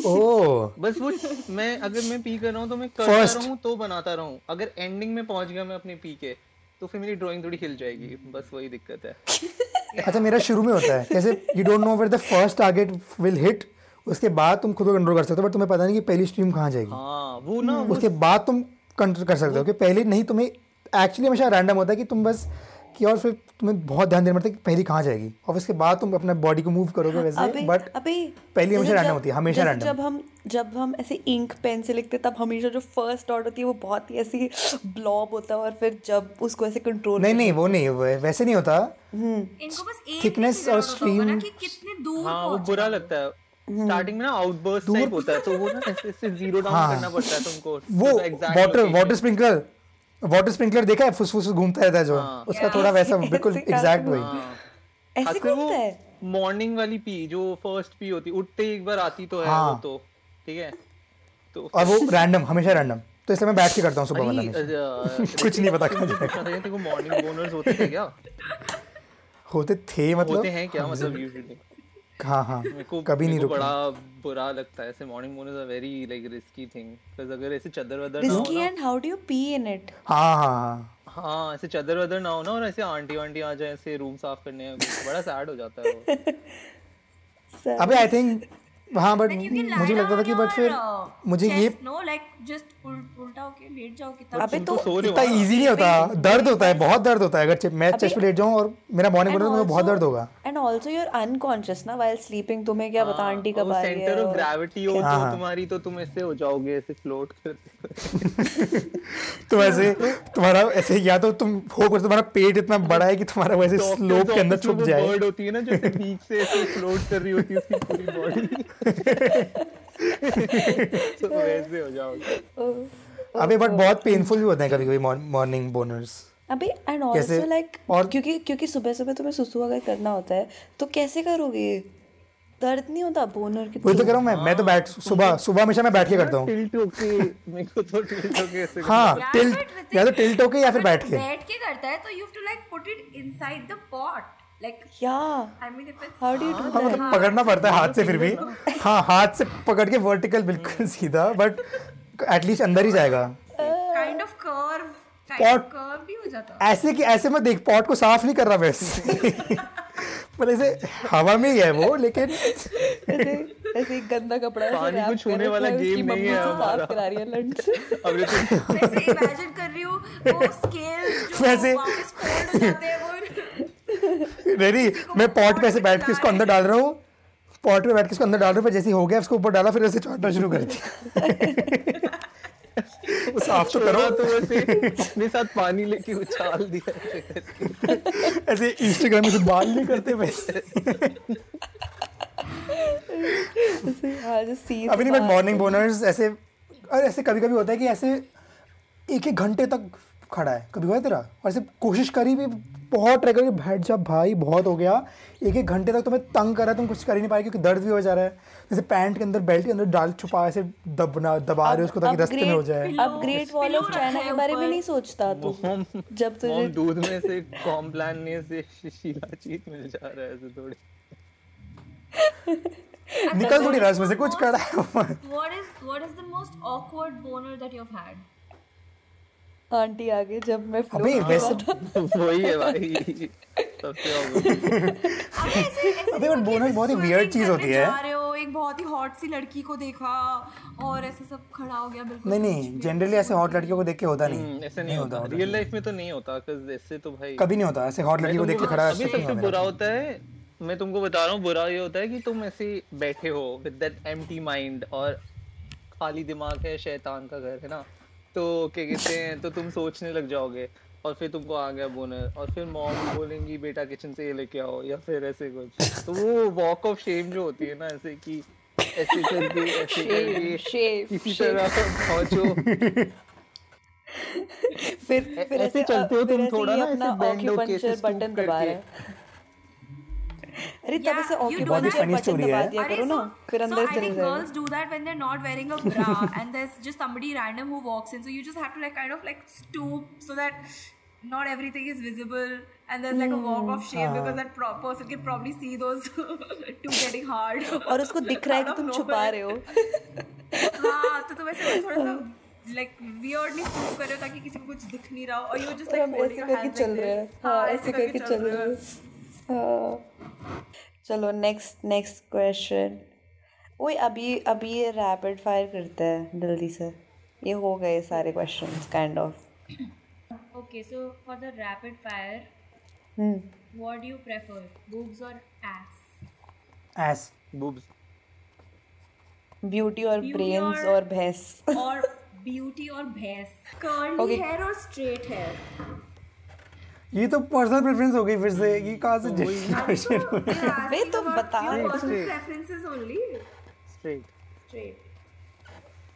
ओ बस वो मैं अगर मैं पी कर रहा हूँ तो मैं करता First. रहूँ तो बनाता रहूँ। अगर एंडिंग में पहुँच गया मैं अपने पी के। तो फिर मेरी ड्राइंग थोड़ी हिल जाएगी बस वही दिक्कत है। अच्छा मेरा शुरू में होता है। जैसे you don't know where the first target will hit उसके बाद तुम खुद को कंट्रोल कर सकते हो बट तुम्हें पता नहीं कि पहली स्ट्रीम कहाँ जाएगी। हाँ वो ना उसके बाद तुम कंट्रोल कर सकते हो कि पहले नहीं तुम्हें एक्चुअली हमेशा रैंडम होता है कि तुम बस कि और फिर तुम्हें बहुत ध्यान देना पड़ता है कि पहली कहाँ जाएगी। और उसके बाद तुम अपना बॉडी को मूव करोगे वैसे अबे बट अबे पहली हमेशा जब- होती है, हमेशा random। जब हम जब हम ऐसे इंक पेन से लिखते तब हमेशा जो फ़र्स्ट डॉट होती है वो बहुत ही ऐसी ब्लॉब होता है और फिर जब उसको ऐसे कंट्रोल नहीं नहीं वो नहीं वो वैसे नहीं होता। इनको बस एक Thickness ही और कि कितने दूर हाँ वो बुरा लगता है। स्टार्टिंग में ना आउटबर्स्ट टाइप होता है तो वो ना ऐसे ऐसे ज़ीरो डाउन हाँ। करना पड़ता है तुमको। वो water water sprinkler water sprinkler देखा है फुसफुस घूमता रहता है जो। हाँ। उसका थोड़ा वैसा बिल्कुल एग्जैक्ट वही। हाँ। ऐसे घूमता है? मॉर्निंग वाली पी जो फ़र्स्ट पी होती उठते ही एक बार आती तो है वो हाँ। तो ठीक है? तो और वो रैंडम हमेशा रैंडम तो इसलिए मैं बैठ के करता हूँ सुबह वाला अ, कुछ नहीं पता कहाँ था तेरे को मॉर्निंग बोनर्स होते थे क्या? होते थे मतलब? होते हैं क्या मतलब यूजुअली हाँ हाँ। कभी नहीं मेरे को रुका बड़ा बुरा लगता है ऐसे morning boners are very like risky thing because अगर ऐसे चादर वादर ना हो रिस्की ना and how do you pee in it हाँ हाँ हाँ। हाँ ऐसे चादर वादर ना हो ना और ऐसे आंटी वांटी आ जाए ऐसे रूम साफ़ करने बड़ा सैड हो जाता है वो। अबे आई थिंक हाँ बट मुझे लगता था कि बट फिर मुझे ये chest, no? उल- उल्टा होके लेट जाओ कितना अबे तो तो हो इतना इजी नहीं होता। दर्द होता है बहुत दर्द होता है। अगर मैं चेस्ट पे लेट जाऊँ और मेरा मॉर्निंग तो मुझे बहुत दर्द होगा। एंड ऑल्सो यूर अनकॉन्शियस ना वाइल स्लीपिंग तुम्हें क्या पता आंटी कब आ रही है सेंटर ऑफ़ ग्रेविटी हो हाँ, तो हाँ। तुम्हारी तो तुम ऐसे हो जाओगे ऐसे फ्लोट करते तो ऐसे तुम्हारा ऐसे या तो तुम हो कर तुम्हारा पेट इतना बड़ा है कि तुम्हारा वैसे स्लोप के अंदर छुप जाए। बर्ड होती है ना जो बीच से ऐसे फ्लोट कर रही होती है उसकी पूरी बॉडी तो वैसे हो जाओगे। अबे बट बहुत पेनफुल भी होते हैं कभी कभी मॉर्निंग बोनर्स अबे एंड ऑल्सो लाइक और- क्योंकि क्योंकि सुबह सुबह तुम्हें सुसु अगर करना होता है तो कैसे करोगे? दर्द नहीं होता बोनर की वही तो कह रहा हूँ मैं मैं तो बैठ सुबह सुबह हमेशा मैं बैठ के करता हूँ। टिल्ट होके मेरे को तो टिल्ट होके ऐसे हाँ टिल्ट या तो टिल्ट होके या फिर बैठ के। बैठ के करता है तो you have to like put it inside the pot like या I mean if it's how do you do हाँ मतलब पकड़ना पड़ता है हाथ से फिर भी। हाँ हाथ से पकड़ के वर्टिकल बिल्कुल सीधा बट एटलीस्ट अंदर ही जाएगा। Kind of curve kind Pot- भी हो जाता। है ऐसे कि ऐसे मैं देख पॉट को साफ़ नहीं कर रहा वैसे। मतलब ऐसे हवा में ही है वो लेकिन ऐसे ऐसे एक गंदा कपड़ा पानी को छूने वाला है, मम्मी नहीं है से हमारा। साफ़ करा रही है लंच अभी तो वैसे imagine कर रही हूँ वो scales जो वैसे- वापस fold हो जाते हैं वो। रेडी मैं पॉट पे ऐसे बैठ के इसको अंदर डाल रहा हूँ। पॉट पे बैठ के इसको अंदर डाल रहा हूँ फिर जैसे हो गया उसको ऊपर डाला फिर ऐसे चाटना शुरू कर दिया। साफ़ तो करो। तो वैसे अपने साथ पानी लेके उछाल दिया ऐसे इंस्टाग्राम में बाल नहीं करते वैसे अभी नहीं बट मॉर्निंग बोनर्स ऐसे और ऐसे कभी कभी होता है कि ऐसे एक एक घंटे तक खड़ा है। कभी हुआ तेरा? और ऐसे कोशिश करी भी बहुत ट्राई करी बैठ जा भाई बहुत हो गया। एक एक घंटे तक तुम्हें तंग कर रहा है तुम कुछ कर ही नहीं पाए क्योंकि दर्द भी हो जा रहा है। जैसे पैंट के अंदर बेल्ट के अंदर डाल छुपा ऐसे दबना दबा रहे उसको ताकि रास्ते में हो जाए। अब ग्रेट वॉल ऑफ़ चाइना के बारे में नहीं सोचता तू जब तुझे दूध में से कॉम्प्लान ने से शीला चीज़ मिल जा रहा है ऐसे थोड़ी। निकल थोड़ी रस में से कुछ करा है। What is what is the most awkward boner that you've had? Aunty आ गई जब मैं अबे float वैसे वही है भाई सबसे। अबे boner ऐसे बहुत ही weird चीज़ होती है। जा रहे हो एक बहुत ही हॉट सी लड़की को देखा और ऐसे सब खड़ा हो गया बिल्कुल नहीं नहीं जनरली ऐसे हॉट लड़कियों को देख के होता नहीं। हम्म, ऐसे नहीं होता रियल लाइफ में तो नहीं होता cause ऐसे तो भाई कभी नहीं होता ऐसे हॉट लड़की को देख के खड़ा अभी ऐसे सबसे बुरा होता है मैं तुमको बता रहा हूँ बुरा ये होता है कि तुम ऐसे बैठे हो विद दैट एम्प्टी माइंड और खाली दिमाग है शैतान का घर है ना? तो क्या कहते हैं तो तुम सोचने लग जाओगे और फिर तुमको आ गया बोनर और फिर मॉम बोलेंगी बेटा किचन से ये लेके आओ या फिर ऐसे कुछ तो वो वॉक ऑफ़ शेम जो होती है ना ऐसे कि ऐसे करके ऐसे करके किसी. तरह पहुंचो फिर फिर ऐसे चलते हो तुम थोड़ा ना, ऐसे bend होके, बटन दबा। रहा है अरे तब से ओके बहुत फनी स्टोरी है। दिया करो ना फिर अंदर चले जाओ girls do that when they are not wearing a bra and there is just somebody random who walks in so you just have to like kind of like stoop so that not everything is visible and there is like a walk of shame because that person can probably see those two getting hard और उसको दिख रहा है कि तुम छुपा रहे हो। हाँ तो तो वैसे थोड़ा सा हाँ। Like, weird किसी को कुछ दिख नहीं रहा हो और हाँ। चलो नेक्स्ट नेक्स्ट क्वेश्चन वही अभी अभी ये रैपिड फायर करता है जल्दी से। ये हो गए सारे question kind of okay so for the rapid fire what do prefer boobs और एस एस बूब्स ब्यूटी और ब्रेन्स और भैंस और ब्यूटी और भैंस कर्ली हेयर और स्ट्रेट हेयर ये तो पर्सनल प्रेफरेंस हो गई फिर से ये कहाँ से क्वेश्चन हो We're asking तो बता only. straight Straight.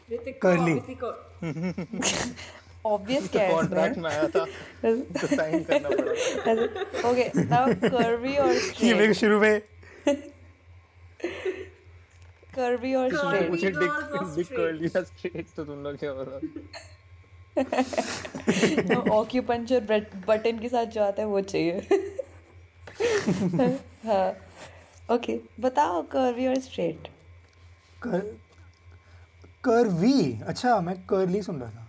Ritik Curly. obviously obvious क्या है कॉन्ट्रैक्ट में आया था तो साइन करना पड़ा। ओके नाउ कर्वी और ये स्ट्रेट मेरे शुरू में। कर्वी और स्ट्रेट मुझे डिक डिक straight? कर लिया स्ट्रेट तो तुम लोग क्या हो रहा ऑक्यूपंचर बटन के साथ जो आता है वो चाहिए। हाँ। ओके बताओ कर्वी और स्ट्रेट कर कर्वी अच्छा मैं कर्ली सुन रहा था।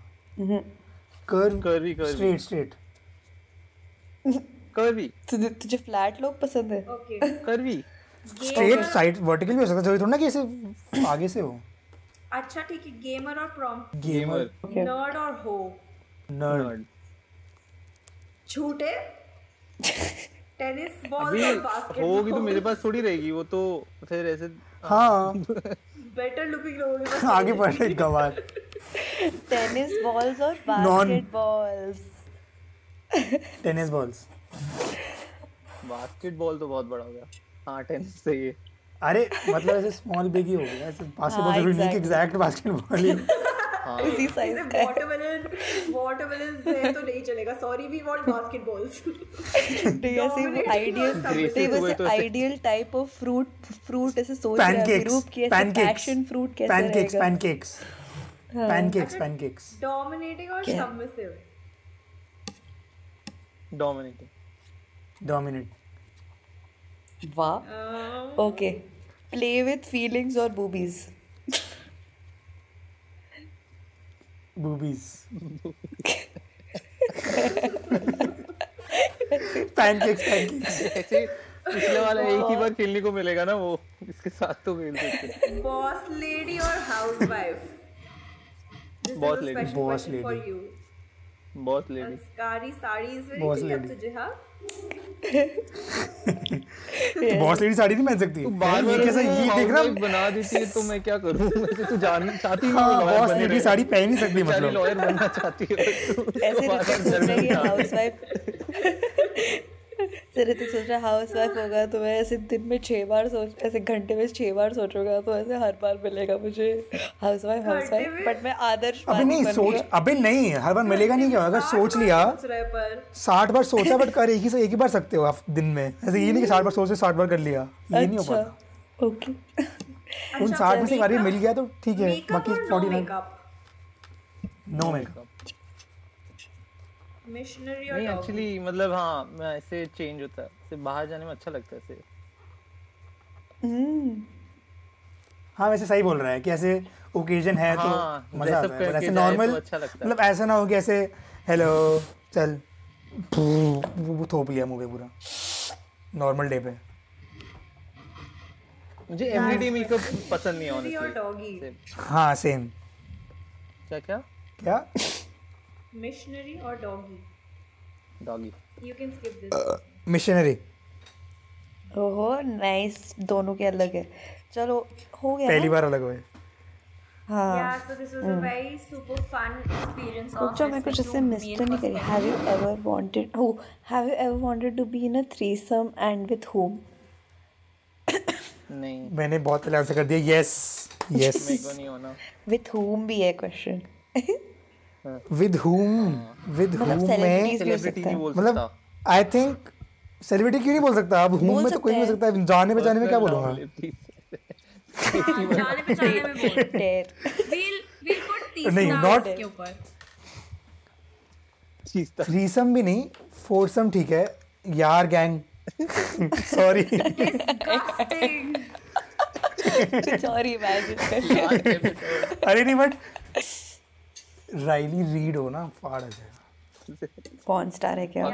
कर curvy curvy straight straight curvy तुझे तुझे फ्लैट लोग पसंद है? Okay. Curvy straight side vertical भी हो सकता है ज़रूरी थोड़ा ना कि ऐसे आगे से हो। अच्छा ठीक है गेमर और प्रॉम्प्ट गेमर नर्ड और हो नर्ड झूठे? टेनिस बॉल और होगी तो मेरे पास थोड़ी रहेगी वो तो फिर ऐसे हाँ. बेटर लुकिंग लोगों के पास आगे बढ़ रहे गवार. टेनिस बॉल्स और Non- basketballs tennis balls basketball तो बहुत बड़ा हो गया. हाँ टेनिस सही है अरे मतलब ऐसे स्मॉल बिग ही हो गया ऐसे बास्केटबॉल हाँ, ज़रूरी नहीं कि एग्जैक्ट बास्केटबॉल ही हाँ। इसी साइज़ का है। वाटरमेलन वाटरमेलन से तो नहीं चलेगा। सॉरी वी वांट बास्केटबॉल्स तो ये Dominate आइडियल तो. वैसे तो ideal type of fruit fruit ऐसे सोच रहे हैं ग्रुप की ऐसे पैनकेक्स पैशन फ्रूट कैसे pancakes pancakes pancakes pancakes dominating और सबमिसिव डोमिनेटिंग डोमिनेट वाह। ओके प्ले विथ फीलिंग्स और बूबीज बूबीज पैनकेक्स पैनकेक्स ऐसे पिछले वाला एक ही बार खेलने को मिलेगा ना वो इसके साथ तो खेल सकते हैं। बॉस लेडी और housewife question for lady. you. Boss lady संस्कारी sari is very Boss big हाँ बॉस लेडी साड़ी नहीं पहन सकती? बाहर बार ये बार कैसा ये देख रहा बना देती है तो मैं क्या करूँ? वैसे तू जान चाहती हाँ बॉस लेडी साड़ी पहन नहीं सकती मतलब। लॉयर बनना चाहती है तो ऐसे में हाउसवाइफ से ऋतिक सोच रहा है हाउसवाइफ होगा तो मैं ऐसे दिन में छह बार सोच ऐसे घंटे में छह बार सोचूँगा तो ऐसे हर बार मिलेगा मुझे। हाउसवाइफ हाउसवाइफ में? बट मैं आदर्श अबे नहीं सोच अबे नहीं हर बार मिलेगा नहीं क्या? अगर सोच लिया साठ बार सोचा बट कर एक ही से एक ही बार सकते हो आप दिन में। ऐसे ये नहीं कि साठ बार सोचे साठ बार कर लिया ये नहीं हो अच्छा पाता। ओके उन साठ में से एक बार मिल गया तो ठीक है बाकी forty nine no makeup missionary और नहीं एक्चुअली मतलब हाँ मैं ऐसे चेंज होता है। ऐसे बाहर जाने में अच्छा लगता है ऐसे हम्म। हाँ वैसे सही बोल रहा है कि ऐसे ओकेजन है तो हाँ, मज़ा आता है ऐसे जाए तो नॉर्मल अच्छा मतलब ऐसा ना हो कि ऐसे हेलो चल। वो वो थोप लिया मुँह पे पूरा। नॉर्मल डे पे। मुझे एवरीडे मेकअप पसंद नहीं और ऑनेस्टली हाँ सेम क्या क्या? क्या? मिशनरी और doggy doggy you can skip this missionary ओहो नाइस दोनों के अलग है। चलो हो गया पहली बार अलग हुए। हाँ। Yeah, so this was a very super fun experience. रुक जाओ मैं कुछ इससे मिस तो नहीं करी। हैव यू एवर वांटेड हो have you ever wanted to be in a threesome and with whom? नहीं। मैंने बहुत पहले आंसर कर दिया यस यस मेरे को नहीं होना। विद whom भी है question with whom with whom में बोल मतलब आई थिंक सेलिब्रिटी क्यों नहीं बोल सकता? अब हुम में तो कोई नहीं हो। सकता। जाने पहचाने में क्या बोलूँगा? जाने पहचाने में बोल। डेयर we'll we'll put तीसरा नहीं, नॉट थ्रीसम भी नहीं फोरसम ठीक है। यार गैंग सॉरी सॉरी अरे नहीं बट राइली रीड हो ना फाड़ आ जाएगा कौन स्टार है क्या?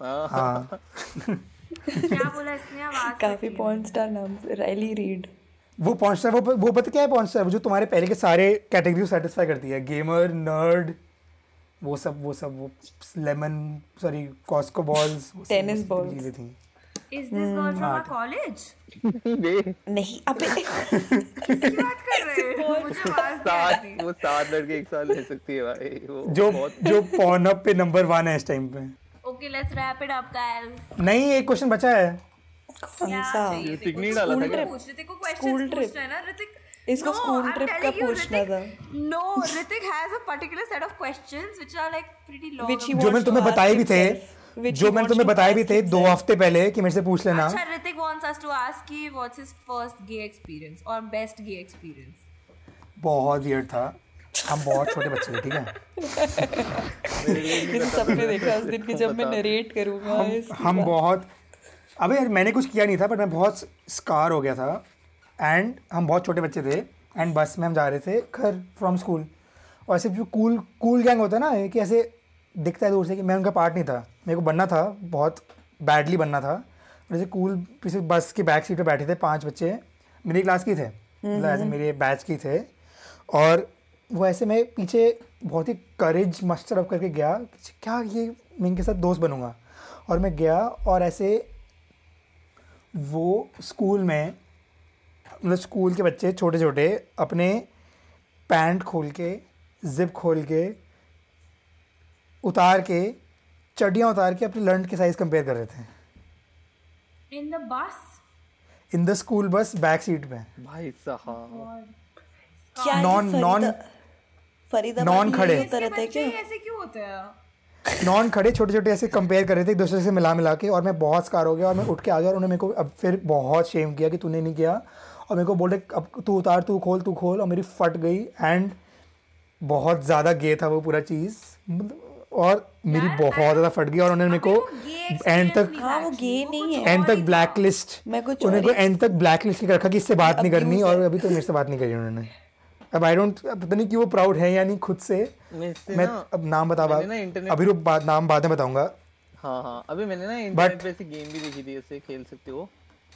हाँ। हाँ। क्या बोला इसने? आवाज़ काफ़ी पॉर्न स्टार नाम राइली रीड। वो पहुँचता है वो वो पता क्या है पहुँचता है वो जो तुम्हारे पहले के सारे कैटेगरी को सेटिस्फाई करती है गेमर नर्ड वो सब वो सब वो lemon sorry Costco balls Tennis balls. चीज़ें थी। Is this girl from our college नहीं अबे। किसकी बात कर रहे हैं? मुझे आवाज़ नहीं वो सात लड़के एक साथ ले सकती है भाई वो जो जो पॉनअप पे नंबर वन है इस टाइम पे। Okay let's wrap it up guys नहीं एक क्वेश्चन बचा है। कौन सा? ऋतिक नहीं डाला था क्या? पूछ ऋतिक को क्वेश्चन. पूछना है ना ऋतिक इसको school trip का पूछना था। No Hrithik has a particular set of questions which are like pretty long जो मैंने तुम्हें बताए भी थे जो मैंने तुम्हें बताए भी थे दो हफ़्ते पहले कि मेरे से पूछ लेना। अच्छा Hrithik wants us to ask कि what's his first gay experience or best gay experience? बहुत वियर्ड था। हम बहुत छोटे बच्चे थे ठीक है? जैसे सबने देखा उस दिन की जब मैं नरेट करूँगा इस हम बहुत अबे यार मैंने कुछ किया नहीं था बट मैं बहुत स्कार हो गया था। एंड हम बहुत छोटे बच्चे थे एंड बस में हम जा रहे थे घर फ्रॉम स्कूल और ऐसे जो कूल कूल गैंग होता है ना कि ऐसे दिखता है दूर से कि मैं उनका पार्ट नहीं था। मेरे को बनना था बहुत बैडली बनना था। जैसे कूल पीछे बस के बैक सीट पर बैठे थे पाँच बच्चे मेरी क्लास के थे। मतलब ऐसे मेरे बैच की थे। और वो ऐसे मैं पीछे बहुत ही करेज मस्टर अप करके गया क्या ये मैं इनके साथ दोस्त बनूँगा। और मैं गया और ऐसे वो स्कूल में मतलब स्कूल के बच्चे छोटे छोटे अपने पैंट खोल के जिप खोल के उतार के चड्डियाँ उतार के अपने लंड के साइज़ कंपेयर कर रहे थे। In the bus? In the school bus back seat पे। भाई साहब। क्या ये Non- non- फरीदा- फरीदाबाद खड़े। ऐसे क्यों होते हैं? नॉन खड़े छोटे छोटे ऐसे कंपेयर कर रहे थे एक दूसरे से मिला मिला के और मैं बहुत स्कार हो गया और मैं उठ के आ गया और उन्होंने मेरे को अब फिर बहुत शेम किया कि तूने नहीं किया। और मेरे को बोले अब तू उतार तू खोल तू खोल। और मेरी फट गई एंड बहुत ज़्यादा गे था वो पूरा चीज़। मतलब और मेरी बहुत ज़्यादा फट गई और उन्होंने मेरे को एंड तक हाँ वो गे नहीं है। एंड तक ब्लैक लिस्ट उन्होंने को एंड तक ब्लैक लिस्ट रखा कि इससे बात नहीं करनी और अभी तो मेरे से बात नहीं करी उन्होंने। अब आई डोंट पता नहीं कि वो प्राउड है या नहीं खुद से। मैं अब नाम बता internet- अभी रुक बाद नाम बाद में बताऊँगा। हाँ हाँ अभी मैंने ना इंटरनेट पे ऐसी गेम भी देखी थी ऐसे खेल सकते हो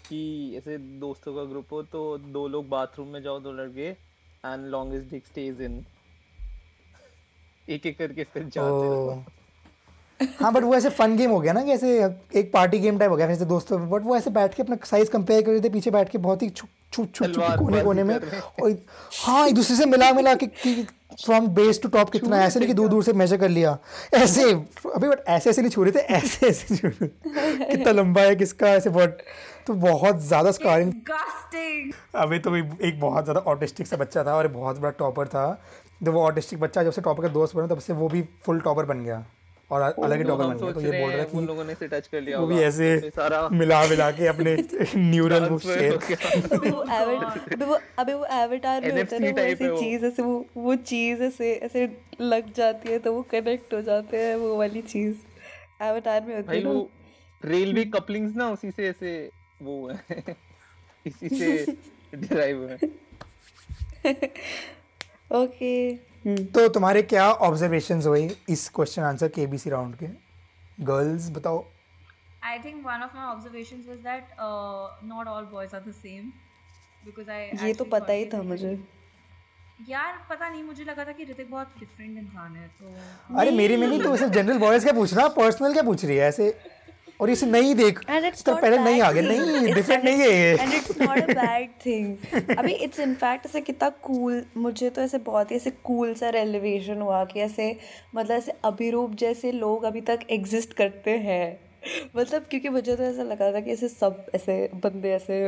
कि ऐसे दोस्तों का ग्रुप हो तो दो लोग बाथरूम में जाओ दो लड़के and longest dick stage in एक एक करके फिर जाते हाँ बट वो ऐसे फन गेम हो गया ना कि ऐसे एक पार्टी गेम टाइप हो गया ऐसे दोस्तों बट वो ऐसे बैठ के अपना साइज़ कंपेयर कर रहे थे पीछे बैठ के बहुत ही छुप छुप छुप छुप कोने कोने में। और हाँ एक दूसरे से मिला मिला के फ्रॉम बेस टू टॉप कितना ऐसे नहीं कि दूर दूर से मेजर कर लिया। ऐसे अभी बट ऐसे ऐसे नहीं छू रहे थे ऐसे ऐसे छू रहे कितना लंबा है किसका ऐसे बहुत तो बहुत ज़्यादा स्कारिंग अभी तो एक एक बहुत ज़्यादा ऑटिस्टिक सा बच्चा था और बहुत बड़ा टॉपर था। जब वो ऑटिस्टिक बच्चा जब से टॉपर का दोस्त बना तब से वो भी फुल टॉपर बन गया। और अलग ही तो टॉपर बन गया। तो ये बोल रहा हैं कि लोगों ने इसे टच कर लिया वो भी ऐसे तो सारा मिला मिला के अपने न्यूरल वो शेयर अबे वो अबे वो अबे एवटार में होता है वो ऐसी चीज़ ऐसे वो वो चीज़ ऐसे ऐसे लग जाती है तो वो कनेक्ट हो जाते हैं वो वाली चीज़। एवटार में होती है वो रेलवे कपलिंग्स ना उसी से ऐसे वो है। इसी से डिराइव है। ओके तो तुम्हारे क्या ऑब्जर्वेशंस हुए इस क्वेश्चन आंसर केबीसी राउंड के? गर्ल्स बताओ। I think one of my observations was that uh, not all boys are the same. Because I ये तो पता ही था मुझे। यार पता नहीं मुझे लगा था कि ऋतिक बहुत डिफरेंट इंसान है तो अरे मेरे में नहीं तो सिर्फ़ जनरल बॉयज़ क्या पूछ रहा पर्सनल क्या पूछ रही है ऐसे? और इसे नहीं देख तो पहले नहीं आ गया। नहीं डिफरेंट नहीं है ये। and it's not a bad thing. अभी in fact ऐसे कितना cool मुझे तो ऐसे बहुत ही ऐसे cool सा revelation हुआ कि ऐसे मतलब ऐसे अभिरूप जैसे लोग अभी तक एग्जिस्ट करते हैं। मतलब क्योंकि मुझे तो ऐसा लगा था कि ऐसे सब ऐसे बंदे ऐसे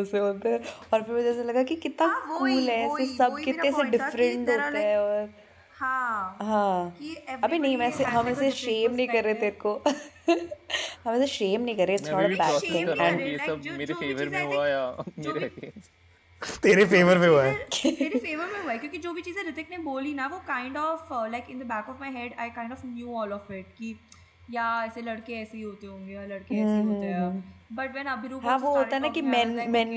ऐसे होते हैं। और फिर मुझे ऐसा लगा कि कितना कूल है ऐसे सब कितने ऐसे कि डिफरेंट होते हैं और हाँ। हाँ। कि अभी नहीं everybody वैसे हम ऐसे शेम नहीं कर रहे तेरे को हम ऐसे शेम नहीं कर रहे it's not a bad thing नहीं हूँ कि ये सब मेरे फेवर में हुआ या मेरे तेरे फेवर में हुआ। है मेरे फेवर में हुआ है क्योंकि जो भी चीज़ें ऋतिक ने बोली ना वो kind of like in the back of my head I kind of knew all of it कि या ऐसे लड़के ऐसे ही होते होंगे या लड़के ऐसे होते हैं। बट व्हेन अभिरूप हाँ वो होता है ना कि okay,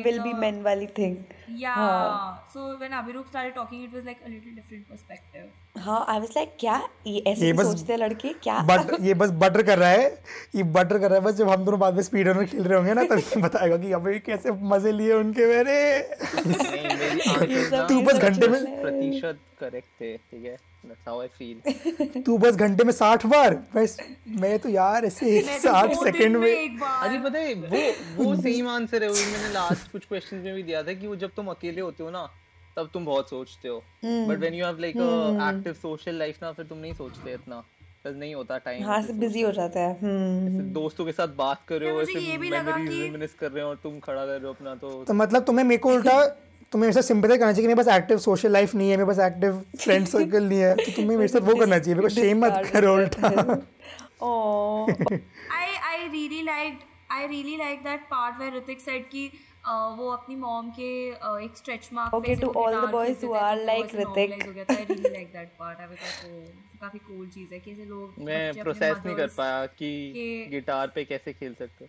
will be so- men वाली thing Yeah. So when Abhirup started talking, it was like a little different perspective. हाँ आई वाज लाइक क्या? ये ऐसे ये बस- सोचते हैं लड़के क्या? बट ये बस बटर कर रहा है। ये बटर कर रहा है बस जब हम दोनों बाद में स्पीड रनर खेल रहे होंगे ना तब ये बताएगा कि अबे कैसे मज़े लिए उनके मेरे तू बस घंटे में प्रतिशत करेक्ट थे ठीक है? तू बस घंटे में साठ बार। बस मैं तो यार ऐसे साठ सेकंड में अरे पता है वो वो सेम आंसर है मैंने लास्ट कुछ क्वेश्चंस में भी दिया था कि वो जब तुम अकेले होते हो ना तब तुम बहुत सोचते हो। But when you have like a active social life ना फिर तुम नहीं सोचते इतना। बस नहीं होता टाइम हाँ से बिज़ी हो जाता है। हम्म। दोस्तों के साथ बात कर रहे हो ऐसे ये भी लगा मेमोरीज रिमिनिस कर रहे हो और तुम खड़ा कर रहे हो अपना तो तो मतलब तुम्हें मेरे को उल्टा तुम्हें मेरे साथ सिंपथाइज करना चाहिए कि मेरे पास एक्टिव सोशल लाइफ नहीं है मेरे पास एक्टिव फ्रेंड सर्कल नहीं है तो तुम्हें मेरे साथ वो करना चाहिए। मेरे को शेम मत करो उल्टा। Oh, I I really liked I really liked that part where Ritik said कि वो अपनी मॉम के एक stretch mark okay to all the boys who are like Hrithik हो गया था। I like that part I was oh काफ़ी कूल चीज़ है कि ऐसे लोग मैं प्रोसेस नहीं कर पाया कि गिटार पे कैसे खेल सकते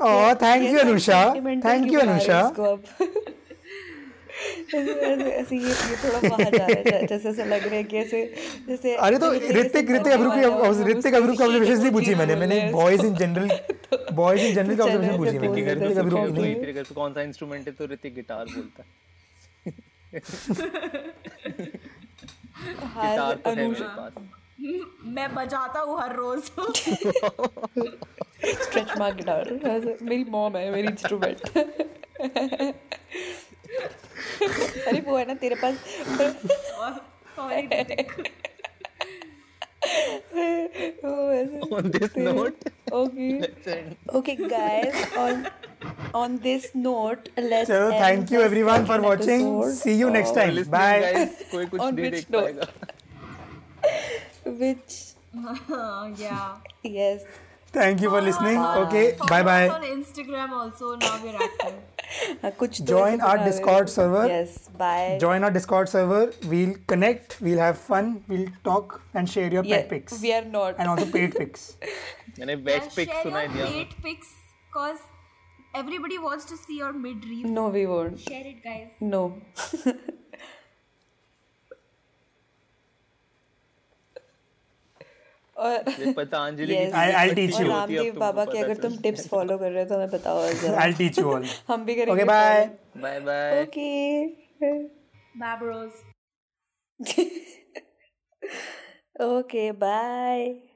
ओह thank you Anusha thank you Anusha ऐसे ये ये थोड़ा बाहर जा रहा है जैसे ऐसे लग रहा है कि ऐसे जैसे अरे तो ऋतिक ऋतिक अब्रू की ऋतिक अब्रू की ऑब्जर्वेशन नहीं पूछी मैंने मैंने boys in general boys in general की ऑब्जर्वेशन पूछी मैंने ऋतिक अब्रू नहीं। तेरे घर पे कौन सा इंस्ट्रूमेंट है? तो ऋतिक गिटार बोलता गिटार तो है मेरे पास। मैं बजाता हूँ हर रोज। स्ट्रेच मार्क गिटार मेरी मॉम है मेरी इंस्ट्रूमेंट अरे वो है ना तेरे पास thank you every one for watching see you next time bye कुछ विच yes Thank you for listening okay Follow bye us bye on Instagram also now we're active हाँ, कुछ तो Join ऐसे our बना रहे Discord हो। server. yes bye join our discord server we'll connect we'll have fun we'll talk and share your yeah, pet pics we are not and also paid pics मैंने Yeah, बेस्ट पिक share सुनाई your दिया hate pics cause everybody wants to see your mid reef no we won't share it guys no और ये पतंजलि की रामदेव बाबा के अगर तुम टिप्स फॉलो कर रहे हो तो हमें बताओ जरा। I'll teach you all. हम भी करेंगे okay bye bye bye okay bros. Okay bye.